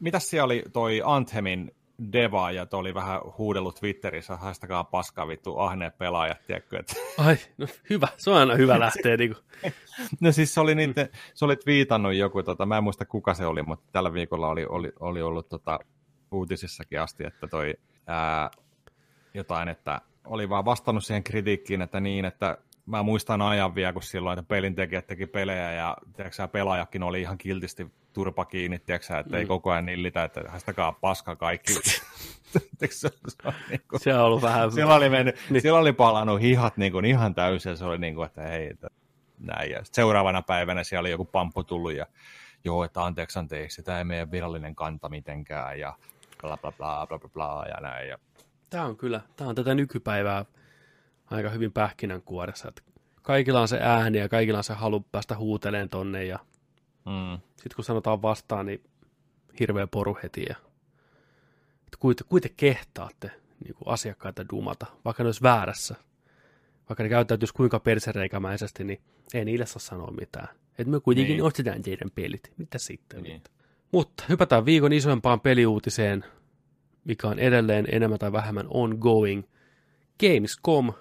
Mitäs siellä oli toi Anthemin Deva, ja oli vähän huudellut Twitterissä, haistakaa paskaa vittu ahneet pelaajat, tiedätkö, että... Ai, no hyvä, se on aina hyvä lähteä niin kuin. No siis se oli, niitä, se oli viitannut joku, tota, mä en muista kuka se oli, mutta tällä viikolla oli, oli, oli ollut tota, uutisissakin asti, että toi ää, jotain, että oli vaan vastannut siihen kritiikkiin, että niin, että mä muistan ajan vielä, kun silloin, että pelintekijät teki pelejä ja tiedätkö, pelaajakin oli ihan kiltisti turpa kiinni, tiedätkö, että mm. ei koko ajan nillitä, että haistakaa paska kaikki. se, on, niin kuin, se on ollut vähän... Siellä oli, mennyt, niin. siellä oli palannut hihat niin kuin, ihan täysin ja se oli niin kuin, että hei, että näin. Ja seuraavana päivänä siellä oli joku pamppu tullut ja joo, että anteeksi, anteeksi, sitä ei meidän virallinen kanta mitenkään ja bla bla bla bla bla, bla ja näin. Ja... Tämä on kyllä, tämä on tätä nykypäivää aika hyvin pähkinänkuoressa, että kaikilla on se ääni ja kaikilla on se halu päästä huuteleen tonne ja mm. sitten kun sanotaan vastaan, niin hirveä poru heti ja että kuite, kuite kehtaatte niin kuin asiakkaita dumata, vaikka ne olisi väärässä. Vaikka ne käyttäytyisi kuinka persereikämäisesti, niin ei niille saa sanoa mitään. Että me kuitenkin niin. ostetaan teidän pelit. Mitä sitten? Niin. Mutta hypätään viikon isompaan peliuutiseen, mikä on edelleen enemmän tai vähemmän ongoing. Gamescom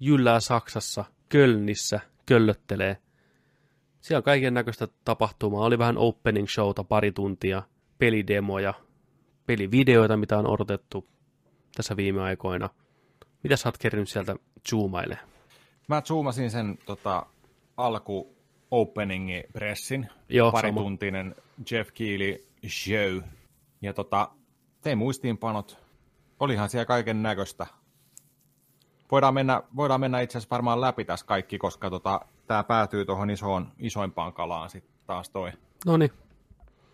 jyllää Saksassa, Kölnissä, köllöttelee. Siellä kaiken näköistä tapahtumaa. Oli vähän opening showta pari tuntia, pelidemoja, pelivideoita, mitä on odotettu tässä viime aikoina. Mitä sä oot kerännyt sieltä zoomaille? Mä zoomasin sen tota, alku openingi pressin, Joo, parituntinen Jeff Keely show. Ja tota, tein muistiinpanot. Olihan siellä kaiken näköistä voidaan mennä, voidaan mennä itse asiassa varmaan läpi tässä kaikki, koska tota, tämä päätyy tuohon isoon, isoimpaan kalaan sitten taas toi. No niin.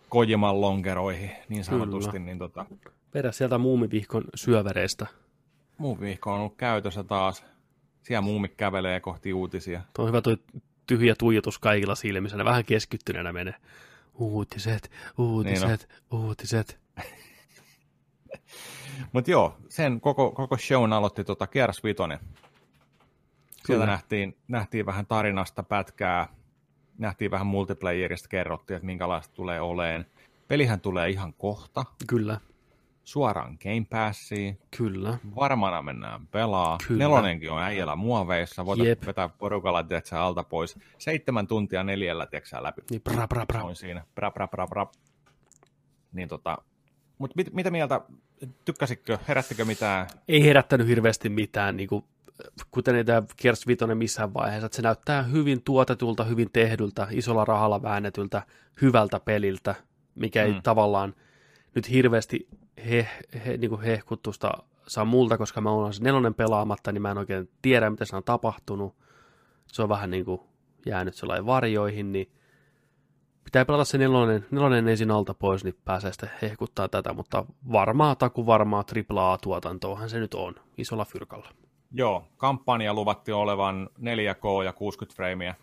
Kojiman lonkeroihin, niin sanotusti. Kyllä. Niin tota... Vedä sieltä muumivihkon syövereistä. Muumivihko on ollut käytössä taas. Siellä muumi kävelee kohti uutisia. Tuo on hyvä tuo tyhjä tuijotus kaikilla silmissä. Ne vähän keskittyneenä menee. Uutiset, uutiset, niin no. uutiset. Mutta joo, sen koko, koko shown aloitti tota Kieras Vitonen. Sieltä nähtiin, nähtiin vähän tarinasta pätkää, nähtiin vähän multiplayerista, kerrottiin, että minkälaista tulee oleen. Pelihän tulee ihan kohta. Kyllä. Suoraan Game Passiin. Kyllä. Varmana mennään pelaa. Kyllä. Nelonenkin on äijällä muoveissa. Voit Jep. vetää porukalla tiedätkö, alta pois. Seitsemän tuntia neljällä tiedätkö, läpi. Niin, bra, bra, bra. On siinä. Bra, bra, bra, bra. Niin tota, mutta mit, mitä mieltä, tykkäsitkö, herättikö mitään? Ei herättänyt hirveästi mitään, niin kuin, kuten ei tämä Kers Vitoinen missään vaiheessa. Että se näyttää hyvin tuotetulta, hyvin tehdyltä, isolla rahalla väännetyltä, hyvältä peliltä, mikä ei mm. tavallaan nyt hirveästi he, he, niin kuin hehkutusta saa multa, koska mä oon se nelonen pelaamatta, niin mä en oikein tiedä, mitä se on tapahtunut. Se on vähän niin kuin jäänyt sellainen varjoihin, niin pitää pelata se nelonen, nelonen ensin alta pois, niin pääsee sitten hehkuttaa tätä, mutta varmaa taku varmaa AAA-tuotantoahan se nyt on, isolla fyrkalla. Joo, kampanja luvatti olevan 4K ja 60 freimiä.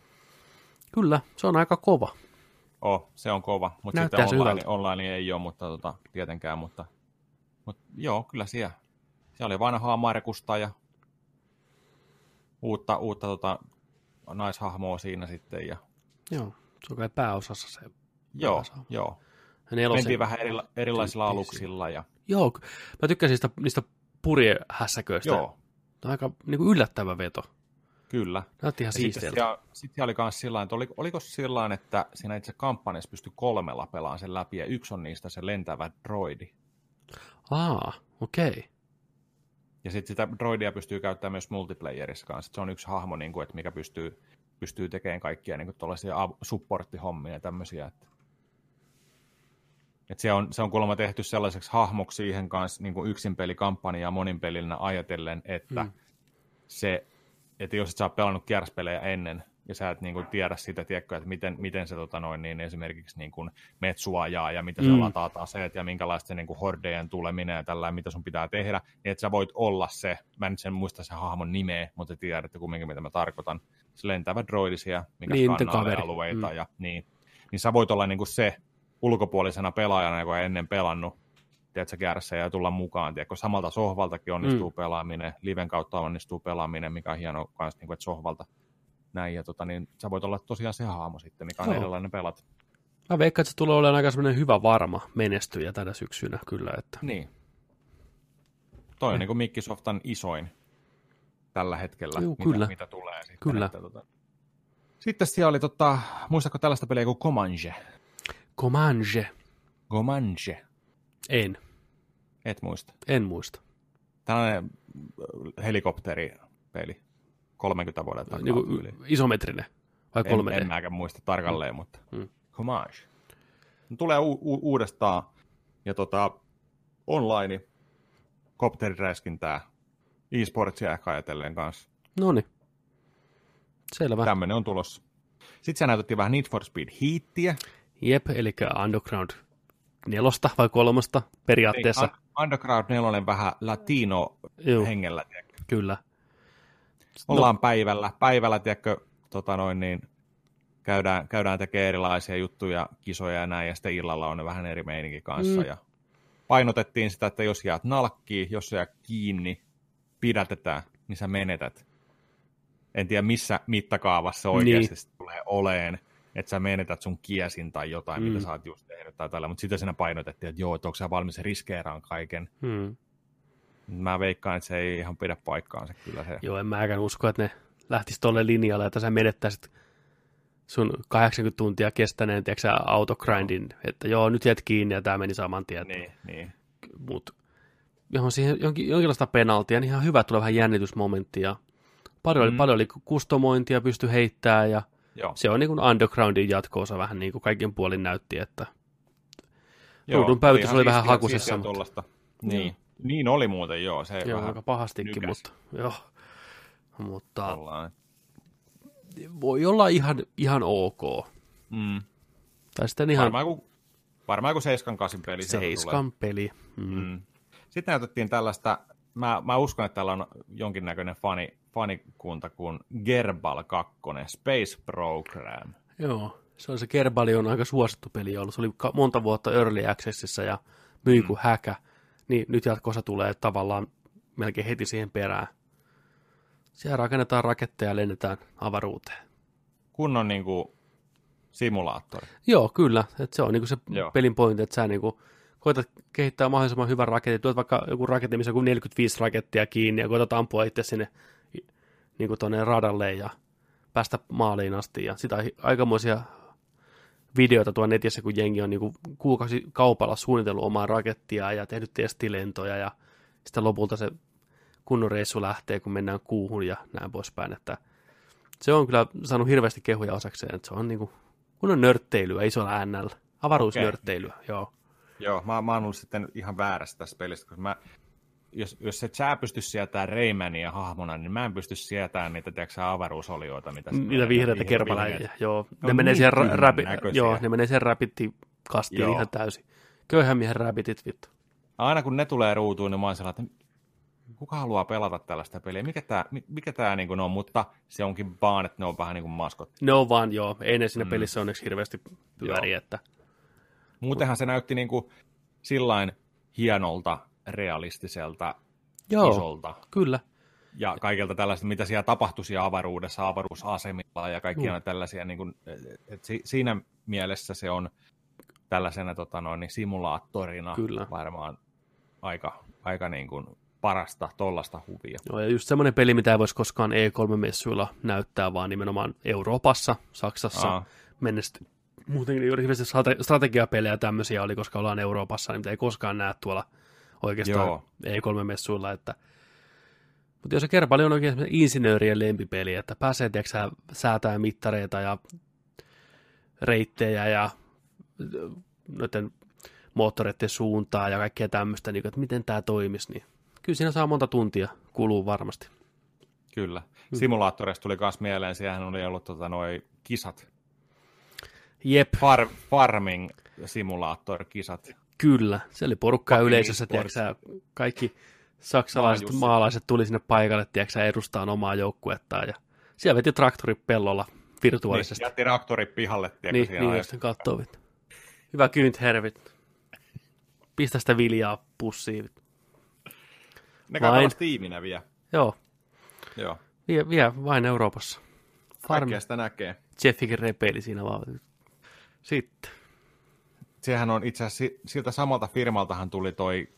Kyllä, se on aika kova. Oh, se on kova, mutta sitten online, online ei ole, mutta tota, tietenkään, mutta, mutta joo, kyllä siellä. Siellä oli vanhaa Markusta ja uutta, uutta tota, naishahmoa siinä sitten. Ja... Joo. Se on kai pääosassa se. Joo, pääosa. joo. Nelosen... Mentiin vähän erila- erilaisilla aluksilla. Ja... Joo, mä tykkäsin niistä, niistä purjehässäköistä. Joo. on aika niin kuin yllättävä veto. Kyllä. Näytti ihan siistieltä. Sitten oli myös sillä että oliko, oliko sillä että siinä itse kampanjassa pystyi kolmella pelaamaan sen läpi, ja yksi on niistä se lentävä droidi. Aa, okei. Okay. Ja sitten sitä droidia pystyy käyttämään myös multiplayerissa kanssa. Se on yksi hahmo, niin kuin, että mikä pystyy pystyy tekemään kaikkia niin tuollaisia supporttihommia ja tämmöisiä. Että, että se, on, se on kuulemma tehty sellaiseksi hahmoksi siihen kanssa niin kuin yksin pelikampanja ja monin pelillä ajatellen, että mm. se, että jos et sä pelannut kierspelejä ennen, ja sä et niin kuin, tiedä sitä, tiedätkö, että miten, miten se tota noin, niin esimerkiksi niin kuin, met suojaa ja miten mm. se lataat aseet ja minkälaista se niin kuin, hordejen tuleminen ja tällä mitä sun pitää tehdä, niin että sä voit olla se, mä en sen muista sen hahmon nimeä, mutta tiedätte kumminkin mitä mä tarkoitan, se lentävä droidi siellä, mikä niin, skannaa alueita mm. ja niin, niin sä voit olla niin kuin se ulkopuolisena pelaajana, joka ennen pelannut, tiedätkö, käärässä ja tulla mukaan, tiedätkö, samalta sohvaltakin onnistuu mm. pelaaminen, liven kautta onnistuu pelaaminen, mikä on hieno kanssa, niin kuin, että sohvalta näin, ja tota, niin sä voit olla tosiaan se hahmo sitten, mikä on Joo. erilainen pelat. Mä veikkaan, että se tulee olemaan aika semmoinen hyvä varma menestyjä tänä syksynä kyllä. Että... Niin. Toi on niin kuin Microsoftan isoin tällä hetkellä, Juu, mitä, kyllä. mitä tulee. Sitten, Kyllä. Että, tota... Sitten siellä oli, tota, muistatko tällaista peliä kuin Comanche? Comanche. Comanche. En. Et muista. En muista. Tällainen äh, helikopteripeli. 30 vuoden takaa Niin tyyliin. isometrinen vai En, 3D? en mäkään muista tarkalleen, mutta Mm. Comanche. Tulee u- u- uudestaan ja tota, online kopteriräiskintää e-sportsia ehkä ajatellen kanssa. No niin. Selvä. Tämmöinen on tulossa. Sitten se näytettiin vähän Need for Speed Heatia. Jep, eli Underground nelosta vai kolmosta periaatteessa. Un- Underground 4 vähän latino Juu, hengellä. tiedätkö. kyllä. Ollaan päivällä, päivällä tiedätkö, tota noin, niin, käydään, käydään tekemään erilaisia juttuja, kisoja ja näin, ja sitten illalla on ne vähän eri meininki kanssa. Mm. Ja painotettiin sitä, että jos jäät nalkkiin, jos sä jäät kiinni, pidätetään, niin sä menetät. En tiedä, missä mittakaavassa oikeasti niin. tulee oleen, että sä menetät sun kiesin tai jotain, mm. Mm. mitä sä oot just tehnyt tai tällä, mutta sitten siinä painotettiin, että joo, että onko sä valmis riskeeraan kaiken. Hmm. Mä veikkaan, että se ei ihan pidä paikkaansa kyllä se. Joo, en mäkään usko, että ne lähtis tolle linjalle, että sä menettäisit sun 80 tuntia kestäneen, tiedätkö autogrindin, että joo, nyt jäät kiinni ja tämä meni saman tien. Niin, niin. Mutta johon siihen jonkin, jonkinlaista penaltia, niin ihan hyvä tulee vähän jännitysmomenttia. Paljon, mm. Mm. paljon oli kustomointia, pysty heittämään ja Joo. se on niin kuin undergroundin jatkoosa vähän niin kuin kaiken puolin näytti, että Joo, Ruudun päivitys oli vähän hakusessa, mutta- tuollaista. Niin. niin oli muuten, joo. Se joo, vähän aika pahastikin, nykäs. mutta joo. Mutta tollainen. voi olla ihan, ihan ok. Mm. Tai sitten ihan Varmaan joku, varmaan joku 7 8 peli sieltä seiskan peli. Mm. Mm. Sitten näytettiin tällaista, mä, mä uskon, että täällä on jonkinnäköinen fani, fanikunta kuin Gerbal 2, Space Program. Joo, se on se Kerbali on aika suosittu peli ollut. Se oli monta vuotta Early Accessissa ja myi kuin häkä. Niin nyt jatkossa tulee tavallaan melkein heti siihen perään. Siellä rakennetaan raketteja ja lennetään avaruuteen. Kunnon niin kuin, simulaattori. Joo, kyllä. Et se on niinku se Joo. pelin pointti, että sä niinku koetat kehittää mahdollisimman hyvän raketin. Tuot vaikka joku raketti, missä on kuin 45 rakettia kiinni ja koetat ampua itse sinne niinku tuonne radalle ja päästä maaliin asti. Ja sitä aikamoisia videoita tuolla netissä, kun jengi on niinku kuukausi kaupalla suunnitellut omaa rakettia ja tehnyt testilentoja ja sitten lopulta se kunnon reissu lähtee, kun mennään kuuhun ja näin poispäin. Että se on kyllä saanut hirveästi kehuja osakseen, että se on niinku kunnon nörtteilyä isolla äänällä. Avaruusnörtteilyä, joo. Joo, mä, mä oon ollut sitten ihan väärässä tässä pelissä, koska mä, jos, jos et sä pysty sietään Raymania hahmona, niin mä en pysty sietämään niitä, tiedätkö avaruusolioita, mitä Niitä vihreitä vihre- kerpaläjiä. kerpaläjiä, joo. Ne menee niin siihen, ra- tyhmän rapi- näköisiä. joo, ne menee siihen rapitti kastiin Joo. ihan täysin. Köyhän miehen rabitit, vittu. Aina kun ne tulee ruutuun, niin mä oon sellainen, että kuka haluaa pelata tällaista peliä, mikä tämä mikä tää niin on, mutta se onkin vaan, että ne on vähän niin kuin maskot. Ne on vaan, joo, ei ne siinä Mm. pelissä onneksi hirveästi pyöri, että Muutenhan se näytti niin kuin sillain hienolta, realistiselta, joo, isolta kyllä. ja kaikelta tällaista, mitä siellä tapahtui siellä avaruudessa, avaruusasemilla ja kaikkia Mm. tällaisia. Niin kuin, et si, siinä mielessä se on tällaisena tota noin, niin simulaattorina Kyllä. varmaan aika, aika niin kuin parasta tollasta huvia. Joo, ja just semmoinen peli, mitä ei voisi koskaan E3-messuilla näyttää, vaan nimenomaan Euroopassa, Saksassa Aa, mennessä. Muutenkin juuri hirveästi strate- strategiapelejä tämmöisiä oli, koska ollaan Euroopassa, niin ei koskaan näe tuolla oikeastaan Joo. E3-messuilla. Että... Mutta jos se Kerbali on oikein insinöörien lempipeli, että pääsee tiedätkö, sä, säätää mittareita ja reittejä ja noiden moottoreiden suuntaa ja kaikkea tämmöistä, niin että miten tämä toimisi, niin kyllä siinä saa monta tuntia kuluu varmasti. kyllä. Simulaattoreista tuli myös mieleen, siellähän oli ollut tota, noi kisat, Jep, Far, farming simulaattor-kisat. Kyllä, se oli porukkaa Fucking yleisössä, e-sports. tiedätkö, sä, kaikki saksalaiset Maajussi. maalaiset tuli sinne paikalle, tiedätkö, sä, edustaa omaa joukkuettaan, ja siellä veti traktori pellolla virtuaalisesti. Niin, jätti traktori pihalle, tiedätkö, Niin, niin jos sen katsoo, vittu. Hyvä kyynt hervit. Pistä sitä viljaa pussiin. Ne Vain. tiiminä vielä. Joo, Joo. vie, vie vain Euroopassa. Kaikkea sitä näkee. Jeffikin repeili siinä vaan. Sitten. Sehän on itse asiassa siltä samalta firmaltahan tuli toi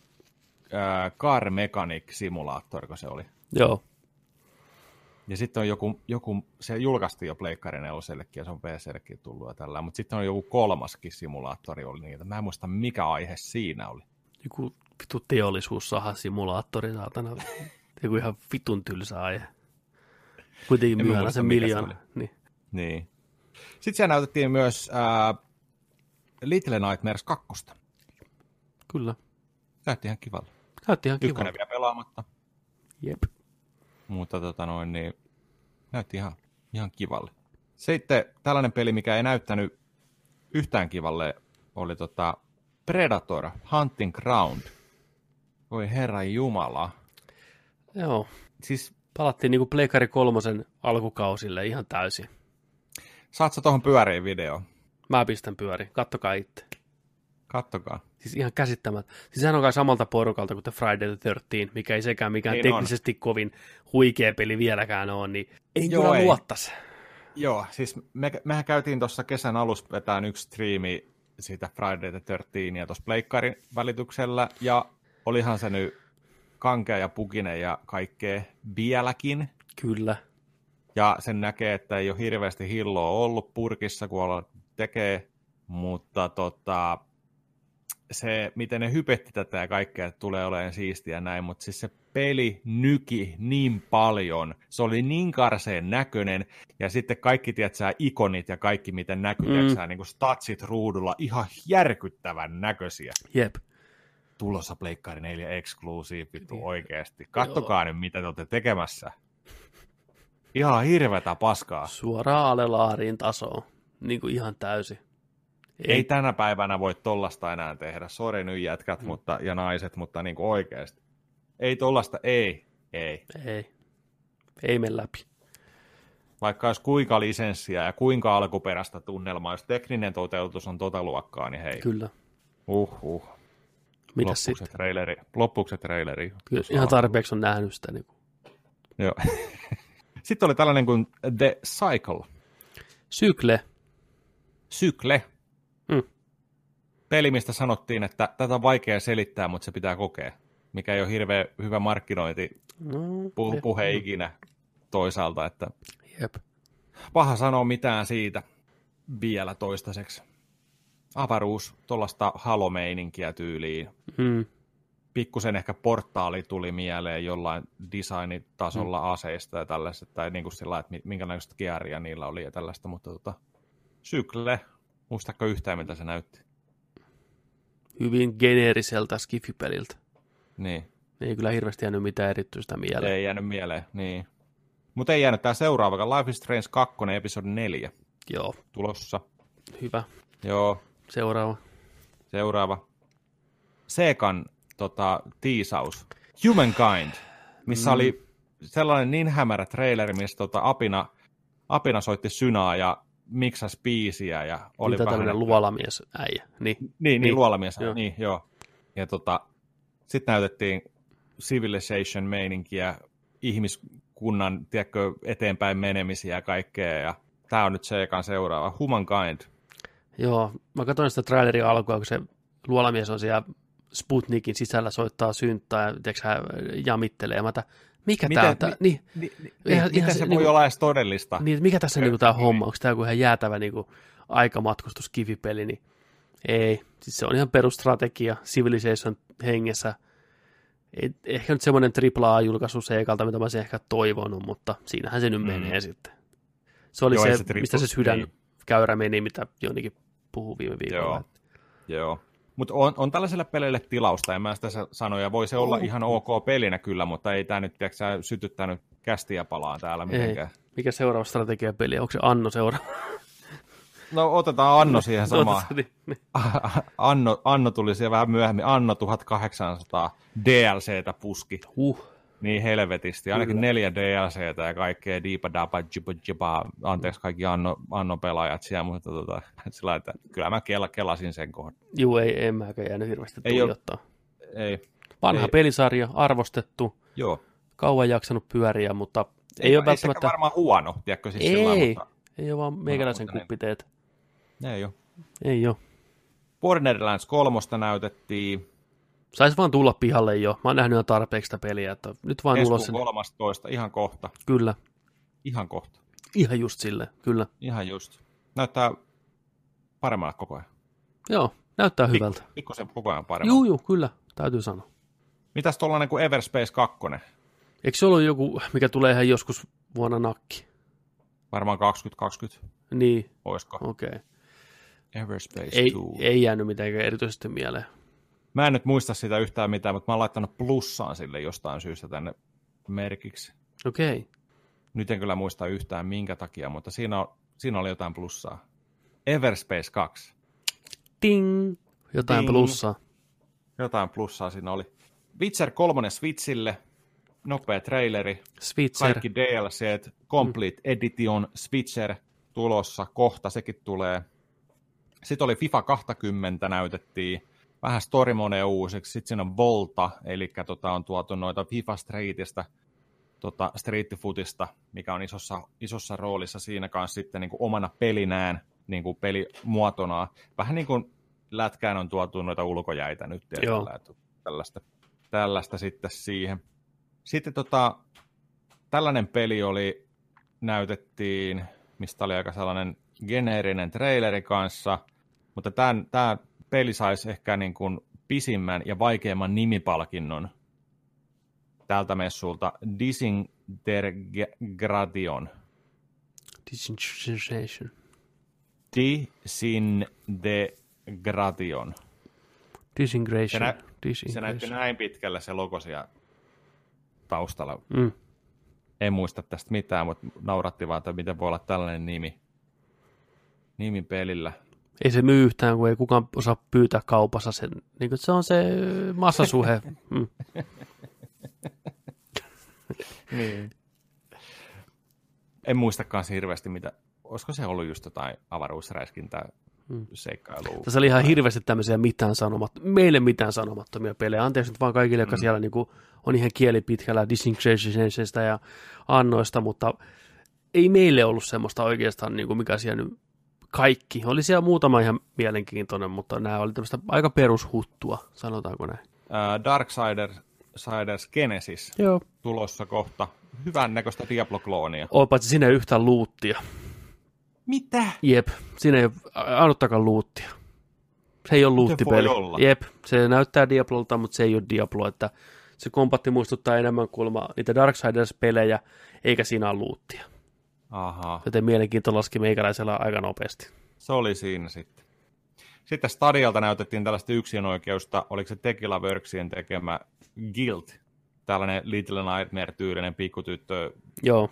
äh, Car Mechanic Simulator, kun se oli. Joo. Ja sitten on joku, joku, se julkaistiin jo Pleikkari 4 ja se on PCllekin tullut ja tällä, mutta sitten on joku kolmaskin simulaattori oli niitä. Mä en muista mikä aihe siinä oli. Joku vitu teollisuussaha simulaattori, saatana. joku ihan vitun tylsä aihe. Kuitenkin myönnä sen miljoona. Niin. niin. Sitten siellä näytettiin myös äh, Little Nightmares 2. Kyllä. Näytti ihan kivalle. Näytti ihan kivalle. Ykkönen vielä pelaamatta. Jep. Mutta tota noin, niin näytti ihan, ihan kivalle. Sitten tällainen peli, mikä ei näyttänyt yhtään kivalle, oli tota Predator Hunting Ground. Voi herra jumala. Joo. Siis Palattiin niinku Pleikari kolmosen alkukausille ihan täysin. Saat sä tuohon pyöriin video? Mä pistän pyöriin. Kattokaa itse. Kattokaa. Siis ihan käsittämättä. Siis sehän on kai samalta porukalta kuin The Friday the 13, mikä ei sekään mikään niin teknisesti on. kovin huikea peli vieläkään ole, niin ei Joo, kyllä luottaisi. Joo, siis me, mehän käytiin tuossa kesän alussa vetään yksi striimi siitä Friday the 13 ja tuossa Pleikkarin välityksellä, ja olihan se nyt kankea ja pukinen ja kaikkea vieläkin. Kyllä. Ja sen näkee, että ei ole hirveästi hilloa ollut purkissa, kun tekee, mutta tota, se, miten ne hypetti tätä ja kaikkea, että tulee olemaan siistiä näin, mutta siis se peli nyki niin paljon, se oli niin karseen näköinen, ja sitten kaikki, tiedätkö, ikonit ja kaikki, miten näkyy, mm. tiedätkö, niin kuin statsit ruudulla, ihan järkyttävän näköisiä. Jep. Tulossa Pleikkari 4 Exclusive, vittu oikeasti. Kattokaa nyt, mitä te olette tekemässä. Ihan hirveätä paskaa. Suoraan alelaariin tasoon, niin kuin ihan täysin. Ei, ei tänä päivänä voi tollasta enää tehdä. Sori nyt jätkät mm. mutta, ja naiset, mutta niin kuin oikeasti. Ei tollasta, ei, ei. Ei, ei mene läpi. Vaikka olisi kuinka lisenssiä ja kuinka alkuperäistä tunnelmaa, jos tekninen toteutus on tota luokkaa, niin hei. Kyllä. Uh, uh. Mitäs sitten? Traileri, loppuksi traileri. Kyllä, ihan tarpeeksi on nähnyt sitä. Niin kuin. Joo. sitten oli tällainen kuin The Cycle. Sykle. Sykle. Mm. Peli, mistä sanottiin, että tätä on vaikea selittää, mutta se pitää kokea. Mikä ei ole hirveän hyvä markkinointi no, puhe, puhe ikinä toisaalta. Että Jep. Paha sanoa mitään siitä vielä toistaiseksi. Avaruus, tuollaista halomeininkiä tyyliin. Mm. Pikkusen ehkä portaali tuli mieleen jollain designitasolla mm. aseista ja tällaista, tai niin kuin sillä, että minkälaista gearia niillä oli ja tällaista, mutta tota, sykle, Muistatko yhtään, mitä se näytti? Hyvin geneeriseltä skifipeliltä. Niin. Ei kyllä hirveästi jäänyt mitään erityistä mieleen. Ei jäänyt mieleen, niin. Mutta ei jäänyt tämä seuraava, Life is Strange 2, episodi 4. Joo. Tulossa. Hyvä. Joo. Seuraava. Seuraava. Seekan tota, tiisaus. Humankind, missä mm. oli sellainen niin hämärä traileri, missä tota, Apina, Apina soitti synaa ja miksas biisiä ja oli Mitä tämmöinen luolamies äijä. Niin, niin, niin, niin luolamies joo. niin, joo. Ja tota, sitten näytettiin Civilization-meininkiä, ihmiskunnan, tiedätkö, eteenpäin menemisiä ja kaikkea, ja tämä on nyt se ekan seuraava, Humankind. Joo, mä katsoin sitä traileria alkua, kun se luolamies on siellä Sputnikin sisällä soittaa synttää ja tiedätkö, jamittelee. Ja mä mikä tämä on? Niin, niin, niin, ihan, miten ihan, se, se voi niin, olla edes todellista? Niin, mikä tässä on niin tämä homma? Onko tämä joku ihan jäätävä niin kuin, aikamatkustuskivipeli? Niin, ei, siis se on ihan perustrategia Civilization hengessä. Ei, ehkä nyt semmoinen AAA-julkaisu seikalta, mitä mä olisin ehkä toivonut, mutta siinähän se nyt mm. menee sitten. Se oli Joo, se, se triple, mistä se sydän niin. käyrä meni, mitä Jonikin puhuu viime viikolla. Joo, Joo. Mutta on, on tällaiselle pelille tilausta, en mä sitä sano, ja voi se olla oh. ihan ok pelinä kyllä, mutta ei tämä nyt tiedätkö, sytyttänyt kästiä palaa täällä mitenkään. Ei. Mikä seuraava strategiapeli? Onko se Anno seuraava? No otetaan Anno siihen samaan. Niin, niin. Anno, Anno tuli siellä vähän myöhemmin. Anno 1800 DLCtä puski. Uh. Niin helvetisti. Ainakin Kyllä. neljä DLCtä ja kaikkea diipa dapa jiba jiba. Anteeksi kaikki Anno, Anno pelaajat siellä, mutta tota, sillä että kyllä mä kela, kelasin sen kohdan. Juu, ei, en mäkään jäänyt hirveästi ei tuijottaa. Ei. Vanha ei. pelisarja, arvostettu. Joo. Kauan jaksanut pyöriä, mutta Ei, ole ei välttämättä... sekään varmaan huono, tiedätkö siis Ei. sillä mutta Ei ole vaan meikäläisen niin. kuppiteet. ei ole. Ei ole. Borderlands 3 näytettiin, Saisi vaan tulla pihalle jo. Mä oon nähnyt jo tarpeeksi sitä peliä, että nyt vaan ulos sen. 13, ihan kohta, Kyllä. ihan kohta, Ihan just sille, kyllä. ihan just. Näyttää paremmalta koko ajan. Joo, näyttää hyvältä. Pikkusen koko ajan paremmalta. Juu, juu, kyllä, täytyy sanoa. Mitäs tuollainen kuin Everspace 2? Eikö se ollut joku, mikä tulee ihan joskus vuonna nakki? Varmaan 2020, Niin, oisko? okei. Okay. Everspace Ei, 2. ei jäänyt mitenkään erityisesti mieleen. Mä en nyt muista sitä yhtään mitään, mutta mä oon laittanut plussaan sille jostain syystä tänne merkiksi. Okei. Okay. Nyt en kyllä muista yhtään minkä takia, mutta siinä, on, siinä oli jotain plussaa. Everspace 2. Ting! Jotain Ding. plussaa. Jotain plussaa siinä oli. Witcher 3 Switchille, nopea traileri, Switcher. kaikki DLC, Complete Edition Switcher tulossa, kohta sekin tulee. Sitten oli FIFA 20 näytettiin, vähän story uusiksi, sitten siinä on Volta, eli tota, on tuotu noita FIFA Streetistä, tota, Street Footista, mikä on isossa, isossa roolissa siinä kanssa sitten niin kuin omana pelinään, niin kuin pelimuotona. Vähän niin kuin lätkään on tuotu noita ulkojäitä nyt tällä- että tällaista, tällaista sitten siihen. Sitten tota, tällainen peli oli, näytettiin, mistä oli aika sellainen geneerinen traileri kanssa, mutta tämän, tämä peli saisi ehkä niin kuin pisimmän ja vaikeimman nimipalkinnon tältä messulta Disintegration. Disintegration. Disintegration. Disingration. Se, nä- se näytti näin pitkällä se logo siellä taustalla. Mm. En muista tästä mitään, mutta nauratti vaan, että miten voi olla tällainen nimi. Nimi pelillä. Ei se myy yhtään, kun ei kukaan osaa pyytää kaupassa sen. Niin kuin se on se massasuhe. Mm. Niin. En muistakaan se hirveästi, mitä... Olisiko se ollut just jotain avaruusräiskintää Mm. seikkailua? Tässä oli ihan hirveästi tämmöisiä mitään sanomat, meille mitään sanomattomia pelejä. Anteeksi nyt vaan kaikille, jotka Mm. siellä niinku on ihan kieli pitkällä Disintegrationista ja annoista, mutta ei meille ollut semmoista oikeastaan, niinku mikä siellä nyt kaikki. Oli siellä muutama ihan mielenkiintoinen, mutta nämä oli tämmöistä aika perushuttua, sanotaanko näin. Uh, Darksiders Siders Genesis Joo. tulossa kohta. Hyvän näköistä Diablo-kloonia. Oh, paitsi siinä ei yhtään luuttia. Mitä? Jep, siinä ei ole ainuttakaan luuttia. Se ei ole luuttipeli. Jep, se näyttää Diablolta, mutta se ei ole Diablo, että se kompatti muistuttaa enemmän kuulemma niitä Darksiders-pelejä, eikä siinä ole luuttia. Ahaa, Joten mielenkiinto laski meikäläisellä aika nopeasti. se oli siinä sitten. Sitten Stadialta näytettiin tällaista yksinoikeusta, oliko se Tequila Worksien tekemä Guild, tällainen Little Nightmare-tyylinen pikkutyttö Joo,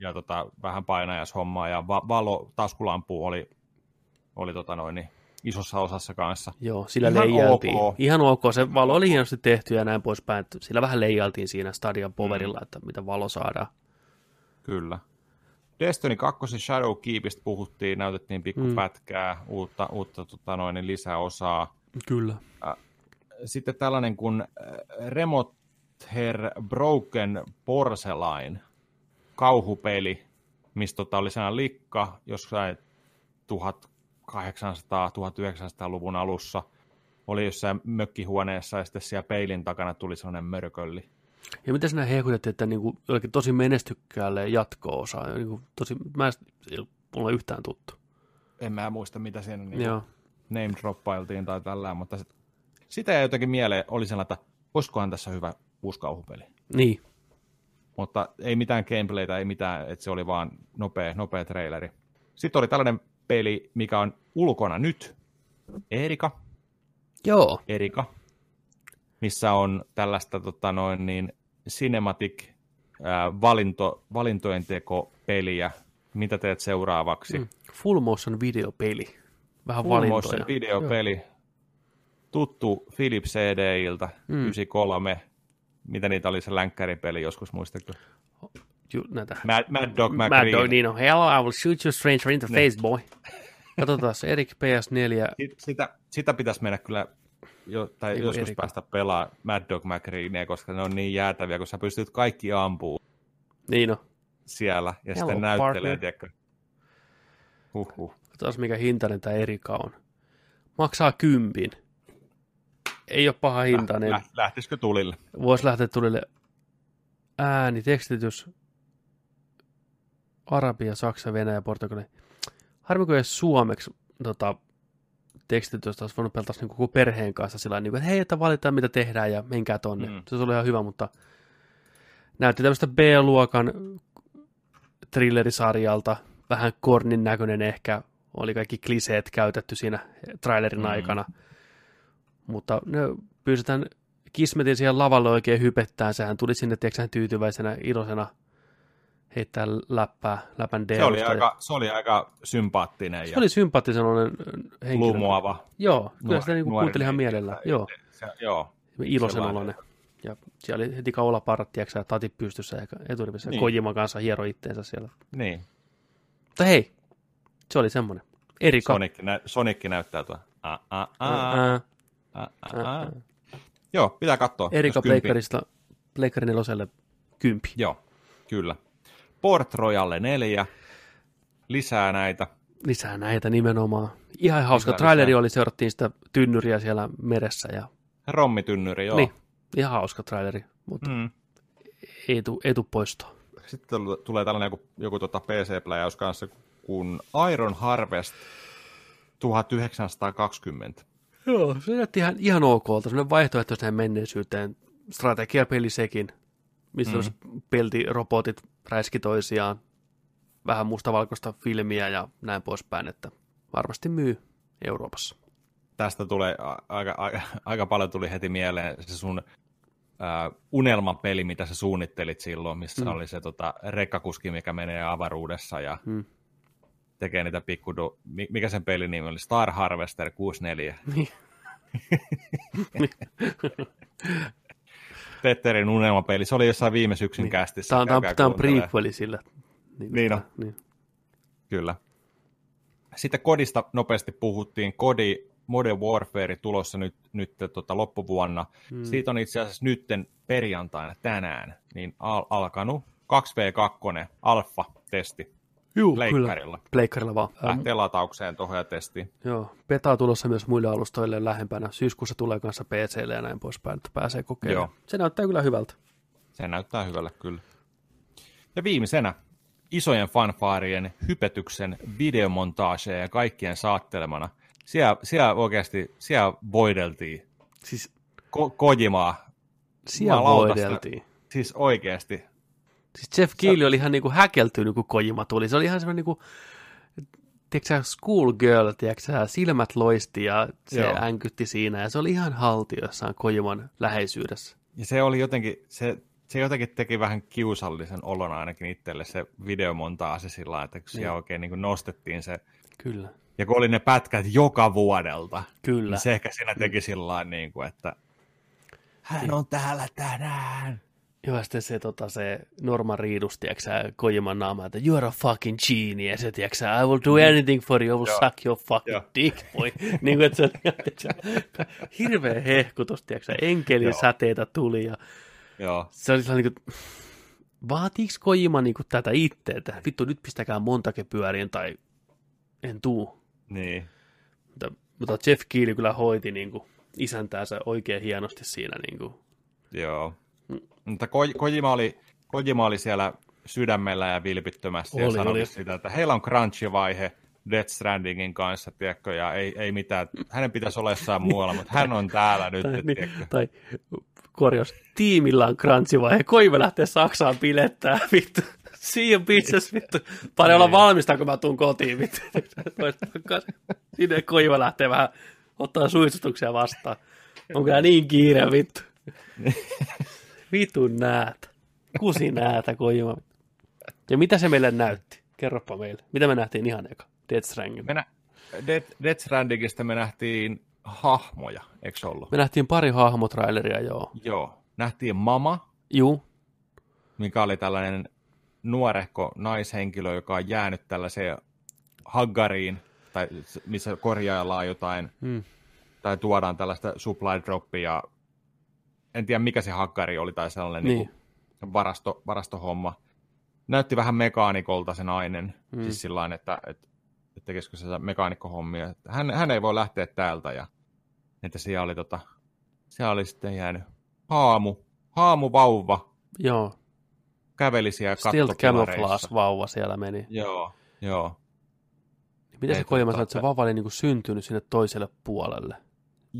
ja tota, vähän painajashommaa ja va- valo, taskulampu oli, oli tota noin, niin isossa osassa kanssa. joo, sillä Ihan leijailtiin. ok. Ihan ok, se valo oli hienosti tehty ja näin poispäin. Sillä vähän leijailtiin siinä Stadian poverilla, että mitä valo saadaan. Kyllä. Destiny 2 Shadow Keepistä puhuttiin, näytettiin pikku Mm. pätkää, uutta, uutta tota noin, niin lisäosaa. Kyllä. Sitten tällainen kuin Remote Hair Broken Porcelain kauhupeli, mistä tota oli sellainen likka jossain 1800-1900-luvun alussa. Oli jossain mökkihuoneessa ja sitten siellä peilin takana tuli sellainen mörkölli. Ja miten sinä hehkutettiin, että niinku jollekin tosi menestykkäälle jatko-osa? Niinku tosi, mä en, mulle yhtään tuttu. En mä muista, mitä siinä niin Joo. name droppailtiin tai tällä, mutta sit, sitä ei jotenkin mieleen, oli sellainen, että olisikohan tässä hyvä uusi kauhupeli. Niin, Mutta ei mitään gameplaytä, ei mitään, että se oli vaan nopea, nopea traileri. Sitten oli tällainen peli, mikä on ulkona nyt, Erika, joo. Erika, missä on tällaista tota noin, niin cinematic ää, valinto, valintojen tekopeliä. Mitä teet seuraavaksi? Mm. Full motion videopeli. Vähän Full valintoja. motion videopeli. Tuttu Philips CDiltä, Mm. mm. 93. Mitä niitä oli se länkkäripeli joskus, muistatko? Ju, näitä. Mad, Mad Dog Mad McGreen. Dog Dino. Hello, I will shoot you stranger in the face, boy. Katsotaan se Erik PS4. Sit- Sitä, sitä pitäisi mennä kyllä jo, tai Ei kun joskus Erika. päästä pelaa Mad Dog McGreenia, koska ne on niin jäätäviä, kun sä pystyt kaikki ampuu. Niin on. siellä ja Hello, sitten näyttelee, tiedätkö. Huhhuh. Katsotaan mikä hintainen tämä Erika on. Maksaa kympin. Ei ole paha hintainen. Lä- lähtisikö tulille? Voisi lähteä tulille ääni, tekstitys, Arabia, Saksa, Venäjä, Portugali. Harmi, kun ei suomeksi tota, tekstitystä olisi voinut pelata niin koko perheen kanssa sillä niin kuin, että hei, että valitaan mitä tehdään ja menkää tonne. Mm. Se oli ihan hyvä, mutta näytti tämmöistä B-luokan thrillerisarjalta, vähän kornin näköinen ehkä, oli kaikki kliseet käytetty siinä trailerin Mm. aikana, mutta ne pyystetään Kismetin siihen lavalle oikein hypettään, sehän tuli sinne, tiedätkö, tyytyväisenä, iloisena heittää läppää, läpän Se oli, aika, se oli aika sympaattinen se ja oli sympaattinen henkilö. lumoava. Joo, kyllä Nuori- sitä niin kuunteli ihan mielellä. Joo, Se, joo. iloisen oloinen. Ja siellä oli heti kaulaparrat, tiedätkö, tatit pystyssä ja eturivissä. Niin. Kojima kanssa hiero itteensä siellä. Niin. Mutta hei, se oli semmoinen. Erika. Sonic, nä, Sonic näyttää tuo. Joo, pitää katsoa. Erika Pleikkarista, Pleikkari neloselle kympi. Joo, kyllä. Port Royalle neljä. Lisää näitä. Lisää näitä nimenomaan. Ihan hauska. Lisää, Traileri lisää. oli, seurattiin sitä tynnyriä siellä meressä. Ja, Rommitynnyri, joo. Niin, ihan hauska traileri, mutta Mm. ei tu, ei tu poistoa. Sitten tul- tulee tällainen joku, joku tota PC-pläjäys kanssa kuin Iron Harvest 1920. Joo, se näytti ihan, ihan okolta. Sellainen vaihtoehtoiseen menneisyyteen. Strategiapeli sekin, missä mm. peltirobotit räiski toisiaan. Vähän mustavalkoista filmiä ja näin poispäin, että varmasti myy Euroopassa. Tästä tulee aika, aika, aika paljon tuli heti mieleen se sun ää, unelmapeli, mitä sä suunnittelit silloin, missä mm. Oli se tota, rekkakuski, mikä menee avaruudessa ja Mm. tekee niitä pikkudu... mi- Mikä sen pelin nimi oli? Star Harvester 64. Niin. Petterin unelmapeli. Se oli jossain viime syksyn Niin. kästissä. Tämä on, tämä, tämä on prequeli sillä. Niin, Niin tota, on. Niin. Kyllä. Sitten kodista nopeasti puhuttiin. Kodi Modern Warfare tulossa nyt, nyt tota, loppuvuonna. Mm. Siitä on itse asiassa nytten perjantaina tänään niin al- alkanut 2v2 alfa-testi Juu, kyllä. leikkarilla. Pleikkarilla vaan. Ähm, Lähtee lataukseen tuohon ja testiin. joo, beta tulossa myös muille alustoille lähempänä. Syyskuussa tulee kanssa PClle ja näin poispäin, että pääsee kokeilemaan. Joo. Se näyttää kyllä hyvältä. Se näyttää hyvälle kyllä. Ja viimeisenä isojen fanfaarien hypetyksen videomontaageja ja kaikkien saattelemana. Siellä, siellä oikeasti, siellä voideltiin Siis Ko- Kojimaa. siellä voideltiin. Siis oikeasti. Siis Jeff Keighley oli ihan niinku häkeltynyt, kun Kojima tuli. Se oli ihan semmoinen niinku, tiedätkö schoolgirl, tiedätkö silmät loisti ja se Joo. Änkytti siinä. Ja se oli ihan haltiossaan Kojiman läheisyydessä. Ja se oli jotenkin, se, se jotenkin teki vähän kiusallisen olon ainakin itselle se videomontaasi sillä lailla, että kun siellä Niin. oikein niin nostettiin se, Kyllä. ja kun oli ne pätkät joka vuodelta, Kyllä. niin se ehkä siinä teki sillä niin kuin, että hän on täällä tänään. Joo, sitten se, tota, se Norman Reedus, tiedätkö sä, Kojiman naama, että you're a fucking genius, ja tiedätkö sä, I will do anything for you, I will Joo. suck your fucking Joo. dick, boy. niin kuin, että se sä, hirveä hehkutus, tiedätkö sä, enkelin Joo. säteitä tuli, ja Joo, se oli sellainen, niin kuin, vaatiiko Kojima niin kuin, tätä itse, että vittu nyt pistäkää montake pyöriin, tai en tuu. niin. Mutta, mutta Jeff Keighley kyllä hoiti niin kuin, isäntäänsä oikein hienosti siinä. Niin kuin. Joo. Mutta Ko- Kojima oli, Kojima oli siellä sydämellä ja vilpittömästi ja Oli, sanoi oli. sitä, että heillä on crunch-vaihe Death Strandingin kanssa, tiedätkö, ja ei, ei mitään, hänen pitäisi olla jossain muualla, mutta hän on täällä nyt, Tai, niin, tai korjaus, tiimillä on crunchivaihe, Koiva lähtee Saksaan pilettää, vittu. See you bitches, vittu. Pari olla Niin. valmista, kun mä tuun kotiin, vittu. Sinne Koiva lähtee vähän ottaa suistutuksia vastaan. On kyllä niin kiire, vittu. Vitun näät. Kusi näätä, Koiva. Ja mitä se meille näytti? Kerropa meille. Mitä me nähtiin ihan eka? Death Stranding. Me nä- Death, Death Strandingista me nähtiin hahmoja, eikö ollut? Me nähtiin pari hahmotraileria, joo. Joo. Nähtiin Mama, Juu, mikä oli tällainen nuorehko naishenkilö, joka on jäänyt tällaiseen haggariin, tai missä korjaillaan jotain, Hmm. tai tuodaan tällaista supply droppia. En tiedä, mikä se haggari oli, tai sellainen niin. Niin. Niin varasto, varastohomma. näytti vähän mekaanikolta se nainen, Mm. siis sillä että, että, että tekisikö se mekaanikkohommia. Hän, hän ei voi lähteä täältä ja että siellä oli, tota, siellä oli sitten jäänyt haamu, haamu vauva, Joo, käveli siellä Stilt kattopilareissa. Camouflage vauva siellä meni. Joo, joo, Miten se Kojima sanoi, että se vauva oli niinku syntynyt sinne toiselle puolelle?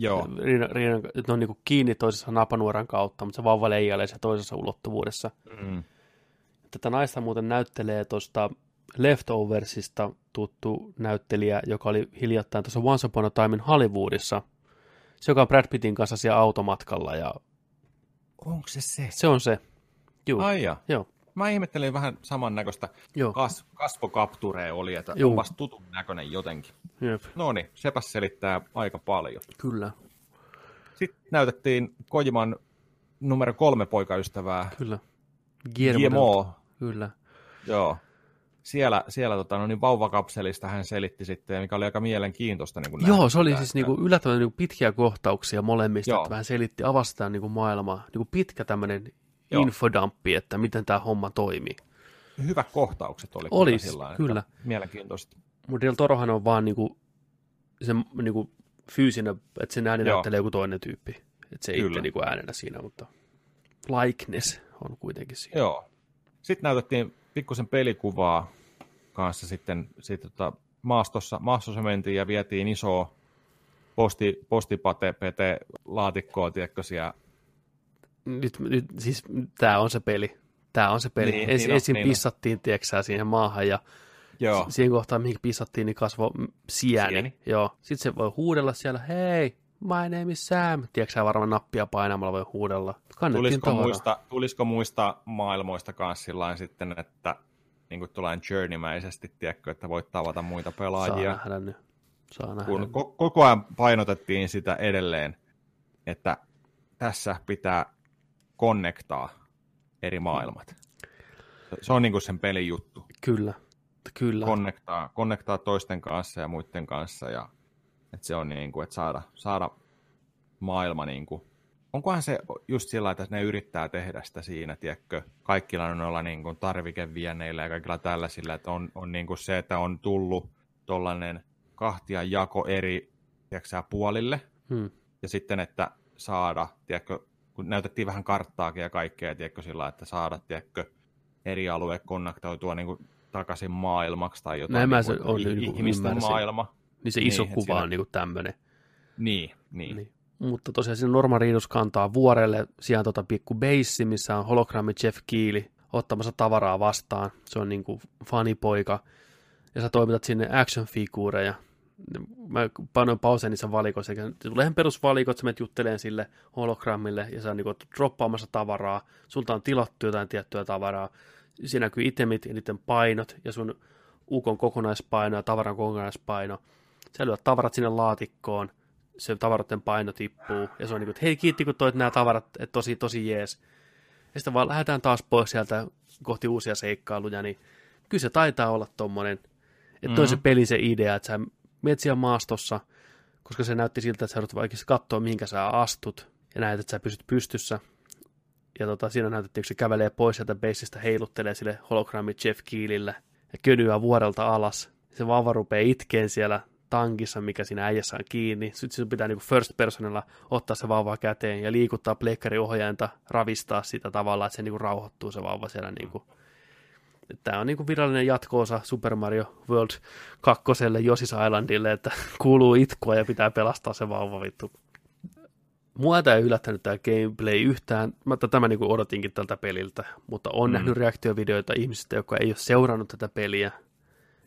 Joo, Riinan, riinan, että ne on niinku kiinni toisessa napanuoran kautta, mutta se vauva leijailee se toisessa ulottuvuudessa. mm. Tätä naista muuten näyttelee tuosta Leftoversista tuttu näyttelijä, joka oli hiljattain tuossa Once Upon a Time in Hollywoodissa. Se, joka on Brad Pittin kanssa siellä automatkalla ja Onko se se? se on se. Juu, Ai ja. joo, Mä ihmettelin vähän samannäköistä joo, kas, kasvokapturea oli, että Juu. onpas tutun näköinen jotenkin. jep, No niin, sepäs selittää aika paljon. kyllä, Sitten näytettiin Kojiman numero kolme poikaystävää, kyllä. GMO. Kyllä, Joo. Siellä, siellä tota, no niin vauvakapselista hän selitti sitten, mikä oli aika mielenkiintoista. Niin kuin Joo, se oli sitä, siis että- niinku yllättävän niinku pitkiä kohtauksia molemmista, Joo. että vähän selitti, avasi sitä niinku maailmaa, niinku pitkä tämmöinen Joo. infodamppi, että miten tämä homma toimii. Hyvät kohtaukset oli. Oli, kyllä, että kyllä. Mielenkiintoista. Mutta Del Torohan on vaan niinku, se niinku fyysinen, että sen ääni Joo. näyttelee joku toinen tyyppi. Että se ei itse niinku äänenä siinä, mutta likeness on kuitenkin siinä. Joo. Sitten näytettiin pikkusen pelikuvaa kanssa sitten, sitten tota, maastossa, maastossa mentiin ja vietiin isoa posti, postipate-laatikkoa, tiedätkö, siellä Nyt, nyt siis tämä on se peli. Tämä on se peli. Niin, Ensin, niin ensin niin pissattiin, tieksää, siihen maahan ja Joo. Siihen kohtaan, mihin pissattiin, niin kasvoi sieni. Sieni. Joo. Sitten se voi huudella siellä, hei, my name is Sam. Tiedätkö varmaan nappia painamalla voi huudella. Kannettiin Tulisiko muista, tulisiko muista maailmoista kanssa sillain sitten, että niin kuin tulee journeymäisesti, tiedätkö, että voit tavata muita Saa pelaajia. nähdä nyt. Saa nähdä. Kun ko- koko ajan painotettiin sitä edelleen, että tässä pitää konnektaa eri maailmat. Se on niin kuin sen pelin juttu. Kyllä. Kyllä. Konnektaa, konnektaa toisten kanssa ja muiden kanssa. Ja, että se on niin kuin, että saada, saada maailma niin kuin, onkohan se just sillä, että ne yrittää tehdä sitä siinä, tiedätkö, kaikilla noilla niin kuin tarvikevieneillä ja kaikilla tällaisilla, että on, on niin kuin se, että on tullut tollainen kahtia jako eri tiedätkö, puolille, Hmm. ja sitten, että saada, tiedätkö, kun näytettiin vähän karttaakin ja kaikkea, tiedätkö, sillä, että saada, tiedätkö, eri alue konnektoitua niin kuin takaisin maailmaksi tai jotain. Näin mä niin se kuin, on niin kuin ihmisten ymmärsin. maailma. Niin se Niin, iso et kuva siinä- on niin kuin tämmöinen. Niin, niin. Niin. Mutta tosiaan siinä Norman Reedus kantaa vuorelle sijaan tota pikku beissi, missä on hologrammi Jeff Keely ottamassa tavaraa vastaan. Se on niinku fanipoika. Ja sä toimitat sinne action-figuureja. Mä painoin pauseen niissä valikoissa. Eli tulee ihan perusvalikot, sä menet jutteleen sille hologrammille ja sä niinku oot droppaamassa tavaraa. Sulta on tilattu jotain tiettyä tavaraa. Siinä näkyy itemit ja niiden painot ja sun ukon kokonaispaino ja tavaran kokonaispaino. Sä lyöt tavarat sinne laatikkoon, se tavaroiden paino tippuu, ja se on niin kuin, että hei kiitti kun toit nämä tavarat, että tosi, tosi jees. Ja sitten vaan lähdetään taas pois sieltä kohti uusia seikkailuja, niin kyllä se taitaa olla tommonen, että toi Mhm. se pelin se idea, että sä menet siellä maastossa, koska se näytti siltä, että sä joudut vaikka katsoa, mihinkä sä astut, ja näet, että sä pysyt pystyssä. Ja tota, siinä näytettiin, kun se kävelee pois sieltä beisistä, heiluttelee sille hologrammi Jeff Keelille, ja könyää vuorelta alas. Se vauva rupeaa itkeen siellä tankissa, mikä siinä äijässä on kiinni. Sitten sinun pitää niin first personilla ottaa se vauva käteen ja liikuttaa pleikkariohjainta, ravistaa sitä tavalla, että se niin rauhoittuu se vauva siellä. Niin kuin. Tämä on niin kuin virallinen jatko-osa Super Mario World 2. Yoshi's Islandille, että kuuluu itkua ja pitää pelastaa se vauva vittu. Mua tämä ei yllättänyt tämä gameplay yhtään, mä tämä niin kuin odotinkin tältä peliltä, mutta on Mm. nähnyt reaktiovideoita ihmisistä, jotka ei ole seurannut tätä peliä,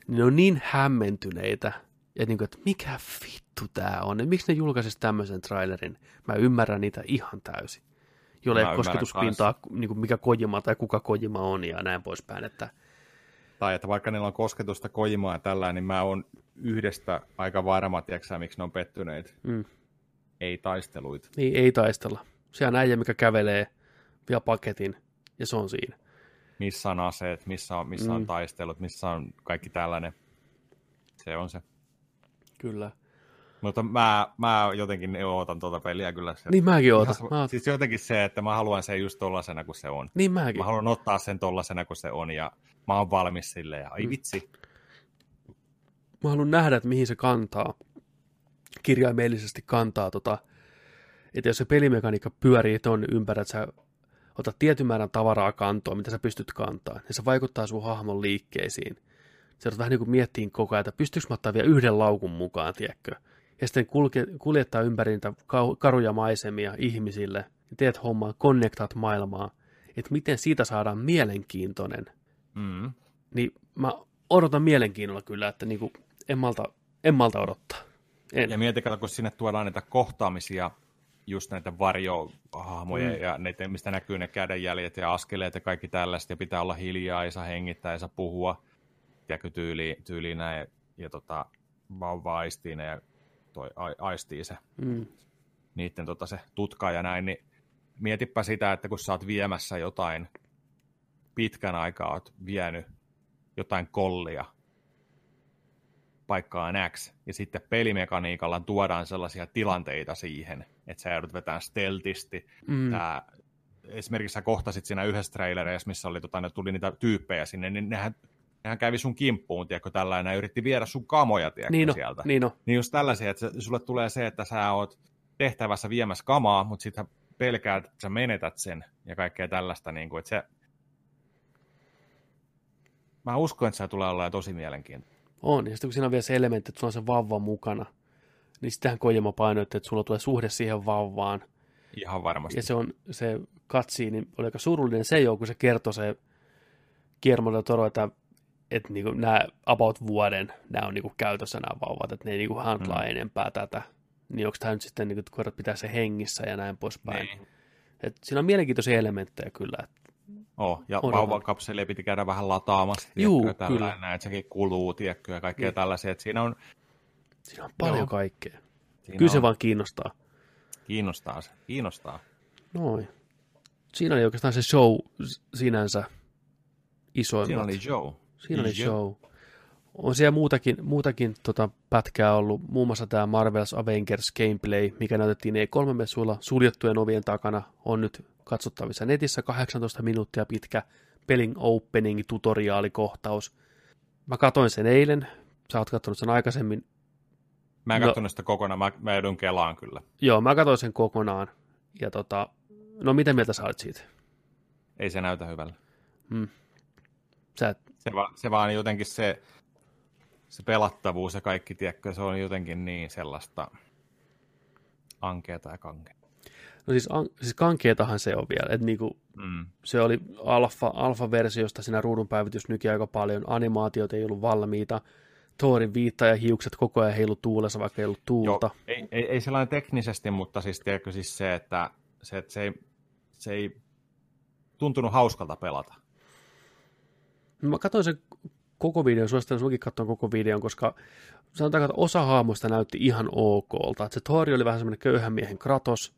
niin ne on niin hämmentyneitä, että, niin kuin, että mikä vittu tämä on, että miksi ne julkaisisi tämmöisen trailerin, mä ymmärrän niitä ihan täysin. Jolle ei kosketuspintaa, niin kuin mikä Kojima tai kuka Kojima on ja näin poispäin, että Tai että vaikka niillä on kosketusta kojimaa ja tällä, niin mä oon yhdestä aika varma, tiedätkö miksi ne on pettyneet. mm, Ei taisteluita. niin ei taistella. Se on äijä, mikä kävelee, vie paketin ja se on siinä. Missä on aseet, missä on, missä on Mm. taistelut, missä on kaikki tällainen. Se on se. Kyllä. Mutta mä, mä jotenkin ootan tuota peliä kyllä. Se, niin mäkin ootan. Ihan, mä... Siis jotenkin se, että mä haluan sen just tollasena kuin se on. Niin mäkin. Mä haluan ottaa sen tollasena kuin se on ja mä oon valmis silleen. Ai Mm. vitsi. Mä haluan nähdä, että mihin se kantaa. Kirjaimellisesti kantaa tota, että jos se pelimekaniikka pyörii ton ympäri, että sä otat tietyn määrän tavaraa kantoon, mitä sä pystyt kantaa, niin se vaikuttaa sun hahmon liikkeisiin. Sä vähän niin kuin miettiin koko ajan, että pystyykö mä ottaa vielä yhden laukun mukaan, tiedätkö? Ja sitten kulke, kuljettaa ympäri karuja maisemia ihmisille, ja teet hommaa, connectat maailmaa, että miten siitä saadaan mielenkiintoinen. Mm. Niin mä odotan mielenkiinnolla kyllä, että niin kuin en, malta, en malta odottaa. En. Ja mietikä, kun sinne tuodaan niitä kohtaamisia, just näitä varjohahmoja mm. ja niitä, mistä näkyy ne kädenjäljet ja askeleet ja kaikki tällaista, ja pitää olla hiljaa, ei saa hengittää, ei saa puhua, tiedätkö, tyyli, tyyli näin, ja tota, vauva aistii ne ja toi a, aistii se, Mm. niiden tota, se tutka ja näin, niin mietipä sitä, että kun sä oot viemässä jotain, pitkän aikaa oot vienyt jotain kollia paikkaan X, ja sitten pelimekaniikalla tuodaan sellaisia tilanteita siihen, että sä joudut vetämään steltisti. Mm. Tää, esimerkiksi sä kohtasit siinä yhdessä trailereissa, missä oli, tota, ne tuli niitä tyyppejä sinne, niin nehän, nehän kävi sun kimppuun, tiedätkö, tällainen, ja yritti viedä sun kamoja, tiedätkö, Niin sieltä. niin no. Niin just tällaisia, että sulle tulee se, että sä oot tehtävässä viemässä kamaa, mutta sitten pelkäät, että sä menetät sen ja kaikkea tällaista, niin kuin, että se... Mä uskon, että se tulee olla tosi mielenkiintoista. On, ja sitten kun siinä on vielä se elementti, että sulla on se vauva mukana, niin sitähän Kojima painoitti, että sulla tulee suhde siihen vauvaan. Ihan varmasti. Ja se on se katsiin, niin oli aika surullinen se jo, kun se kertoi se del Toro, että, että niin nämä about vuoden, nämä on niin käytössä nämä vauvat, että ne ei niin handlaa mm. enempää tätä. Niin onko tämä nyt sitten, niin kuin, koirat pitää se hengissä ja näin poispäin. Niin. Et siinä on mielenkiintoisia elementtejä kyllä. Että, Oh, ja vauvakapselia piti käydä vähän lataamassa, Juu, tiedätkö, kyllä. näin, että sekin kuluu, tiedätkö, ja kaikkea Niin. tällaisia, että siinä on, siinä on paljon Joo. kaikkea. siinä Kyllä se on, vaan kiinnostaa. kiinnostaa se, kiinnostaa. Noin. Siinä oli oikeastaan se show sinänsä isoimmat. Siinä oli Joe. Siinä oli Joe. show. On siellä muutakin, muutakin tota pätkää ollut, muun muassa tämä Marvel's Avengers gameplay, mikä näytettiin E3-messuilla suljettujen ovien takana, on nyt katsottavissa netissä 18 minuuttia pitkä pelin opening tutoriaalikohtaus. Mä katoin sen eilen, sä oot katsonut sen aikaisemmin. Mä en No. katsonut sitä kokonaan, mä, mä joudun kelaan kyllä. Joo, mä katoin sen kokonaan. Ja tota, no mitä mieltä sä olet siitä? Ei se näytä hyvällä. Sä et, Se, va, se vaan jotenkin se, se pelattavuus ja kaikki, tiedätkö, se on jotenkin niin sellaista ankeata ja kankeata. no siis, an, siis kankeetahan se on vielä, että niinku, Mm. se oli alfa, alfa-versiosta siinä ruudunpäivitys nyki aika paljon, animaatiot ei ollut valmiita, Thorin viitta ja hiukset koko ajan heilu tuulessa, vaikka ei ollut tuulta. Joo, ei, ei, ei sellainen teknisesti, mutta siis tiedätkö siis se, että se, että se, ei, se ei tuntunut hauskalta pelata. Mä katsoin sen koko videon, suosittelen sunkin katsoa koko videon, koska sanotaan, että osa haamuista näytti ihan okolta. Että se Thor oli vähän semmoinen köyhän miehen kratos,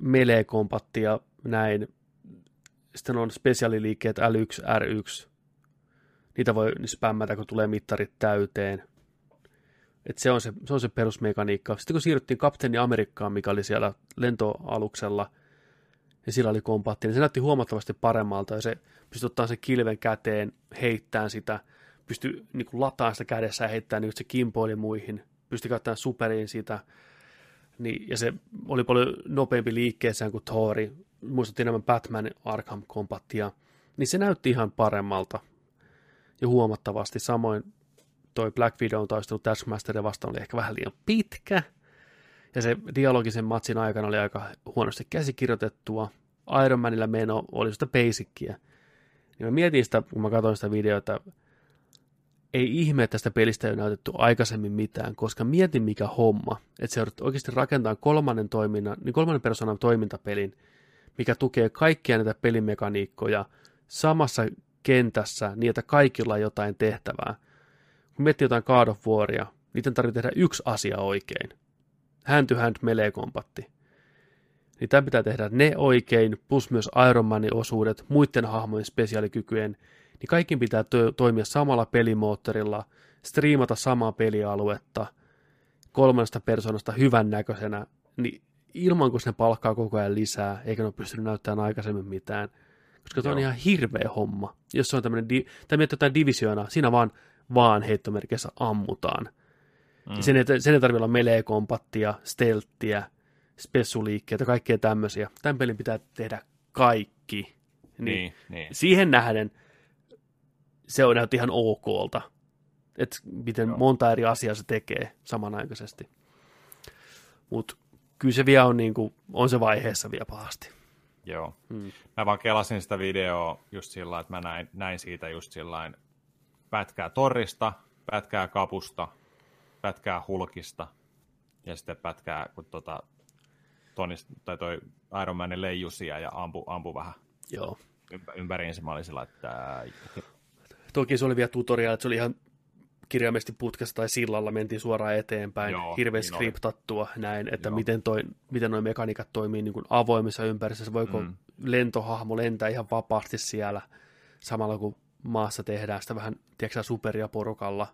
melee-kompatti ja näin. Sitten on spesiaaliliikkeet L1, R1. Niitä voi spämmätä, kun tulee mittarit täyteen. Et se, on se, se on se perusmekaniikka. Sitten kun siirryttiin Kapteeni Amerikkaan, mikä oli siellä lentoaluksella, ja sillä oli kompatti, niin se näytti huomattavasti paremmalta, ja se pystyi ottaa sen kilven käteen, heittämään sitä, pystyi niin kuin sitä kädessä ja heittämään, niin se kimpoili muihin, pystyi käyttämään superiin sitä, niin, ja se oli paljon nopeampi liikkeessään kuin Thori, muistutti enemmän Batman Arkham Compattia, niin se näytti ihan paremmalta ja huomattavasti. Samoin toi Black Widow taistelu Taskmasteria vastaan oli ehkä vähän liian pitkä, ja se dialogisen matsin aikana oli aika huonosti käsikirjoitettua. Iron Manilla meno oli sitä basickia. Niin mä mietin sitä, kun mä katsoin sitä videota, ei ihme, että tästä pelistä ei ole näytetty aikaisemmin mitään, koska mietin mikä homma, että se oikeasti rakentaa kolmannen, toiminnan, niin kolmannen persoonan toimintapelin, mikä tukee kaikkia näitä pelimekaniikkoja samassa kentässä niin, että kaikilla on jotain tehtävää. Kun miettii jotain God of Waria, niiden tarvitsee tehdä yksi asia oikein. Hand to hand melee kompatti. Niin tämä pitää tehdä ne oikein, plus myös Iron Manin osuudet, muiden hahmojen spesiaalikykyjen, niin kaikki pitää to- toimia samalla pelimoottorilla, striimata samaa pelialuetta. kolmannesta persoonasta hyvän näköisenä, niin ilman kun ne palkkaa koko ajan lisää, eikä ne ole pystynyt näyttämään aikaisemmin mitään, koska tuo on ihan hirveä homma. Jos se on tämmöinen, di- tai miettii jotain divisioona, siinä vaan, vaan heittomerkissä ammutaan. Mm. Sen, ei, sen ei tarvitse olla melee-kompattia, stelttiä, spessuliikkeitä, kaikkea tämmöisiä. Tämän pelin pitää tehdä kaikki. Niin, niin, niin. Siihen nähden se on näytti ihan okolta, että miten Joo. monta eri asiaa se tekee samanaikaisesti. Mutta kyllä se vielä on, niin kuin, on se vaiheessa vielä pahasti. Joo. Hmm. Mä vaan kelasin sitä videoa just sillä että mä näin, näin siitä just sillä pätkää torrista, pätkää kapusta, pätkää hulkista ja sitten pätkää, kun tota, Tony, tai toi Iron Manin leijusia ja ampu, ampu vähän Joo. ympäriinsä. Mä olin sillä, että... Toki se oli vielä tutorial, että se oli ihan kirjaimesti putkessa tai sillalla mentiin suoraan eteenpäin, Joo, hirveän niin skriptattua oli. näin, että Joo. miten, toi, miten nuo mekaniikat toimii niin kuin avoimessa ympäristössä, voiko mm. lentohahmo lentää ihan vapaasti siellä samalla kun maassa tehdään sitä vähän, tiedätkö superia porukalla.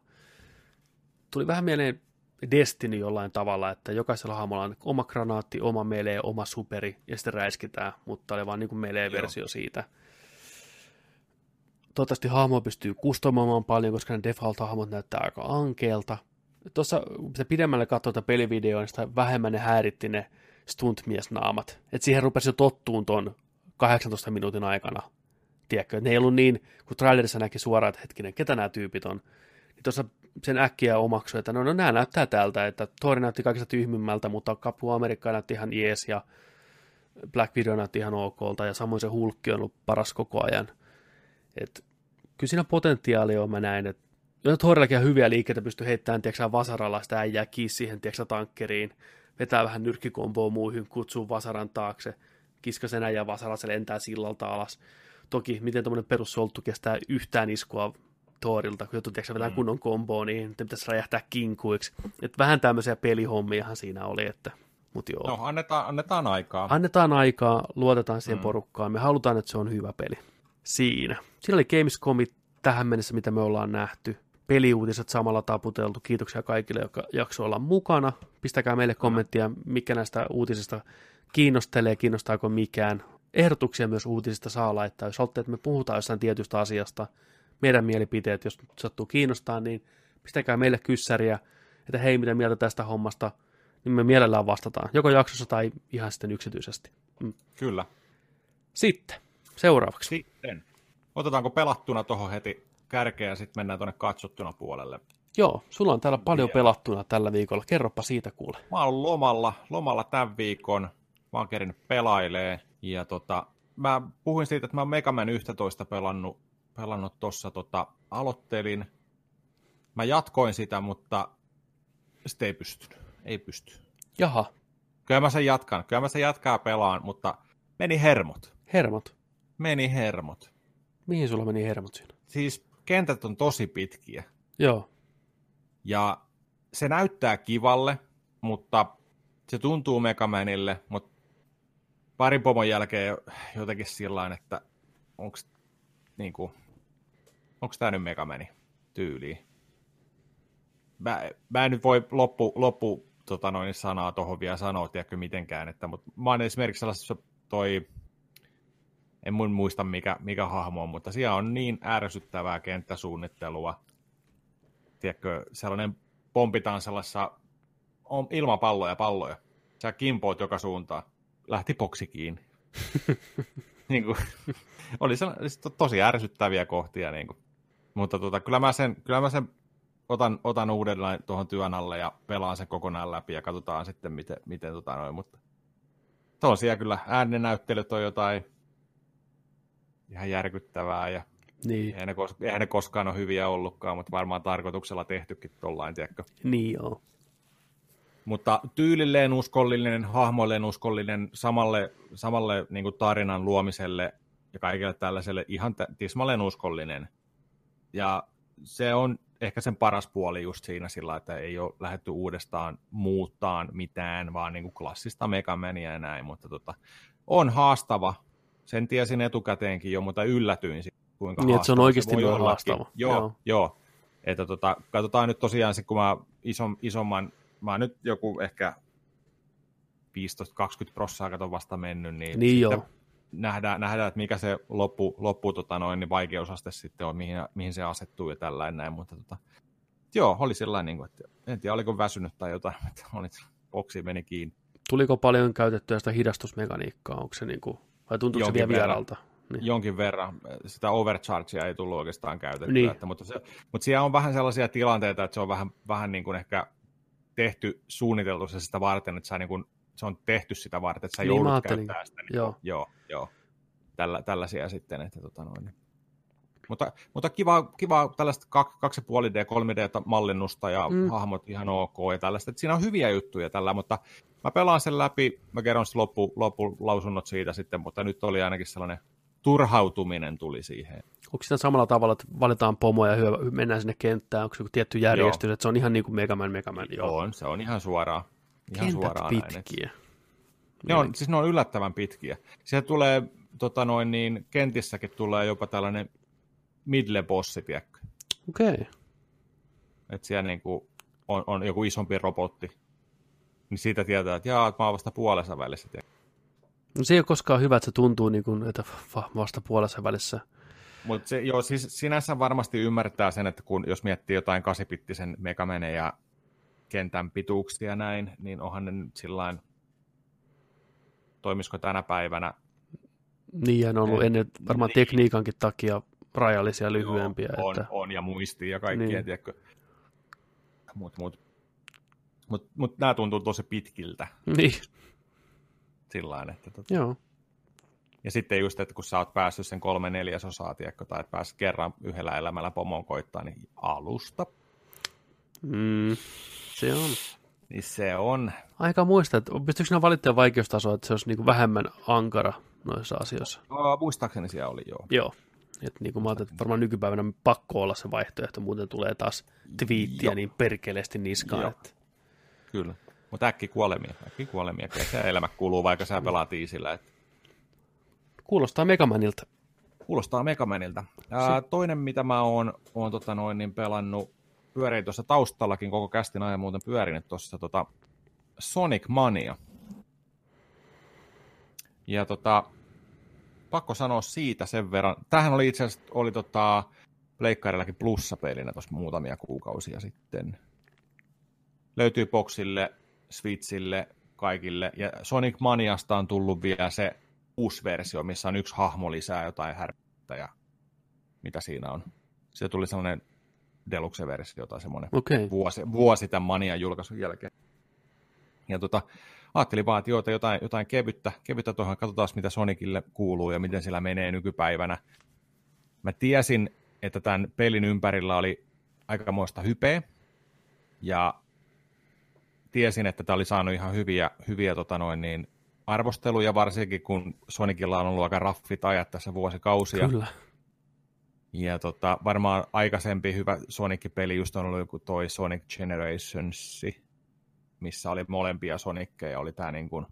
Tuli vähän mieleen Destiny jollain tavalla, että jokaisella hahmolla on oma granaatti, oma melee, oma superi, ja sitten räiskitään, mutta oli vaan niin kuin melee-versio siitä. Toivottavasti hahmo pystyy kustomoimaan paljon, koska ne default-hahmot näyttää aika ankeelta. Tuossa, se pidemmälle katsoi tätä pelivideoa, niin sitä vähemmän ne häiritti ne stuntmiesnaamat. Et siihen rupesi jo tottuun ton 18 minuutin aikana. Tiedätkö, ne ei ollut niin, kun trailerissa näki suoraan, että hetkinen, ketä nämä tyypit on. Niin tuossa sen äkkiä omaksui, että no, no nämä näyttää tältä, että Thor näytti kaikista tyhmimmältä, mutta Kapu Amerikka näytti ihan jees ja Black Widow näytti ihan okolta ja samoin se Hulkki on ollut paras koko ajan. Et, kyllä siinä potentiaali on, mä näin, että jos Thorillakin hyviä liikkeitä, pystyy heittämään tiiäksä, vasaralla sitä äijää kiinni siihen tiiäksä, tankkeriin, vetää vähän nyrkkikomboa muihin, kutsuu vasaran taakse, kiska sen äijää vasaralla, se lentää sillalta alas. Toki, miten tuommoinen perussolttu kestää yhtään iskua Thorilta, kun joutuu tiedätkö, vetää mm. kunnon komboa, niin te pitäisi räjähtää kinkuiksi. Et vähän tämmöisiä pelihommiahan siinä oli, että mut joo. No, annetaan, annetaan aikaa. Annetaan aikaa, luotetaan siihen mm. porukkaan. Me halutaan, että se on hyvä peli. Siinä. Siinä oli Gamescomit tähän mennessä, mitä me ollaan nähty. Peliuutiset samalla taputeltu. Kiitoksia kaikille, jotka jakso olla mukana. Pistäkää meille kommenttia, mikä näistä uutisista kiinnostelee, kiinnostaako mikään. Ehdotuksia myös uutisista saa laittaa. Jos haluatte, että me puhutaan jostain tietystä asiasta, meidän mielipiteet, jos sattuu kiinnostaa, niin pistäkää meille kyssäriä, että hei, mitä mieltä tästä hommasta, niin me mielellään vastataan, joko jaksossa tai ihan sitten yksityisesti. Mm. Kyllä. Sitten, seuraavaksi. Sitten. Otetaanko pelattuna tuohon heti kärkeä ja sitten mennään tuonne katsottuna puolelle. Joo, sulla on täällä paljon pelattuna tällä viikolla. Kerropa siitä kuule. Mä oon lomalla, lomalla tämän viikon. Mä oon pelailee. Ja tota, mä puhuin siitä, että mä oon Megaman 11 pelannut pelannut tuossa, tota, aloittelin. Mä jatkoin sitä, mutta sitten ei pystynyt. Ei pysty. Jaha. Kyllä mä sen jatkan. Kyllä mä sen jatkaa pelaan, mutta meni hermot. Hermot? Meni hermot. Mihin sulla meni hermot siinä? Siis kentät on tosi pitkiä. Joo. Ja se näyttää kivalle, mutta se tuntuu Megamanille, mutta parin pomon jälkeen jotenkin sillä että onko niin kuin, onko tämä nyt Megamani tyyliin? Mä, mä en nyt voi loppu, loppu tota noin, sanaa tuohon vielä sanoa, tiedätkö mitenkään, että, mutta mä oon esimerkiksi sellaisessa toi, en mun muista mikä, mikä hahmo on, mutta siellä on niin ärsyttävää kenttäsuunnittelua, tiedätkö, sellainen pompitaan sellaisessa on ilmapalloja palloja. Sä kimpoot joka suuntaan. Lähti boksi kiinni. niin kuin, oli se, tosi ärsyttäviä kohtia. Niin kuin. Mutta tota, kyllä mä sen, kyllä mä sen otan, otan uudelleen tuohon työn alle ja pelaan sen kokonaan läpi ja katsotaan sitten, miten, miten tota noin, mutta tosiaan kyllä äänenäyttelyt on jotain ihan järkyttävää ja niin. eihän, ne, eihän ne koskaan ole hyviä ollutkaan, mutta varmaan tarkoituksella tehtykin tollain, tiedätkö? Niin joo. Mutta tyylilleen uskollinen, hahmoilleen uskollinen, samalle, samalle niin tarinan luomiselle ja kaikille tällaiselle ihan tismalleen uskollinen ja se on ehkä sen paras puoli just siinä sillä, että ei ole lähdetty uudestaan muuttaan mitään, vaan niin kuin klassista Megamania ja näin, mutta tota, on haastava. Sen tiesin etukäteenkin jo, mutta yllätyin kuinka Niin, se on oikeasti se noin haastava. Joo, joo. joo. Että tota, katsotaan nyt tosiaan, kun mä ison, isomman mä oon nyt joku ehkä 15-20 prossaa kato vasta mennyt, niin, niin joo. Nähdään, nähdään, että mikä se loppu, loppu tota noin, niin vaikeusaste sitten on, mihin, mihin se asettuu ja tällainen näin, mutta tota, joo, oli sellainen, niin kuin, että en tiedä, oliko väsynyt tai jotain, että oli, boksi meni kiinni. Tuliko paljon käytettyä sitä hidastusmekaniikkaa, onko se niin kuin, vai tuntuuko se vielä vieralta? Niin. Jonkin verran. Sitä overchargea ei tullut oikeastaan käytettyä. Niin. Että, mutta, se, mutta siellä on vähän sellaisia tilanteita, että se on vähän, vähän niin kuin ehkä tehty suunniteltu sitä varten, että sä niin kuin, se on tehty sitä varten, että sä niin, joudut käyttämään sitä. Niin, joo. joo, joo. Tällä, tällaisia sitten. Että, tota noin. Niin. Mutta, mutta kiva, kiva tällaista 2,5D, 3D-mallinnusta ja mm. hahmot ihan ok ja tällaista. Että siinä on hyviä juttuja tällä, mutta mä pelaan sen läpi, mä kerron sitten loppu, loppulausunnot siitä sitten, mutta nyt oli ainakin sellainen turhautuminen tuli siihen. Onko sitä samalla tavalla, että valitaan pomoja ja hyö, mennään sinne kenttään, onko se joku tietty järjestys, joo. että se on ihan niin kuin Megaman, Megaman? Joo. On, se on ihan suoraan. Ihan Kentät suoraan pitkiä. Näin, ne on, siis ne on yllättävän pitkiä. Siellä tulee, tota noin, niin kentissäkin tulee jopa tällainen midle bossi, tiedätkö? Okei. Okay. Että siellä niin kuin on, on, joku isompi robotti. Niin siitä tietää, että jaa, mä oon vasta puolessa välissä. Tiedätkö? No se ei ole koskaan hyvä, että se tuntuu niin kuin, että vasta puolessa välissä. Mutta se, joo, siis sinänsä varmasti ymmärtää sen, että kun jos miettii jotain kasipittisen Megamene ja kentän pituuksia näin, niin onhan ne nyt sillain, toimisiko tänä päivänä. Niin, on ollut ennen varmaan niin. tekniikankin takia rajallisia lyhyempiä. Joo, on, että... on, ja muistia ja kaikkia, niin. tiedätkö. Mutta mut, mut, mut nämä tuntuu tosi pitkiltä. Niin. Sillain, että tota... Joo. Ja sitten just, että kun sä oot päässyt sen kolme neljäsosaa, tiedätkö, tai että pääsit kerran yhdellä elämällä pomon koittaa, niin alusta. Mm, se on. Niin se on. Aika muista, että pystyykö sinä valittamaan vaikeustasoa, että se olisi niin vähemmän ankara noissa asioissa? No, muistaakseni siellä oli, joo. Joo. Et niin kuin mä ajattelin, että varmaan nykypäivänä pakko olla se vaihtoehto, muuten tulee taas twiittiä niin perkeleesti niskaan. Joo. Että... Kyllä. Mutta äkki kuolemia, äkki kuolemia. Kyllä se elämä kuluu, vaikka sä pelaat iisillä. Että... Kuulostaa Megamanilta. Kuulostaa Megamanilta. Ää, toinen, mitä mä oon, oon tota noin, niin pelannut, pyörii tuossa taustallakin koko kästin ajan muuten pyörinyt tuossa tota Sonic Mania. Ja tota, pakko sanoa siitä sen verran. Tähän oli itse asiassa oli tota, Pleikkarillakin plussapelinä tuossa muutamia kuukausia sitten. Löytyy boksille, Switchille, kaikille. Ja Sonic Maniasta on tullut vielä se uusi versio, missä on yksi hahmo lisää jotain härpyttä ja mitä siinä on. Se tuli sellainen deluxe-versio tai semmoinen okay. vuosi, vuosi tämän Manian julkaisun jälkeen. Ja tota, ajattelin vaan, että joo, jotain, jotain kevyttä, kevyttä tuohon, katsotaan mitä Sonicille kuuluu ja miten sillä menee nykypäivänä. Mä tiesin, että tämän pelin ympärillä oli aikamoista hypeä, ja tiesin, että tämä oli saanut ihan hyviä, hyviä tota noin, niin, arvosteluja, varsinkin kun Sonicilla on ollut aika raffit ajat tässä vuosikausia. Kyllä. Ja tota, varmaan aikaisempi hyvä Sonic-peli just on ollut joku toi Sonic Generations, missä oli molempia Sonickeja, oli tämä niin kuin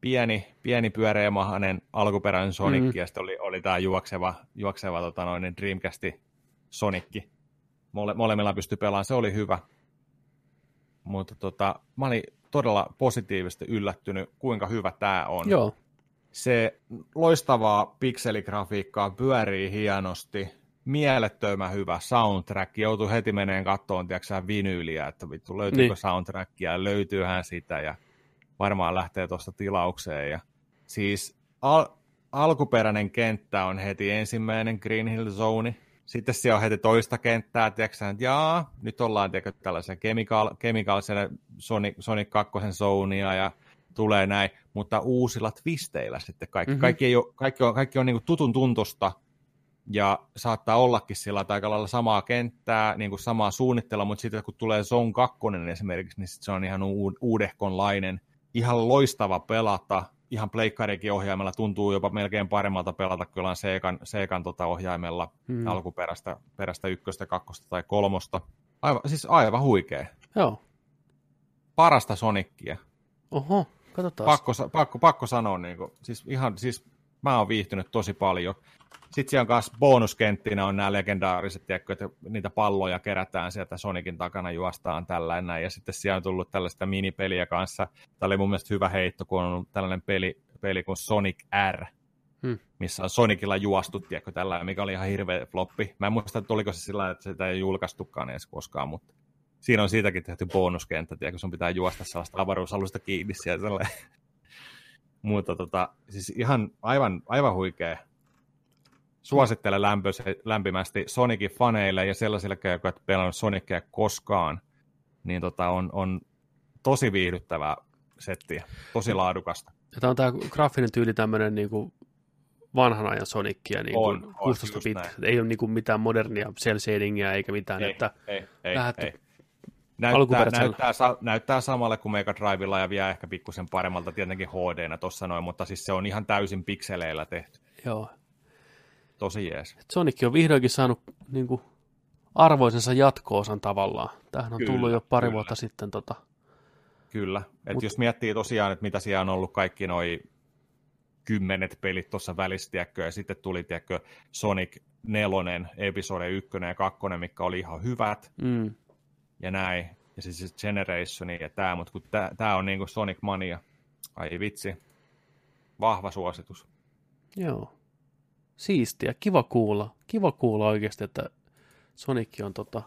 pieni, pieni pyöreämahainen alkuperäinen Sonic, mm. ja sitten oli, oli tämä juokseva, juokseva tota noin, Dreamcasti Sonic. Mole, molemmilla pystyi pelaamaan, se oli hyvä. Mutta tota, mä olin todella positiivisesti yllättynyt, kuinka hyvä tämä on. Joo. Se loistavaa pikseligrafiikkaa pyörii hienosti, mielettömän hyvä soundtrack. Joutuu heti meneen kattoon, tiedätkö vinyyliä, että vittu löytyykö niin. soundtrackia, löytyyhän sitä ja varmaan lähtee tuosta tilaukseen. Ja siis al- alkuperäinen kenttä on heti ensimmäinen Green Hill Zone, sitten siellä on heti toista kenttää, tiedätkö, että jaa, nyt ollaan tiedätkö, tällaisen chemical, chemicalisen Sonic, Sonic 2 zonia ja tulee näin, mutta uusilla twisteillä sitten kaikki. Mm-hmm. Kaikki, ei ole, kaikki on, kaikki on niin tutun tuntosta ja saattaa ollakin sillä aika lailla samaa kenttää, niin kuin samaa suunnittelua, mutta sitten kun tulee Zone 2 esimerkiksi, niin se on ihan uudehkonlainen, ihan loistava pelata, ihan pleikkarikin ohjaimella tuntuu jopa melkein paremmalta pelata kyllä Seekan, Seekan tota ohjaimella hmm. alkuperäistä perästä ykköstä, kakkosta tai kolmosta. Aivan, siis aivan huikea. Joo. Parasta Sonicia. Oho, katsotaan. Pakko, pakko, pakko sanoa, niin kuin, siis ihan siis mä oon viihtynyt tosi paljon. Sitten siellä on myös bonuskenttinä on nämä legendaariset, tiedätkö, että niitä palloja kerätään sieltä Sonicin takana, juostaan tällainen. Ja sitten siellä on tullut tällaista minipeliä kanssa. Tämä oli mun mielestä hyvä heitto, kun on tällainen peli, peli kuin Sonic R, hmm. missä on Sonicilla juostu, tiedätkö, tällainen, mikä oli ihan hirveä floppi. Mä en muista, että oliko se sillä että sitä ei julkaistukaan edes koskaan, mutta siinä on siitäkin tehty bonuskenttä, tiedätkö, sun pitää juosta sellaista avaruusalusta kiinni siellä. mutta tota, siis ihan aivan, aivan huikea suosittelen lämpimästi Sonicin faneille ja sellaisille, jotka eivät pelannut Sonicia koskaan, niin tota, on, on tosi viihdyttävää settiä, tosi laadukasta. Ja tämä on tämä graafinen tyyli tämmöinen niin kuin vanhan ajan Sonicia, niin kuin on, 16 bit. Ei ole niin kuin mitään modernia cel shadingia eikä mitään, ei, että ei, ei, ei. Näyttää, näyttää, sa, näyttää samalle kuin Mega Drivella ja vielä ehkä pikkusen paremmalta tietenkin hd tuossa noin, mutta siis se on ihan täysin pikseleillä tehty. Joo, tosi jees. Sonic on vihdoinkin saanut niin kuin, arvoisensa jatko-osan tavallaan. Tämähän on kyllä, tullut jo pari kyllä. vuotta sitten. Tota. Kyllä, että Mut... jos miettii tosiaan, että mitä siellä on ollut kaikki noin kymmenet pelit tuossa välissä, tiedätkö, ja sitten tuli, tiedätkö, Sonic 4, episode 1 ja 2, mikä oli ihan hyvät, mm. Ja näin, ja siis Generation ja tämä, mutta kun tämä on niinku Sonic Mania, ai vitsi, vahva suositus. Joo siistiä, kiva kuulla. Kiva kuulla oikeasti, että Sonic on tota,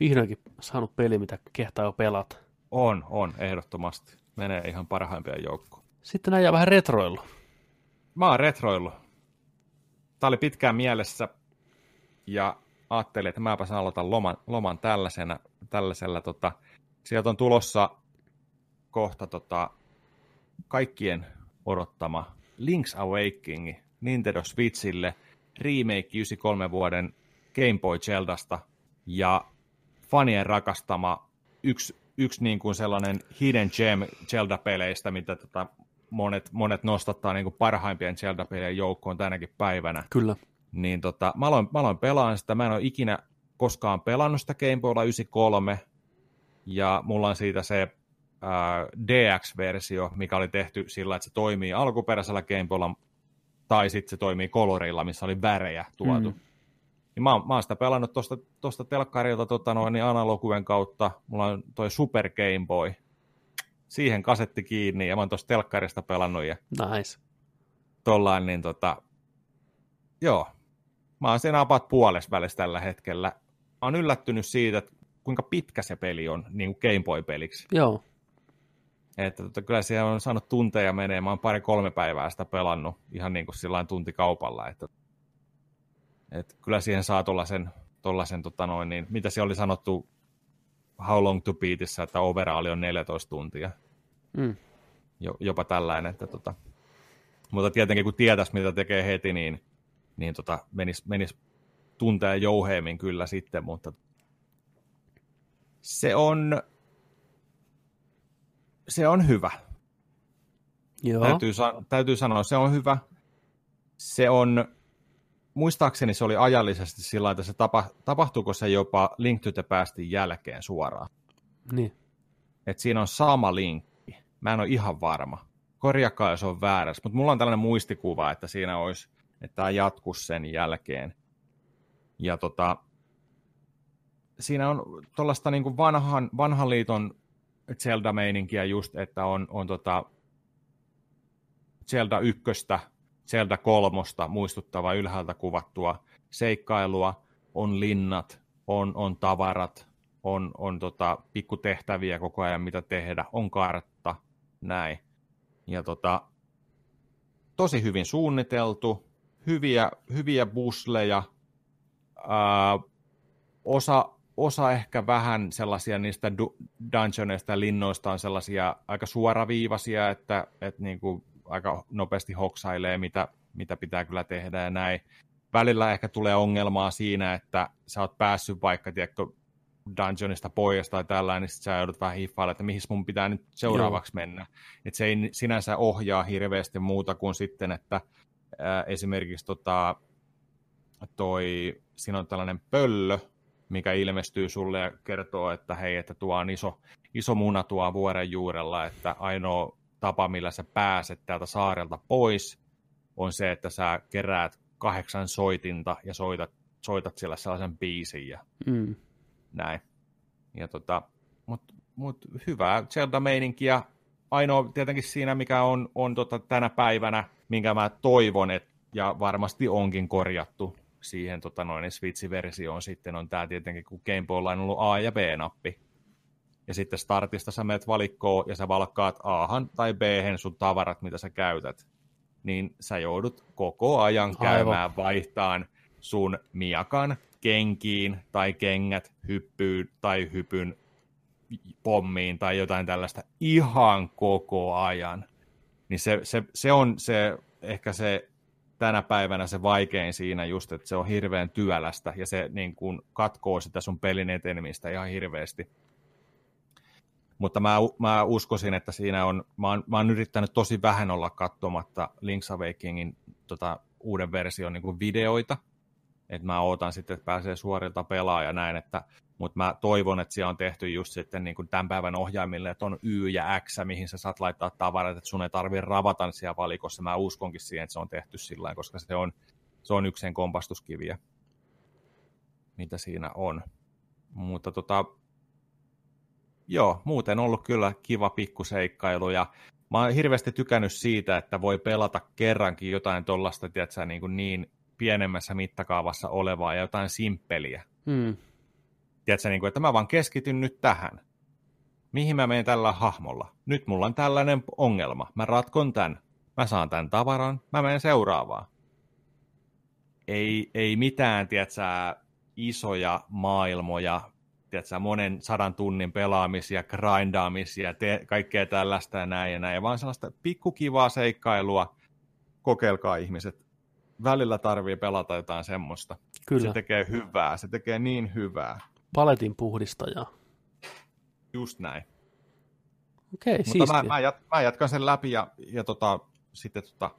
vihdoinkin saanut peli, mitä kehtaa jo pelata. On, on, ehdottomasti. Menee ihan parhaimpia joukkoon. Sitten näin vähän retroillu. Mä oon retroillu. Tää oli pitkään mielessä ja ajattelin, että mäpä aloitan loman, loman tällaisena, tällaisella. Tota, sieltä on tulossa kohta tota, kaikkien odottama Link's Awakening Nintendo Switchille, remake 93 vuoden Game Boy Zeldasta ja fanien rakastama yksi, yksi niin kuin sellainen hidden gem Zelda-peleistä, mitä tota monet, monet nostattaa niin kuin parhaimpien Zelda-pelien joukkoon tänäkin päivänä. Kyllä. Niin tota, mä aloin, mä aloin pelaan sitä, mä en ole ikinä koskaan pelannut sitä Game Boylla 93, ja mulla on siitä se äh, DX-versio, mikä oli tehty sillä, että se toimii alkuperäisellä Game Boylla tai sitten se toimii kolorilla, missä oli värejä tuotu. Mm. Niin mä, oon, mä oon sitä pelannut tuosta, tuosta telkkarilta tota noin, niin analoguen kautta. Mulla on toi Super Game Boy. Siihen kasetti kiinni ja mä oon tuosta telkkarista pelannut. Ja nice. Tollain, niin tota, joo. Mä oon siinä apat puolessa välissä tällä hetkellä. Mä oon yllättynyt siitä, että kuinka pitkä se peli on niin kuin Game Boy-peliksi. Joo. Että tota, kyllä siellä on saanut tunteja menee. Mä oon pari-kolme päivää sitä pelannut ihan niin kuin sillä tuntikaupalla. Että, että kyllä siihen saa tuollaisen, tuollaisen tota noin, niin, mitä se oli sanottu How Long to Beatissä, että overaali on 14 tuntia. Mm. Jopa tällainen. Että, tota, mutta tietenkin kun tietäisi, mitä tekee heti, niin, niin tota, menisi, menis tunteja jouheemmin kyllä sitten, mutta se on se on hyvä. Joo. Täytyy, täytyy sanoa, se on hyvä. Se on, muistaakseni se oli ajallisesti sillä että se tapa, tapahtuuko se jopa Link to the Pastin jälkeen suoraan. Niin. Et siinä on sama linkki. Mä en ole ihan varma. Korjakaa, jos on väärässä. Mutta mulla on tällainen muistikuva, että siinä olisi, että tämä jatkus sen jälkeen. Ja tota, siinä on tuollaista niin vanhan, vanhan liiton Zelda-meininkiä just, että on, on tota Zelda ykköstä, Zelda kolmosta muistuttava ylhäältä kuvattua seikkailua, on linnat, on, on tavarat, on, on tota, pikkutehtäviä koko ajan, mitä tehdä, on kartta, näin. Ja tota, tosi hyvin suunniteltu, hyviä, hyviä busleja, ää, osa osa ehkä vähän sellaisia niistä dungeoneista ja linnoista on sellaisia aika suoraviivaisia, että, että niin kuin aika nopeasti hoksailee, mitä, mitä pitää kyllä tehdä ja näin. Välillä ehkä tulee ongelmaa siinä, että sä oot päässyt vaikka, tiedätkö, dungeonista pois tai tällainen, niin sä joudut vähän hiffailla, että mihin mun pitää nyt seuraavaksi Joo. mennä. Että se ei sinänsä ohjaa hirveästi muuta kuin sitten, että ää, esimerkiksi tota, toi, siinä on tällainen pöllö, mikä ilmestyy sulle ja kertoo, että hei, että tuo on iso, iso muna tuo vuoren juurella, että ainoa tapa, millä sä pääset täältä saarelta pois, on se, että sä keräät kahdeksan soitinta ja soitat, soitat siellä sellaisen biisin ja Mm. näin. Ja tota, mut, mut hyvää Zelda-meininkiä. Ainoa tietenkin siinä, mikä on, on tota tänä päivänä, minkä mä toivon, et, ja varmasti onkin korjattu siihen tota noin, Switch-versioon sitten, on tämä tietenkin, kun Game Boylla on ollut A- ja B-nappi. Ja sitten startista sä menet valikkoon ja sä valkkaat A-han tai b sun tavarat, mitä sä käytät. Niin sä joudut koko ajan Aivan. käymään vaihtaan sun miakan kenkiin tai kengät hyppyyn tai hypyn pommiin tai jotain tällaista ihan koko ajan. Niin se, se, se on se, ehkä se tänä päivänä se vaikein siinä just, että se on hirveän työlästä ja se niin kuin katkoo sitä sun pelin etenemistä ihan hirveästi. Mutta mä, mä uskoisin, että siinä on, mä oon, mä oon yrittänyt tosi vähän olla katsomatta Link's Awakeningin tota, uuden version niin kuin videoita, että mä ootan sitten, että pääsee suorilta pelaa ja näin, että, mutta mä toivon, että siellä on tehty just sitten niin kuin tämän päivän ohjaimille, että on Y ja X, mihin sä saat laittaa tavarat, että sun ei tarvitse ravata siellä valikossa. Mä uskonkin siihen, että se on tehty sillä koska se on, se on yksi sen kompastuskiviä, mitä siinä on. Mutta tota, joo, muuten ollut kyllä kiva pikkuseikkailu ja mä oon hirveästi tykännyt siitä, että voi pelata kerrankin jotain tuollaista, niin, niin pienemmässä mittakaavassa olevaa ja jotain simppeliä. Mm. Tiedätkö, niin kuin, että mä vaan keskityn nyt tähän. Mihin mä menen tällä hahmolla? Nyt mulla on tällainen ongelma. Mä ratkon tämän. Mä saan tämän tavaran. Mä menen seuraavaan. Ei, ei mitään, tiedätkö, isoja maailmoja, tiedätkö, monen sadan tunnin pelaamisia, grindaamisia, te- kaikkea tällaista ja näin ja näin, vaan sellaista pikkukivaa seikkailua. Kokeilkaa ihmiset. Välillä tarvii pelata jotain semmoista. Kyllä, Se tekee hyvää, se tekee niin hyvää. Paletin puhdistaja. Just näin. Okei, Mutta siistiä. mä, mä, jat, mä, jatkan sen läpi ja, ja tota, sitten tota,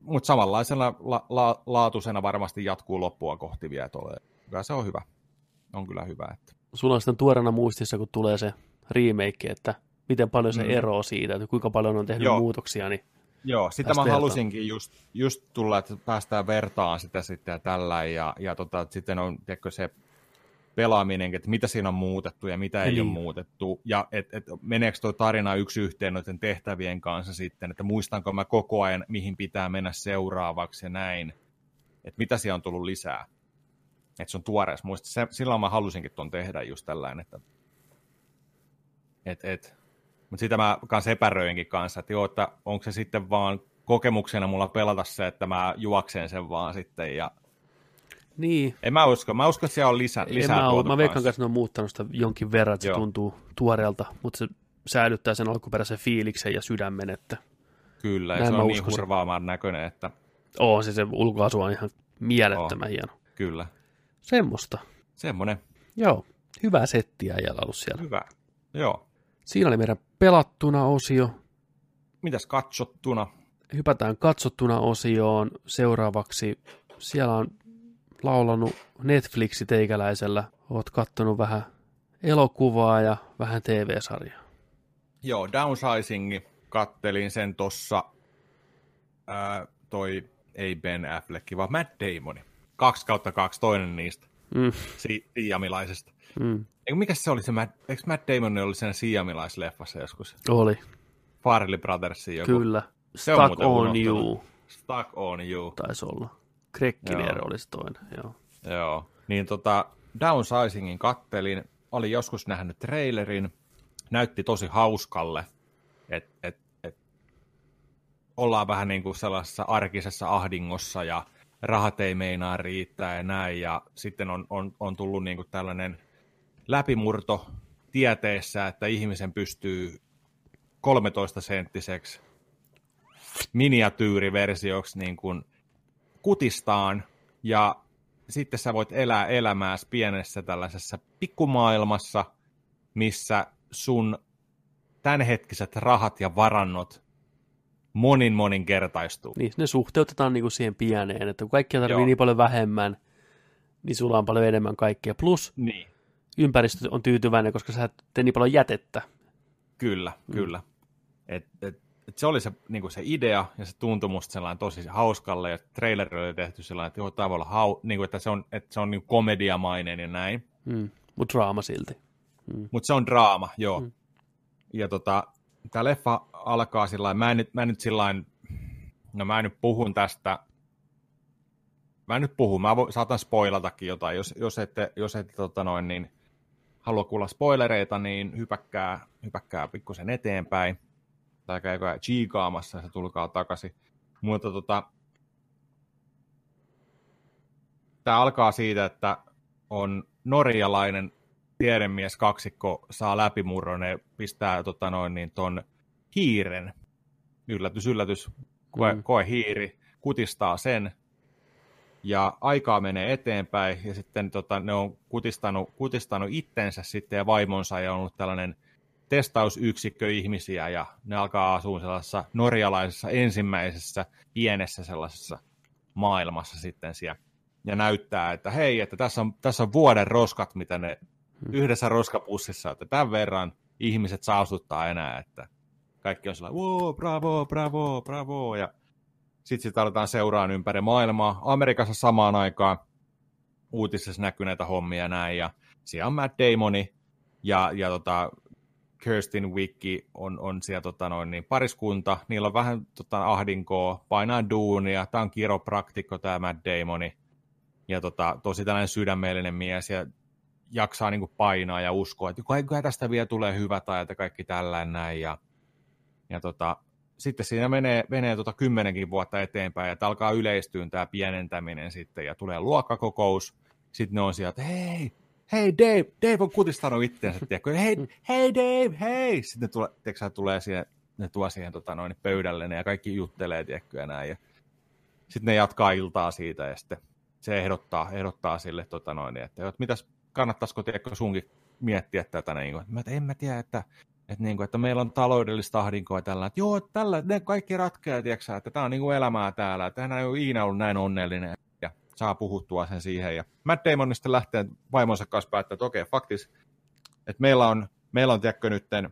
mutta samanlaisena la, la, laatuisena varmasti jatkuu loppua kohti vielä tulee. Kyllä se on hyvä. On kyllä hyvä. Että. Sulla on sitten tuoreena muistissa, kun tulee se remake, että miten paljon se Mm. eroaa siitä, että kuinka paljon on tehnyt Joo. Muutoksia, niin Joo, sitä mä vertaan. halusinkin just, just tulla, että päästään vertaan sitä sitten ja tällä. Ja, ja tota, sitten on tiedätkö, se pelaaminen, että mitä siinä on muutettu ja mitä ei Niin. ole muutettu. Ja et, et, meneekö tuo tarina yksi yhteen noiden tehtävien kanssa sitten, että muistanko mä koko ajan, mihin pitää mennä seuraavaksi ja näin. Että mitä siellä on tullut lisää. Että se on tuoreessa muista. Silloin mä halusinkin tuon tehdä just tällainen, että et, et. Mutta sitä mä kanssa epäröinkin kanssa, että joo, että onko se sitten vaan kokemuksena mulla pelata se, että mä juoksen sen vaan sitten ja niin, en mä usko, mä uskon, että siellä on lisä, en lisää mä, oo, tuotu mä veikkaan kanssa. että ne on muuttanut sitä jonkin verran, että se Joo. tuntuu tuoreelta, mutta se säilyttää sen alkuperäisen fiiliksen ja sydämen, että Kyllä, ja se mä on niin hurvaamaan näköinen, että oo se, se ulkoasu on ihan mielettömän hieno. kyllä. Semmoista. Semmoinen Joo, hyvää settiä jäljellä ollut siellä. hyvä. Joo. Siinä oli meidän pelattuna osio. Mitäs katsottuna? Hypätään katsottuna osioon seuraavaksi. Siellä on laulanut Netflixi teikäläisellä. Oot kattonut vähän elokuvaa ja vähän TV-sarjaa. Joo, Downsizingi, kattelin sen tossa, ää, toi ei Ben Affleck, vaan Matt Damon. Kaksi kautta kaksi, toinen niistä, Mm, si- siamilaisesta. mm, Eikö mikä se oli se, Matt, eikö Matt Damon oli sen siamilaisleffassa joskus? oli, Farley Brothersin joku. kyllä. Se on Stuck on unohtunut. you, Stuck on you. taisi olla. Krekkiner Joo. olisi toinen, joo. Joo. Niin tota, Downsizingin kattelin, olin joskus nähnyt trailerin, näytti tosi hauskalle, että et, et, ollaan vähän niin kuin sellaisessa arkisessa ahdingossa ja rahat ei meinaa riittää ja näin, ja sitten on, on, on tullut niin kuin tällainen läpimurto tieteessä, että ihmisen pystyy 13-senttiseksi miniatyyriversioksi niin kuin kutistaan ja sitten sä voit elää elämääsi pienessä tällaisessa pikkumaailmassa, missä sun tämänhetkiset rahat ja varannot monin moninkertaistuu. Niin, ne suhteutetaan niinku siihen pieneen, että kun kaikkia tarvii Joo. niin paljon vähemmän, niin sulla on paljon enemmän kaikkea. Plus Niin. ympäristö on tyytyväinen, koska sä et tee niin paljon jätettä. Kyllä, kyllä. Et, et, se oli se, niin kuin se idea, ja se tuntui musta sellainen tosi hauskalle, ja traileri oli tehty sellainen, että joo, tämä voi olla hau, niin kuin, että se on, että se on niin komediamainen ja näin. Mm. Mutta draama silti. Mm. Mutta se on draama, joo. Mm. Ja tota, tämä leffa alkaa sillä mä en nyt, mä en nyt sillain, no mä en nyt puhun tästä, mä en nyt puhu, mä vo, saatan spoilatakin jotain, jos, jos ette, jos ette tota noin, niin halua kuulla spoilereita, niin hypäkkää, hypäkkää pikkusen eteenpäin, tai käykää chiikaamassa se tulkaa takaisin. Mutta tota, tämä alkaa siitä, että on norjalainen tiedemies kaksikko saa läpimurron ja pistää tota noin, niin ton hiiren, yllätys, yllätys, koe, mm. koe hiiri, kutistaa sen, ja aikaa menee eteenpäin, ja sitten tota, ne on kutistanut, kutistanut itsensä sitten ja vaimonsa, ja on ollut tällainen testausyksikkö ihmisiä, ja ne alkaa asua sellaisessa norjalaisessa ensimmäisessä pienessä sellaisessa maailmassa sitten siellä, ja näyttää, että hei, että tässä on, tässä on vuoden roskat, mitä ne hmm. yhdessä roskapussissa, että tämän verran ihmiset saastuttaa enää, että kaikki on sellainen, wow, bravo, bravo, bravo, ja sitten sitä aletaan seuraan ympäri maailmaa. Amerikassa samaan aikaan uutisissa näkyy näitä hommia näin, ja siellä on Matt Damoni, ja, ja tota, Kirstin Wicki on, on siellä tota noin, niin pariskunta, niillä on vähän tota, ahdinkoa, painaa duunia, tämä on kiropraktikko tämä Matt Damoni, ja tota, tosi tällainen sydämellinen mies, ja jaksaa niin kuin painaa ja uskoa, että kyllä tästä vielä tulee hyvä tai että kaikki tällainen näin, ja, ja tota, sitten siinä menee, menee tota kymmenenkin vuotta eteenpäin, että alkaa yleistyä tämä pienentäminen sitten, ja tulee luokkakokous, sitten ne on sieltä, hei, hei Dave, Dave on kutistanut itseensä, tiedätkö, hei, hei Dave, hei, sitten ne tulee, tiedätkö, tulee siihen, ne tuo siihen tota, noin, pöydälle ja kaikki juttelee, tiedätkö, ja näin, ja sitten ne jatkaa iltaa siitä, ja sitten se ehdottaa, ehdottaa sille, tota, noin, että, että mitäs, kannattaisiko, tiedätkö, sunkin miettiä tätä, niin kuin, että en mä tiedä, että että, niin kuin, että meillä on taloudellista ahdinkoa tällä, että joo, tällä, ne kaikki ratkeaa, tiedätkö, että tämä on niin kuin elämää täällä, että hän ei ole ikinä ollut näin onnellinen, saa puhuttua sen siihen, ja Matt Damon sitten lähtee vaimonsa kanssa päättää, että okei, faktis, että meillä on, meillä on tiedätkö, nytten,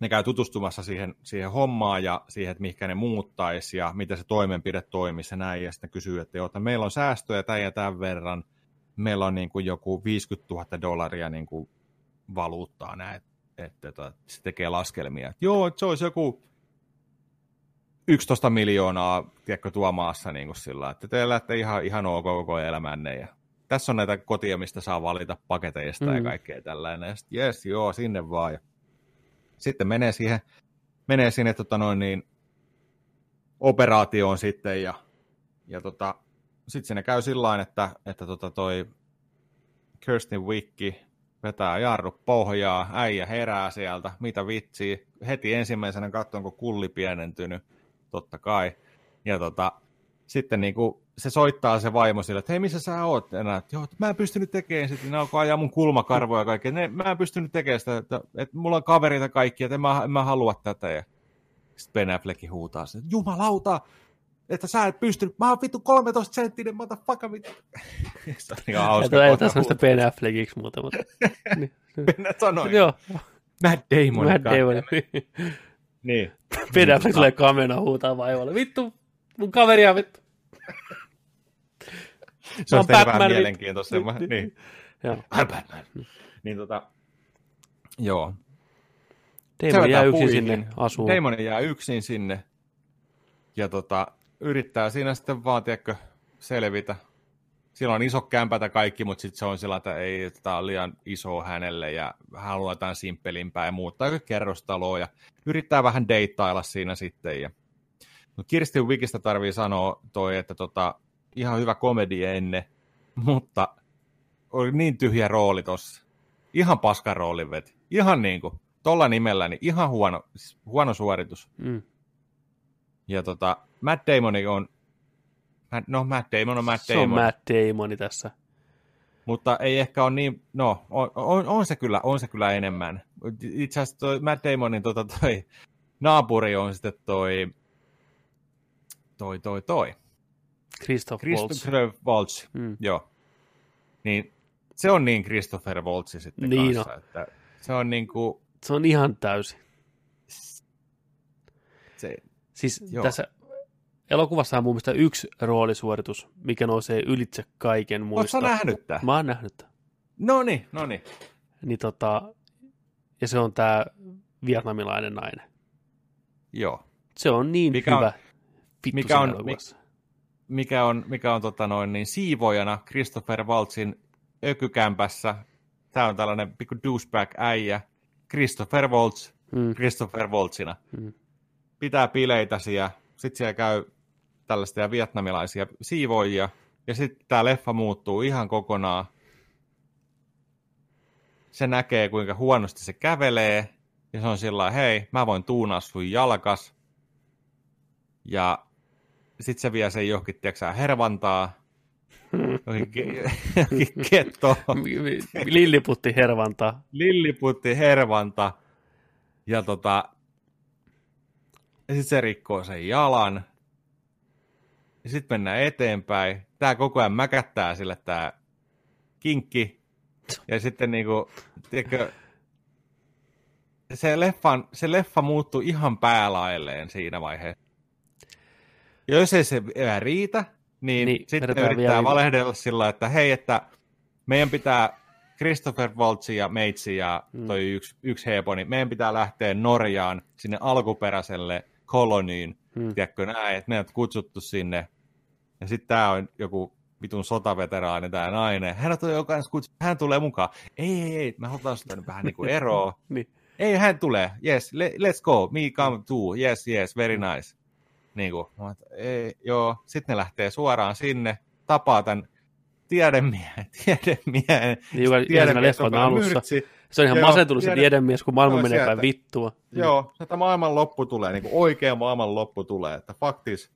ne käy tutustumassa siihen, siihen hommaan ja siihen, että mihinkä ne muuttaisi ja miten se toimenpide toimisi ja näin, ja sitten kysyy, että joo, että meillä on säästöjä tämän ja tämän verran, meillä on niin kuin joku 50 000 dollaria niin kuin valuuttaa näin, että, että se tekee laskelmia. Että joo, että se olisi joku 11 miljoonaa, tiedätkö, tuo maassa niin kuin sillä, että te elätte ihan, ihan ok koko elämänne. Ja tässä on näitä kotia, mistä saa valita paketeista mm. ja kaikkea tällainen. Ja sitten, yes, joo, sinne vaan. Ja sitten menee siihen, menee sinne tota noin niin, operaatioon sitten ja, ja tota, sitten siinä käy sillä että, että tota toi Kirsten Wicki vetää jarru pohjaa, äijä herää sieltä, mitä vitsiä. Heti ensimmäisenä katson, kun kulli pienentynyt, totta kai. Ja tota, sitten niin kuin se soittaa se vaimo sille, että hei, missä sä oot enää? Joo, mä en pystynyt tekemään sitä, ne alkoi ajaa mun kulmakarvoja ja kaikkea. Ne, mä en pystynyt tekemään sitä, että, että mulla on kavereita kaikki, että en mä, en mä halua tätä. Ja sitten Ben Affleck huutaa että jumalauta, että sä et pystynyt, mä oon vittu 13 senttinen, motherfucker, mitä. se on ihan hauska. Ei tässä sitä Ben Affleckiksi muuta, mutta... niin. Ben sanoi. Joo. Matt Damon. Matt Damon. Niin. Ben Affleck tulee kamena huutaa vaivalle. Vittu, mun kaveria vittu. se on Batman, vähän mielenkiintoisemmin. Niin. niin. Joo. Batman. Niin tota, joo. Damon jää yksin sinne asuun. Damon jää yksin sinne. Ja tota, yrittää siinä sitten vaan, tiedätkö, selvitä. Sillä on iso kämpätä kaikki, mutta sitten se on sillä, että ei, että tämä on liian iso hänelle ja haluaa jotain simppelimpää ja muuttaa kerrostaloa ja yrittää vähän deittailla siinä sitten. Ja... No Kirsti Wikistä tarvii sanoa toi, että tota, ihan hyvä komedi ennen, mutta oli niin tyhjä rooli tossa. Ihan paska rooli veti. Ihan niin kuin, tolla nimellä, niin ihan huono, siis huono suoritus. Mm. Ja tota, Matt Damon on, no Matt Damon on Matt Damon. Se on Matt Damon tässä. Mutta ei ehkä ole niin, no on, on, on, se, kyllä, on se kyllä enemmän. Itse asiassa toi Matt Damonin tota, toi naapuri on sitten toi, toi, toi, toi. Christoph Christopher Waltz, mm. joo. Niin se on niin Christopher Waltz sitten niin kanssa, no. että se on niin kuin... Se on ihan täysin. Se, Siis Joo. tässä elokuvassa on mun mielestä yksi roolisuoritus, mikä nousee ylitse kaiken Oletko muista. sä nähnyt tää? Mä oon nähnyt tämän. No niin, no niin. Niin tota, ja se on tämä vietnamilainen nainen. Joo. Se on niin Mikä hyvä on- vittu mikä on- elokuvassa. Mikä on, mikä on tota noin, niin siivoojana Christopher Waltzin ökykämpässä. Tää on tällainen pikku douchebag-äijä. Christopher Waltz, Mm, Christopher Waltzina. mm. Pitää bileitä siellä. Sitten siellä käy tällaisia vietnamilaisia siivoojia. Ja sitten tämä leffa muuttuu ihan kokonaan. Se näkee, kuinka huonosti se kävelee. Ja se on sillä hei, mä voin tuunaa sun jalkas. Ja sitten se vie sen johonkin, tiedätkö hervantaa. Johonkin, ke- johonkin kettoon. Lilliputti hervantaa. Lilliputti hervanta. Ja tota, ja sitten se rikkoo sen jalan. Ja sitten mennään eteenpäin. Tää koko ajan mäkättää sille tää kinkki. Ja sitten niinku, tiedätkö, se, leffan, se leffa muuttui ihan päälailleen siinä vaiheessa. Ja jos ei se enää riitä, niin, Niin, niin sitten yrittää vielä- valehdella sillä, että hei, että meidän pitää Christopher Waltz ja Meitsi ja Mm. toi yksi, yksi hepo, niin meidän pitää lähteä Norjaan sinne alkuperäiselle koloniin, Mm. tiedätkö näin, että meidät kutsuttu sinne. Ja sitten tää on joku vitun sotaveteraani tää nainen. Hän, on jokainen kutsu, hän tulee mukaan. Ei, ei, ei, mä halutaan sitä nyt vähän niin kuin eroa. Niin. Ei, hän tulee. Yes, le, let's go. Me come too. Yes, yes, very nice. Niin kuin, ei, joo. Sitten ne lähtee suoraan sinne, tapaa tämän tiedemiehen, tiedemiehen. Niin, joka ihan siinä leffan alussa. myrtsi. Se on ihan Joo, masentunut se tiedän. tiedemies, kun maailma Joo, menee päin vittua. Joo, että maailman loppu tulee, niin kuin oikea maailman loppu tulee, että faktis.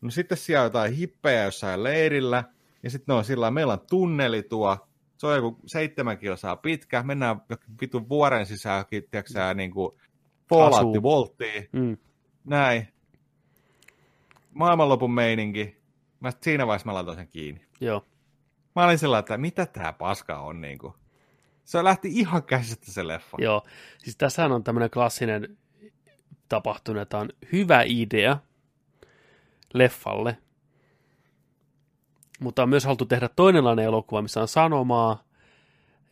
No sitten siellä on jotain hippejä jossain leirillä, ja sitten ne on sillä meillä on tunneli tuo, se on joku seitsemän kilsaa pitkä, mennään jokin vitun vuoren sisään, jokin, tiedätkö niin kuin Fallout. Volttiin, Mm. näin. Maailmanlopun meininki. Mä siinä vaiheessa mä laitoin sen kiinni. Joo. Mä olin sillä että mitä tää paska on niin kuin. Se lähti ihan käsistä se leffa. Joo, siis tässähän on tämmöinen klassinen tapahtunut, että on hyvä idea leffalle, mutta on myös haluttu tehdä toinenlainen elokuva, missä on sanomaa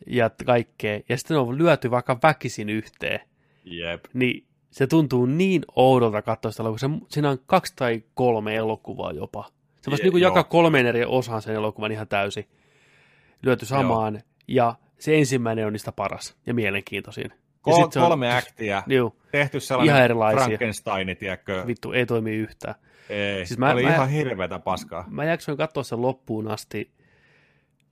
ja kaikkea, ja sitten on lyöty vaikka väkisin yhteen, Jep. niin se tuntuu niin oudolta katsoa sitä elokuvaa. Siinä on kaksi tai kolme elokuvaa jopa. Se voisi Je- niin kuin joo. jakaa kolmeen eri osaan sen elokuvan ihan täysin lyöty samaan, ja se ensimmäinen on niistä paras ja mielenkiintoisin. Ja Kol- sit se on- kolme aktia, Joo, tehty sellainen Ihan erilaisia. Frankenstein, tiedätkö? vittu, ei toimi yhtään. Ei, Siis mä- oli mä- ihan hirveätä paskaa. Mä jaksoin katsoa sen loppuun asti.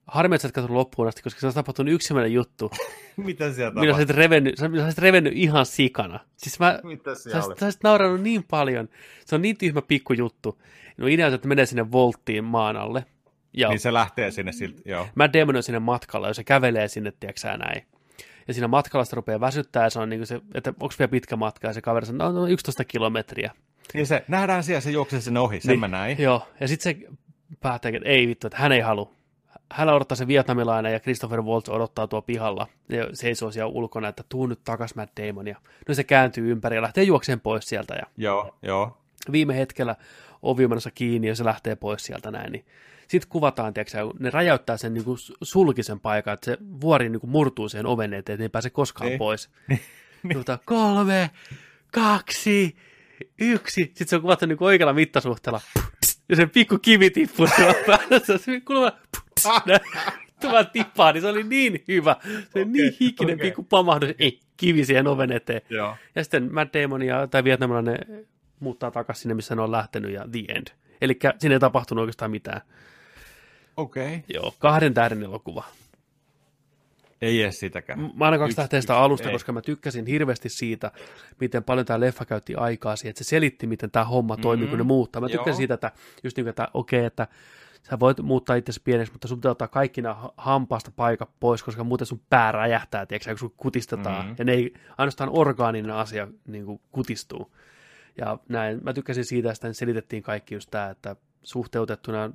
Harmi, että sä et loppuun asti, koska se on tapahtunut yksi sellainen juttu. Mitä siellä Minä tapahtui? olisit revennyt, sä sä olisit revennyt ihan sikana. Siis mä, Mitä sä, siellä oli? olisit- sä olisit naurannut niin paljon. Se on niin tyhmä pikkujuttu. No idea on, että menee sinne volttiin maan alle. Ja Niin se lähtee sinne siltä, joo. Matt Damon on sinne matkalla, ja se kävelee sinne, tiedätkö sä, näin. Ja siinä matkalla sitä rupeaa väsyttää, ja se on niin kuin se, että onko vielä pitkä matka, ja se kaveri sanoo, no, no 11 kilometriä. Niin se, nähdään siellä, se juoksee sinne ohi, sen Niin. mä näin. Joo, ja sitten se päättää, että ei vittu, että hän ei halua. Hän odottaa se vietnamilainen ja Christopher Waltz odottaa tuo pihalla ja seisoo siellä ulkona, että tuu nyt takas Matt Damon. Ja no se kääntyy ympäri ja lähtee juokseen pois sieltä ja Joo, joo. viime hetkellä ovi on menossa kiinni ja se lähtee pois sieltä näin. Niin sitten kuvataan, tiedätkö, ne räjäyttää sen niinku sulkisen paikan, että se vuori niinku murtuu siihen oven eteen, että ne ei pääse koskaan Niin. pois. Tuota, kolme, kaksi, yksi. Sitten se on kuvattu niinku oikealla mittasuhteella. Ja se pikku kivi tippuu tuolla päällä. Se kuulemma Tämä tippaa, niin se oli niin hyvä. Se on niin hikinen okei. pikku pamahdus. Ei, kivi siihen oven eteen. Joo. Ja sitten Matt Damon ja, tai vietnamilainen muuttaa takaisin sinne, missä ne on lähtenyt ja the end. Eli siinä ei tapahtunut oikeastaan mitään. Okei. Okay. Joo, kahden tähden elokuva. Ei edes sitäkään. Mä aina kaksi tähteä sitä alusta, ei. koska mä tykkäsin hirveästi siitä, miten paljon tämä leffa käytti aikaa siihen, että se selitti, miten tämä homma toimii, Mhm. kun ne muuttaa. Mä tykkäsin Joo. siitä, että just niin kuin, että okei, että sä voit muuttaa itsesi pieneksi, mutta sun pitää ottaa kaikki nämä ha- hampaasta paikat pois, koska muuten sun pää räjähtää, tiedätkö, kun sun kutistetaan. Mhm. Ja ne ei, ainoastaan orgaaninen asia niin kuin kutistuu. Ja näin, mä tykkäsin siitä, että selitettiin kaikki just tämä, että suhteutettuna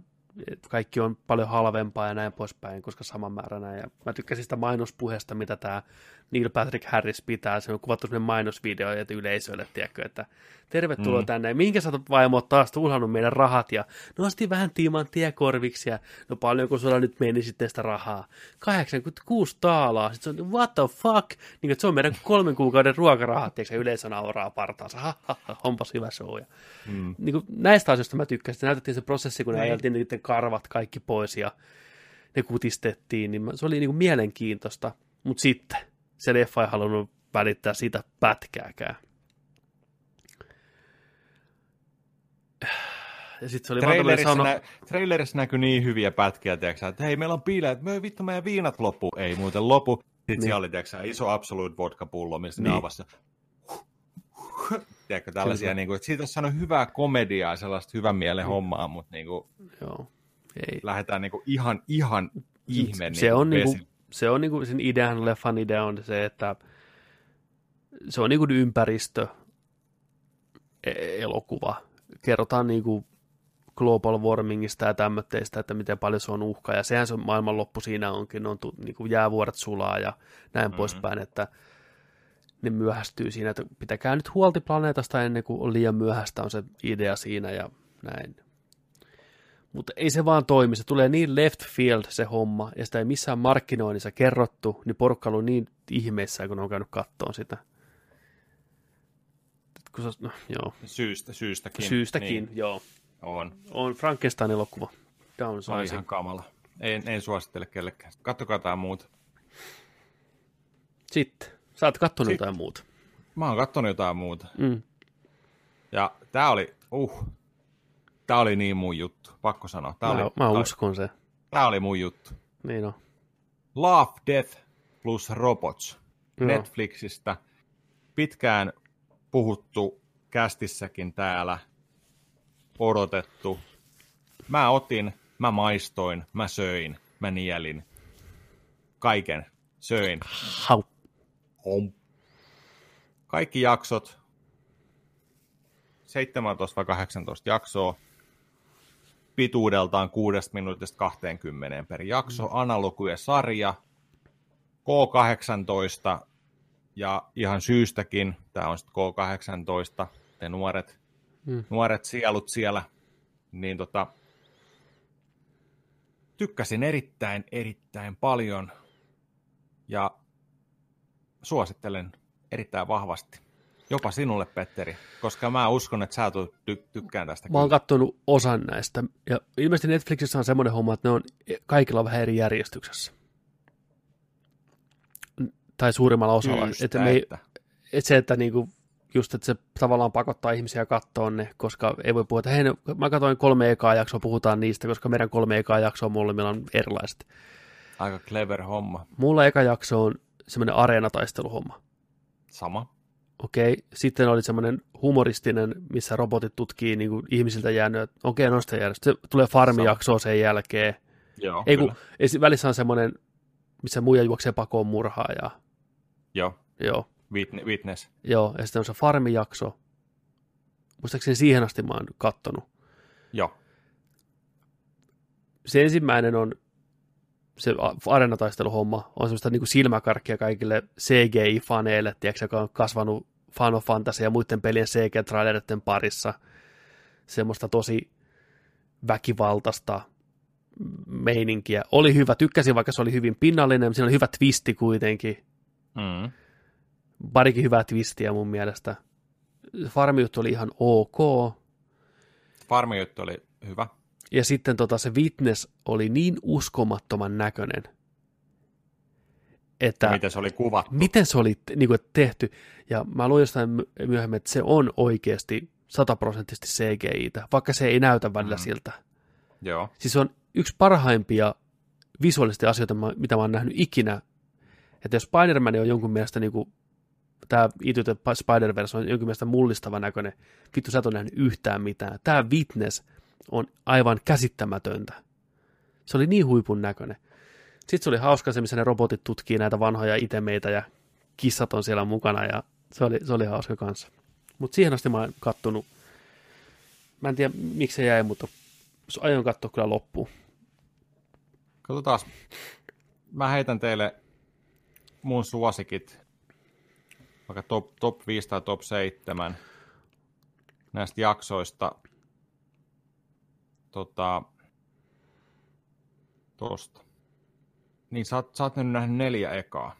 kaikki on paljon halvempaa ja näin poispäin, koska saman määränä. Ja mä tykkäsin sitä mainospuheesta, mitä tämä Neil Patrick Harris pitää. Se on kuvattu sellainen mainosvideo että yleisölle, tiedätkö, että tervetuloa mm. tänne. Minkä sä vaimo taas tuhlannut meidän rahat ja nosti vähän timanttia korviksi ja no paljonko sulla nyt meni sitten sitä rahaa. 86 taalaa. Sitten se on, what the fuck? Niin, että se on meidän kolmen kuukauden ruokarahat, tiedätkö, yleisö nauraa partaansa. Ha, ha, ha, onpas hyvä show. Ja, mm. niin kuin, näistä asioista mä tykkäsin. Näytettiin se prosessi, kun ne ajeltiin niiden karvat kaikki pois ja ne kutistettiin, niin se oli niin kuin mielenkiintoista. Mutta sitten se leffa ei halunnut välittää siitä pätkääkään. Ja sitten se oli trailerissa, sauna... nä- trailerissa näkyy niin hyviä pätkiä, tiiäksä, että hei, meillä on bileet, me vittu meidän viinat loppu. Ei muuten lopu. Sitten niin. siellä oli tiiäksä, iso Absolute vodka-pullo, mistä niin. ne avasi. Tiedätkö, tällaisia, niin kuin, että siitä olisi saanut hyvää komediaa, sellaista hyvän mielen mm. hommaa, mutta niin kuin, Joo. Ei. lähdetään niin kuin, ihan, ihan ihme. Se, niin se on niin kuin, se on niin kuin, sen idean, leffan idea on se, että se on niin kuin ympäristö e-, elokuva. Kerrotaan niin kuin global warmingista ja tämmöistä, että miten paljon se on uhka. Ja sehän se maailmanloppu siinä onkin, on niin kuin jäävuoret sulaa ja näin mm-hmm. poispäin, että ne myöhästyy siinä, että pitäkää nyt huolti planeetasta ennen kuin on liian myöhäistä, on se idea siinä ja näin. Mutta ei se vaan toimi, se tulee niin left field se homma, ja sitä ei missään markkinoinnissa kerrottu, niin porukka on niin ihmeessä, kun on käynyt kattoon sitä. Kun se, no, joo. Syystä, syystäkin. Syystäkin, niin. joo. On. On Frankensteinin elokuva. On ihan kamala. En, en suosittele kellekään. Kattokaa jotain muuta. Sitten. Sä oot kattonut Sitten. jotain muuta. Mä oon kattonut jotain muuta. Mm. Ja tää oli, uh, tää oli niin mun juttu, pakko sanoa. Tää mä, oli, mä uskon se. Tää oli mun juttu. Niin on. Love, Death plus Robots Joo. Netflixistä. Pitkään puhuttu kästissäkin täällä odotettu. Mä otin, mä maistoin, mä söin, mä nielin. Kaiken söin. Hau. Om. Kaikki jaksot, 17 vai 18 jaksoa, pituudeltaan 6 minuutista 20 per jakso, mm. analogia sarja, K18, ja ihan syystäkin, tämä on sitten K18, te nuoret mm. nuoret sielut siellä, niin tota, tykkäsin erittäin, erittäin paljon. Ja suosittelen erittäin vahvasti. Jopa sinulle, Petteri, koska mä uskon, että sä ty- tykkään tästä. Mä oon katsonut osan näistä, ja ilmeisesti Netflixissä on semmoinen homma, että ne on kaikilla vähän eri järjestyksessä. Tai suurimmalla osalla. Syystä, että, me ei, että. että se, että niinku just, että se tavallaan pakottaa ihmisiä katsoa ne, koska ei voi puhua, että hei, mä katsoin kolme ekaa jaksoa, puhutaan niistä, koska meidän kolme ekaa jaksoa mulle on erilaiset. Aika clever homma. Mulla eka jakso on semmoinen areenataisteluhomma. Sama. Okei, okay. sitten oli semmoinen humoristinen, missä robotit tutkii niin kuin ihmisiltä jäänyt, okei, okay, noista jäänyt. Se tulee farmijaksoa sen jälkeen. Joo, Ei, kun, välissä on semmoinen, missä muija juoksee pakoon murhaa ja... Joo. Joo. Witness. Joo, ja sitten on se farmijakso. Muistaakseni siihen asti mä oon kattonut. Joo. Se ensimmäinen on se arenataistelu-homma on semmoista niin kuin silmäkarkkia kaikille CGI-faneille, tiedätkö, joka on kasvanut Final Fantasy ja muiden pelien CG-traileritten parissa. Semmoista tosi väkivaltaista meininkiä. Oli hyvä, tykkäsin, vaikka se oli hyvin pinnallinen, mutta siinä oli hyvä twisti kuitenkin. Mm parikin hyvää twistiä mun mielestä. Farmijuttu oli ihan ok. Farmijuttu oli hyvä. Ja sitten tota, se Witness oli niin uskomattoman näköinen. Että miten se oli kuvattu. Miten se oli niin kuin, tehty. Ja mä luin jostain myöhemmin, että se on oikeasti sataprosenttisesti CGI-tä, vaikka se ei näytä välillä mm. siltä. Joo. Siis se on yksi parhaimpia visuaalisia asioita, mitä mä oon nähnyt ikinä. Että jos Spider-Man on jonkun mielestä niin kuin tämä Into the Spider-Verse on jonkin mielestä mullistava näköinen. Vittu, sä et ole nähnyt yhtään mitään. Tämä Witness on aivan käsittämätöntä. Se oli niin huipun näköinen. Sitten se oli hauska se, missä ne robotit tutkii näitä vanhoja itemeitä ja kissat on siellä mukana ja se oli, se oli hauska kanssa. Mutta siihen asti mä oon kattonut, mä en tiedä miksi se jäi, mutta aion katsoa kyllä loppuun. Katsotaan. Mä heitän teille mun suosikit, vaikka top, top 5 tai top 7 näistä jaksoista. Tota, tosta. Niin sä oot, sä oot nyt nähnyt neljä ekaa.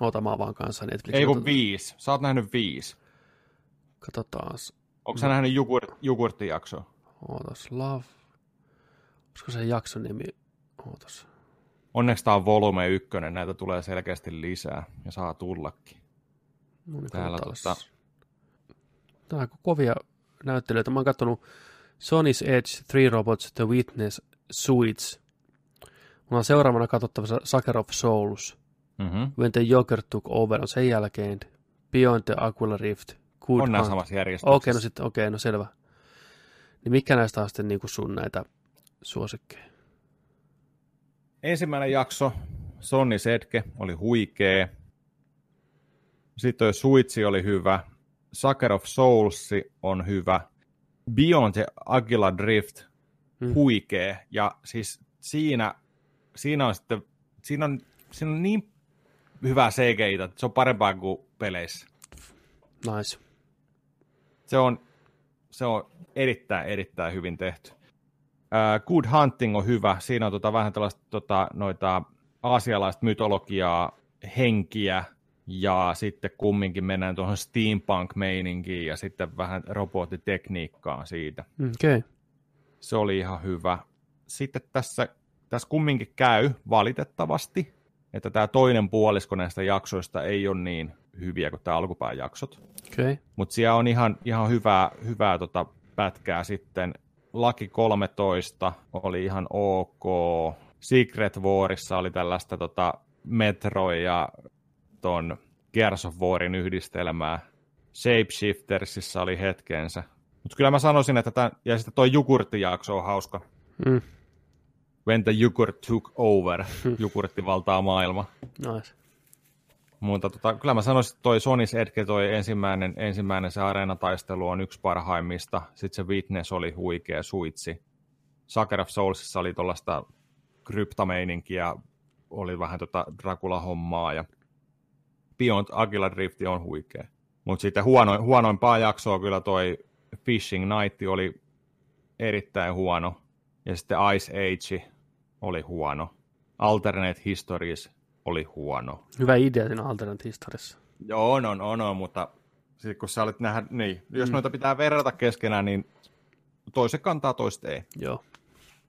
Oota, mä vaan kanssa Netflix. Ei kun viisi. Sä oot nähnyt viisi. Katsotaan. Onko sä no. nähnyt jogurt, jogurttijakso? Ootas, Love. Olisiko se jakson nimi? Ootas. Onneksi tää on volume ykkönen, näitä tulee selkeästi lisää ja saa tullakin. No niin, Täällä tota... Tää on kovia näyttelyitä. Mä oon kattonut Sony's Edge, Three Robots, The Witness, Suits. Mulla on seuraavana katsottavassa Sucker of Souls. Mm-hmm. When the Joker Took Over on sen jälkeen. Beyond the Aquila Rift. Good on nämä samassa järjestyksessä. Okei, okay, no sitten, okei, okay, no selvä. Niin mikä näistä on sitten niin kuin sun näitä suosikkeja? Ensimmäinen jakso, Sonni Sedke, oli huikee. Sitten toi Suitsi oli hyvä. Sucker of Souls on hyvä. Beyond Agila Drift, hmm. huikee. Ja siis siinä, siinä on sitten, siinä on, siinä on niin hyvää CGI, että se on parempaa kuin peleissä. Nice. Se on, se on erittäin, erittäin hyvin tehty. Uh, Good Hunting on hyvä. Siinä on tota, vähän tällaista tota, noita aasialaista mytologiaa, henkiä, ja sitten kumminkin mennään tuohon steampunk-meininkiin ja sitten vähän robottitekniikkaan siitä. Okay. Se oli ihan hyvä. Sitten tässä, tässä kumminkin käy valitettavasti, että tämä toinen puolisko näistä jaksoista ei ole niin hyviä kuin tämä alkupään jaksot. Okay. Mutta siellä on ihan, ihan hyvää, hyvää tota pätkää sitten. Laki 13 oli ihan ok. Secret Warissa oli tällaista tota Metro ja ton Gears of Warin yhdistelmää. Shapeshiftersissa oli hetkensä. Mutta kyllä mä sanoisin, että tämän, ja sitten toi Jugurtti-jakso on hauska. Mm. When the Jugurt took over. Mm. Jugurtti valtaa maailma. Nice. Mutta tota, kyllä mä sanoisin, että toi Sonis Edge, toi ensimmäinen, ensimmäinen se areenataistelu on yksi parhaimmista. Sitten se Witness oli huikea suitsi. Sucker of Soulsissa oli tuollaista kryptameininkiä, oli vähän tota Dracula-hommaa ja Beyond Agila Drift on huikea. Mutta sitten huono, huonoimpaa jaksoa kyllä toi Fishing Night oli erittäin huono. Ja sitten Ice Age oli huono. Alternate Histories oli huono. Hyvä idea siinä Alternate Historiassa. Joo, on, on, on, on mutta sitten kun sä olet nähdä, niin, jos mm. noita pitää verrata keskenään, niin toiset kantaa, toista ei. Joo.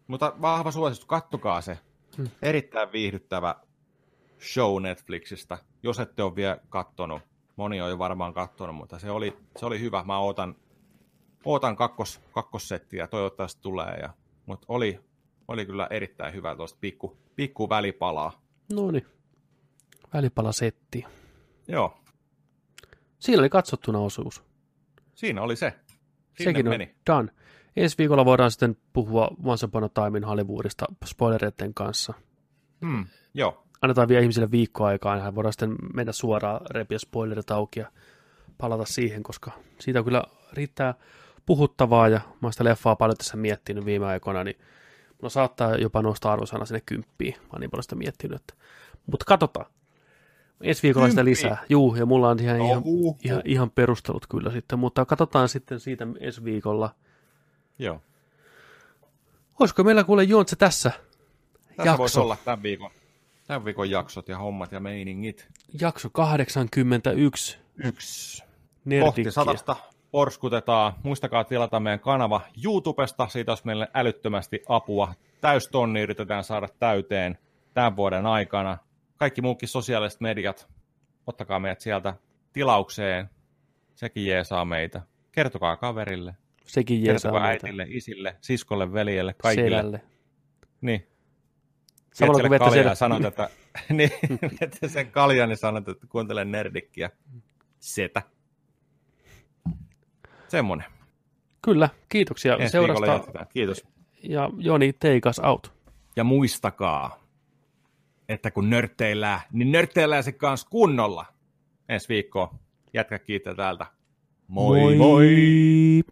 Mutta vahva suositus, kattokaa se. Mm. Erittäin viihdyttävä show Netflixistä, jos ette ole vielä kattonut. Moni on jo varmaan kattonut, mutta se oli, se oli hyvä. Mä ootan, ootan kakkos, kakkossettiä, toivottavasti tulee. Ja, mutta oli, oli kyllä erittäin hyvä tuosta pikku, pikku välipalaa. No niin, välipalasetti. Joo. Siinä oli katsottuna osuus. Siinä oli se. Sinne Sekin meni. on done. Ensi viikolla voidaan sitten puhua Once Upon a Time in Hollywoodista spoilereiden kanssa. Hmm, joo annetaan vielä ihmisille viikkoaikaa, niin voidaan sitten mennä suoraan repiä spoilerit auki ja palata siihen, koska siitä kyllä riittää puhuttavaa ja mä oon sitä leffaa paljon tässä miettinyt viime aikoina, niin mulla saattaa jopa nousta arvosana sinne kymppiin. Mä oon niin paljon sitä miettinyt. Että... Mutta katsotaan. Ensi viikolla Kymppi. sitä lisää. Juu, ja mulla on ihan, ihan, ihan, ihan perustelut kyllä sitten, mutta katsotaan sitten siitä ensi viikolla. Joo. Olisiko meillä kuule Jontse tässä? Tässä jakso. voisi olla tämän viikon. Tämän viikon jaksot ja hommat ja meiningit. Jakso 81. Yksi. Kohti satasta porskutetaan. Muistakaa tilata meidän kanava YouTubesta. Siitä olisi meille älyttömästi apua. Täystonni yritetään saada täyteen tämän vuoden aikana. Kaikki muukin sosiaaliset mediat, ottakaa meidät sieltä tilaukseen. Sekin jeesaa meitä. Kertokaa kaverille. Sekin jeesaa Kertokaa meitä. äitille, isille, siskolle, veljelle, kaikille. Selälle. Niin, Samalla kun vette sen... sanot, että, niin, sen kaljan, niin sanot, että kuuntele nerdikkiä. Setä. Semmonen. Kyllä, kiitoksia Ensi seurasta. Kiitos. Ja Joni, take us out. Ja muistakaa, että kun nörtteillään, niin nörtteillään se kanssa kunnolla. Ensi viikkoa. Jätkä kiittää täältä. Moi moi! moi.